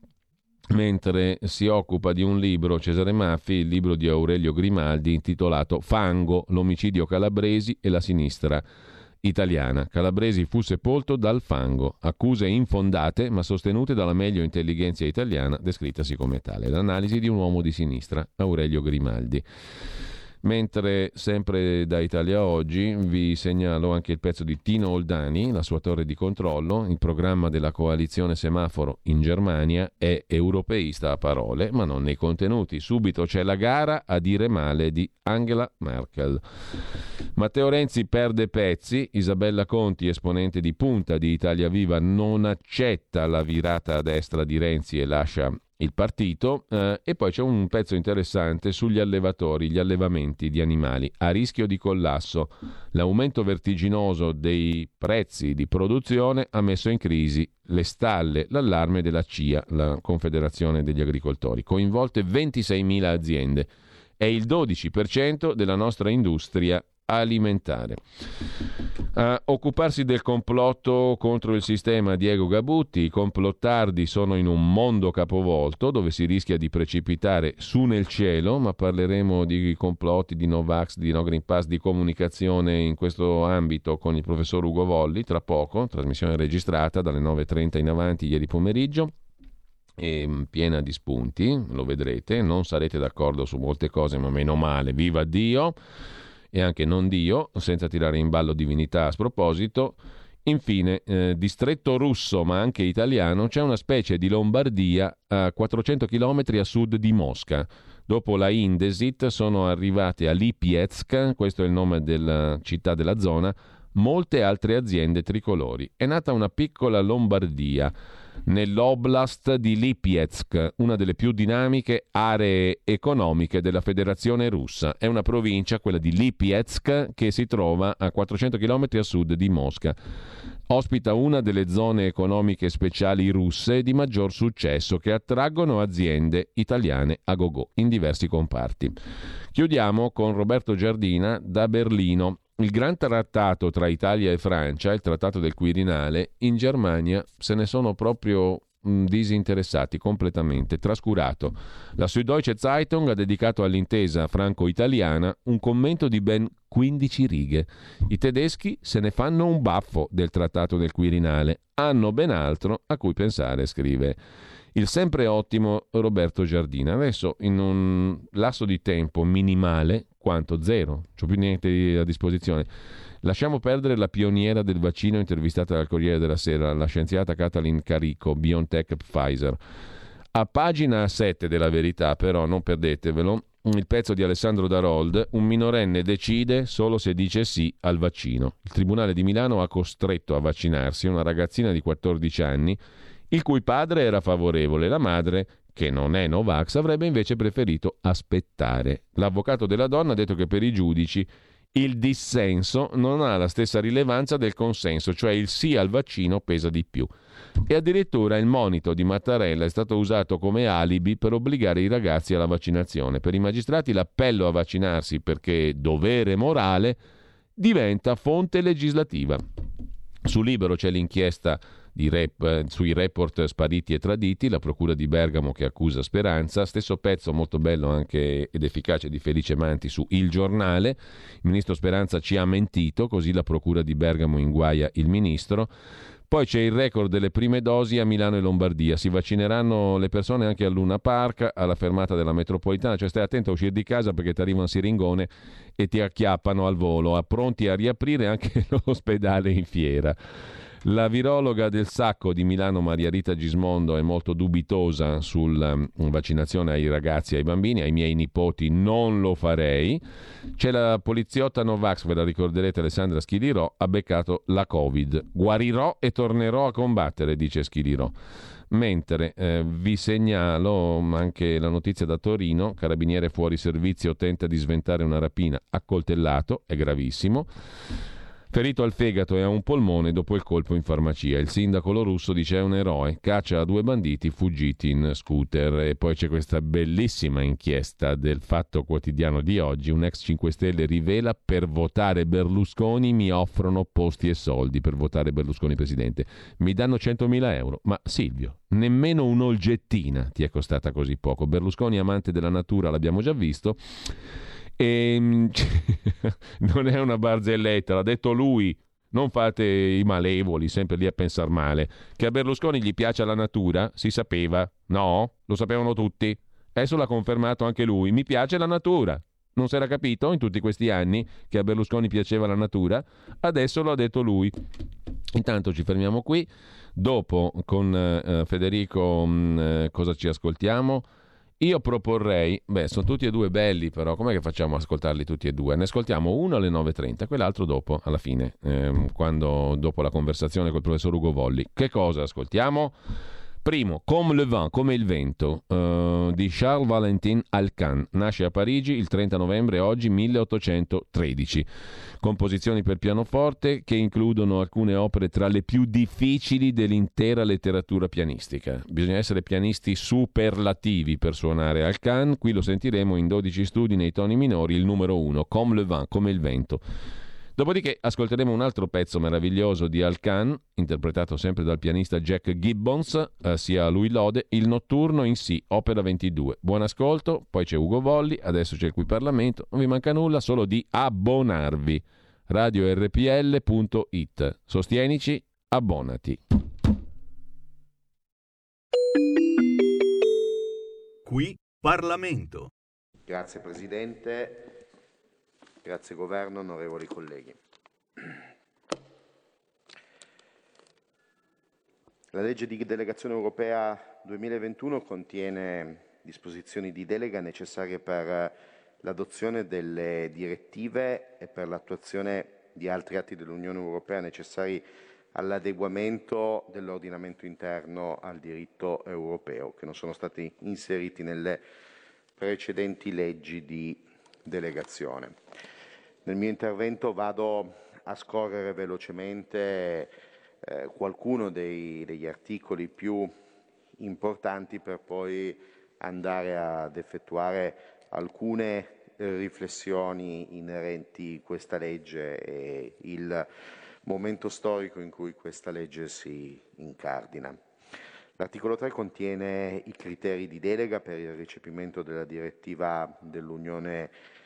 Speaker 1: Mentre si occupa di un libro, Cesare Maffi, il libro di Aurelio Grimaldi intitolato Fango, l'omicidio calabresi e la sinistra italiana. Calabresi fu sepolto dal fango. Accuse infondate ma sostenute dalla meglio intelligenza italiana, descrittasi come tale. L'analisi di un uomo di sinistra, Aurelio Grimaldi. Mentre sempre da Italia Oggi vi segnalo anche il pezzo di Tino Oldani, la sua torre di controllo, il programma della coalizione semaforo in Germania è europeista a parole, ma non nei contenuti. Subito c'è la gara a dire male di Angela Merkel. Matteo Renzi perde pezzi, Isabella Conti, esponente di punta di Italia Viva, non accetta la virata a destra di Renzi e lascia il partito eh, e poi c'è un pezzo interessante sugli allevatori, gli allevamenti di animali a rischio di collasso. L'aumento vertiginoso dei prezzi di produzione ha messo in crisi le stalle, l'allarme della CIA, la Confederazione degli Agricoltori, coinvolte 26.000 aziende. È il 12% della nostra industria alimentare. A occuparsi del complotto contro il sistema Diego Gabutti, i complottardi sono in un mondo capovolto dove si rischia di precipitare su nel cielo, ma parleremo di complotti, di Novax, di No Green Pass, di comunicazione in questo ambito con il professor Ugo Volli tra poco, trasmissione registrata dalle 9.30 in avanti ieri pomeriggio e piena di spunti, lo vedrete, non sarete d'accordo su molte cose, ma meno male, viva Dio! E anche non Dio, senza tirare in ballo divinità a sproposito. Infine, eh, distretto russo ma anche italiano, c'è una specie di Lombardia a 400 km a sud di Mosca. Dopo la Indesit sono arrivate a Lipetsk, questo è il nome della città della zona, molte altre aziende tricolori. È nata una piccola Lombardia nell'oblast di Lipetsk, una delle più dinamiche aree economiche della Federazione russa. È una provincia, quella di Lipetsk, che si trova a 400 km a sud di Mosca. Ospita una delle zone economiche speciali russe di maggior successo che attraggono aziende italiane a gogo in diversi comparti. Chiudiamo con Roberto Giardina da Berlino. Il gran trattato tra Italia e Francia, il trattato del Quirinale, in Germania se ne sono proprio disinteressati completamente, trascurato. La Süddeutsche Zeitung ha dedicato all'intesa franco-italiana un commento di ben 15 righe. I tedeschi se ne fanno un baffo del trattato del Quirinale, hanno ben altro a cui pensare, scrive il sempre ottimo Roberto Giardina. Adesso in un lasso di tempo minimale, quanto zero, non ho più niente a disposizione. Lasciamo perdere la pioniera del vaccino intervistata dal Corriere della Sera, la scienziata Katalin Carico, BioNTech Pfizer. A pagina 7 della verità, però, non perdetevelo, il pezzo di Alessandro Darold, un minorenne decide solo se dice sì al vaccino. Il Tribunale di Milano ha costretto a vaccinarsi una ragazzina di 14 anni il cui padre era favorevole, la madre che non è Novax, avrebbe invece preferito aspettare. L'avvocato della donna ha detto che per i giudici il dissenso non ha la stessa rilevanza del consenso, cioè il sì al vaccino pesa di più. E addirittura il monito di Mattarella è stato usato come alibi per obbligare i ragazzi alla vaccinazione. Per i magistrati l'appello a vaccinarsi perché dovere morale diventa fonte legislativa. Su Libero c'è l'inchiesta rap, sui report spariti e traditi, la procura di Bergamo che accusa Speranza, stesso pezzo molto bello anche ed efficace di Felice Manti su Il Giornale, il ministro Speranza ci ha mentito, così la procura di Bergamo inguaia il ministro. Poi c'è il record delle prime dosi a Milano e Lombardia. Si vaccineranno le persone anche a Luna Park, alla fermata della metropolitana. Cioè stai attento a uscire di casa perché ti arriva un siringone e ti acchiappano al volo, pronti a riaprire anche l'ospedale in fiera. La virologa del Sacco di Milano, Maria Rita Gismondo, è molto dubitosa sulla um, vaccinazione ai ragazzi e ai bambini. Ai miei nipoti non lo farei. C'è la poliziotta Novax, ve la ricorderete, Alessandra Schilirò, ha beccato la Covid. Guarirò e tornerò a combattere, dice Schilirò. Mentre eh, vi segnalo anche la notizia da Torino, carabiniere fuori servizio tenta di sventare una rapina, accoltellato, è gravissimo. Ferito al fegato e a un polmone dopo il colpo in farmacia. Il sindaco Lorusso dice è un eroe, caccia a due banditi fuggiti in scooter. E poi c'è questa bellissima inchiesta del Fatto Quotidiano di oggi. Un ex 5 Stelle rivela per votare Berlusconi mi offrono posti e soldi per votare Berlusconi presidente. Mi danno 100.000 euro. Ma Silvio, nemmeno un'olgettina ti è costata così poco. Berlusconi amante della natura l'abbiamo già visto. E, ehm, non è una barzelletta, l'ha detto lui. Non fate i malevoli, sempre lì a pensare male. Che a Berlusconi gli piace la natura, si sapeva. No, lo sapevano tutti. Adesso l'ha confermato anche lui. Mi piace la natura. Non si era capito in tutti questi anni che a Berlusconi piaceva la natura? Adesso lo ha detto lui. Intanto ci fermiamo qui. Dopo con eh, Federico mh, mm, eh, cosa ci ascoltiamo? Io proporrei, beh, sono tutti e due belli, però com'è che facciamo ascoltarli tutti e due? Ne ascoltiamo uno alle 9.30, quell'altro dopo, alla fine, ehm, quando, dopo la conversazione col professor Ugo Volli. Che cosa ascoltiamo? Primo, Comme le vent, come il vento, uh, di Charles Valentin Alcan. Nasce a Parigi il 30 novembre oggi 1813. Composizioni per pianoforte che includono alcune opere tra le più difficili dell'intera letteratura pianistica. Bisogna essere pianisti superlativi per suonare Alcan. Qui lo sentiremo in 12 studi nei toni minori, il numero 1, Comme le vent, come il vento. Dopodiché ascolteremo un altro pezzo meraviglioso di Alcan, interpretato sempre dal pianista Jack Gibbons, eh, sia lui lode, Il notturno in sì, opera 22. Buon ascolto, poi c'è Ugo Volli, adesso c'è il qui Parlamento, non vi manca nulla, solo di abbonarvi. radiorpl.it. Sostienici, abbonati.
Speaker 15: Qui Parlamento.
Speaker 8: Grazie Presidente.
Speaker 15: Grazie Governo, onorevoli colleghi. La legge di delegazione europea 2021 contiene disposizioni di delega necessarie per l'adozione delle direttive e per l'attuazione di altri atti dell'Unione Europea necessari all'adeguamento dell'ordinamento interno al diritto europeo, che non sono stati inseriti nelle precedenti leggi di delegazione. Nel mio intervento vado a scorrere velocemente eh, qualcuno dei, degli articoli più importanti per poi andare ad effettuare alcune riflessioni inerenti a questa legge e il momento storico in cui questa legge si incardina. L'articolo 3 contiene i criteri di delega per il recepimento della direttiva dell'Unione europea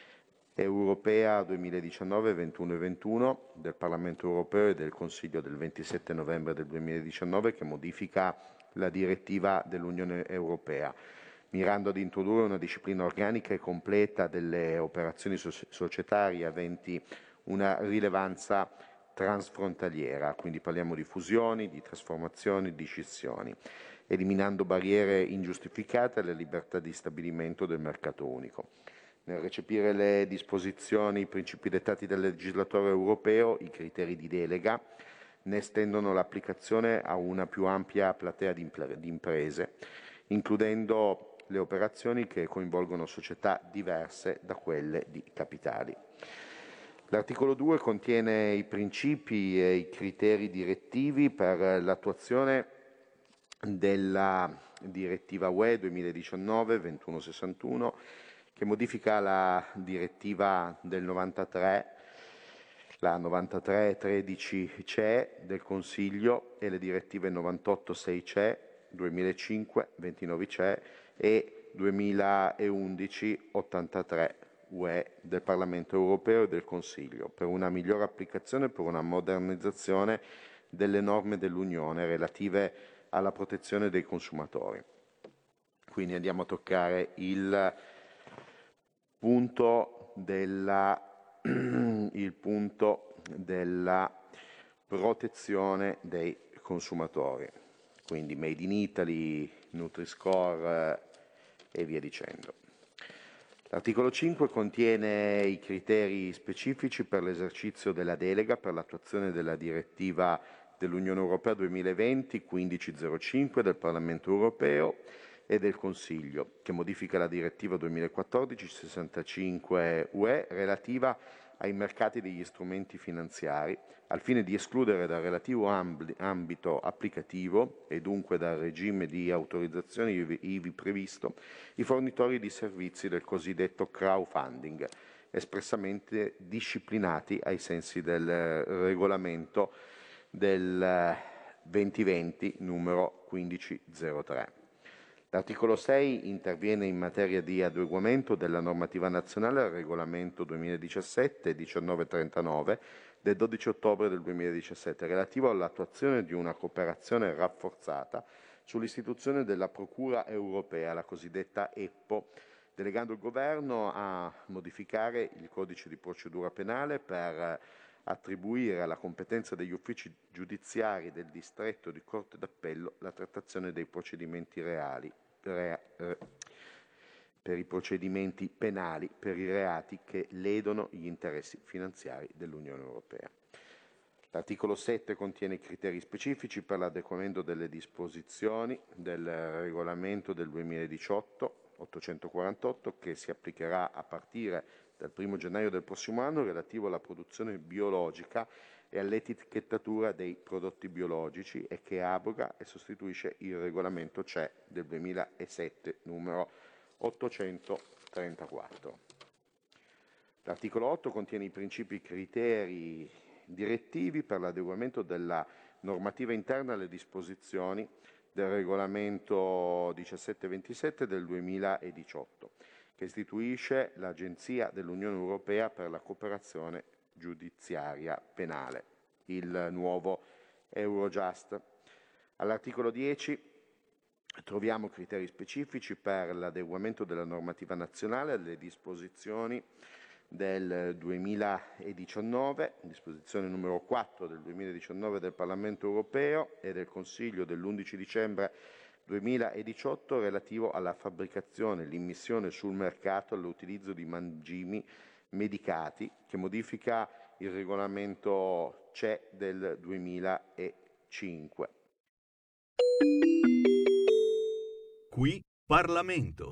Speaker 15: 2019 21 e 21 del Parlamento europeo e del Consiglio del 27 novembre del 2019 che modifica la direttiva dell'Unione europea mirando ad introdurre una disciplina organica e completa delle operazioni societarie aventi una rilevanza transfrontaliera, quindi parliamo di fusioni, di trasformazioni, di scissioni, eliminando barriere ingiustificate alla libertà di stabilimento del mercato unico. Nel recepire le disposizioni, i principi dettati dal legislatore europeo, i criteri di delega ne estendono l'applicazione a una più ampia platea di imprese, includendo le operazioni che coinvolgono società diverse da quelle di capitali. L'articolo 2 contiene i principi e i criteri direttivi per l'attuazione della direttiva UE 2019-2161 che modifica la direttiva del 93 la 9313 CE del Consiglio e le direttive 986 CE 2005 29 CE e 2011 83 UE del Parlamento europeo e del Consiglio per una migliore applicazione e per una modernizzazione delle norme dell'Unione relative alla protezione dei consumatori. Quindi andiamo a toccare il punto della, il punto della protezione dei consumatori, quindi Made in Italy, Nutri-Score e via dicendo. L'articolo 5 contiene i criteri specifici per l'esercizio della delega per l'attuazione della direttiva dell'Unione Europea 2020-1505 del Parlamento Europeo e del Consiglio, che modifica la direttiva 2014-65 UE relativa ai mercati degli strumenti finanziari, al fine di escludere dal relativo ambito applicativo e dunque dal regime di autorizzazione ivi previsto i fornitori di servizi del cosiddetto crowdfunding, espressamente disciplinati ai sensi del regolamento del 2020 numero 1503. L'articolo 6 interviene in materia di adeguamento della normativa nazionale al regolamento 2017-1939 del 12 ottobre del 2017 relativo all'attuazione di una cooperazione rafforzata sull'istituzione della Procura europea, la cosiddetta EPPO, delegando il Governo a modificare il codice di procedura penale per attribuire alla competenza degli uffici giudiziari del distretto di Corte d'Appello la trattazione dei procedimenti reali rea, per i procedimenti penali per i reati che ledono gli interessi finanziari dell'Unione Europea. L'articolo 7 contiene criteri specifici per l'adeguamento delle disposizioni del regolamento del 2018 848 che si applicherà a partire dal 1 gennaio del prossimo anno relativo alla produzione biologica e all'etichettatura dei prodotti biologici e che abroga e sostituisce il regolamento CE del 2007 numero 834. L'articolo 8 contiene i principi criteri direttivi per l'adeguamento della normativa interna alle disposizioni del regolamento 1727 del 2018 che istituisce l'Agenzia dell'Unione Europea per la cooperazione giudiziaria penale, il nuovo Eurojust. All'articolo 10 troviamo criteri specifici per l'adeguamento della normativa nazionale alle disposizioni del 2019, disposizione numero 4 del 2019 del Parlamento europeo e del Consiglio dell'11 dicembre 2018 relativo alla fabbricazione, l'immissione sul mercato e l'utilizzo di mangimi medicati che modifica il regolamento CE del 2005.
Speaker 16: Qui Parlamento.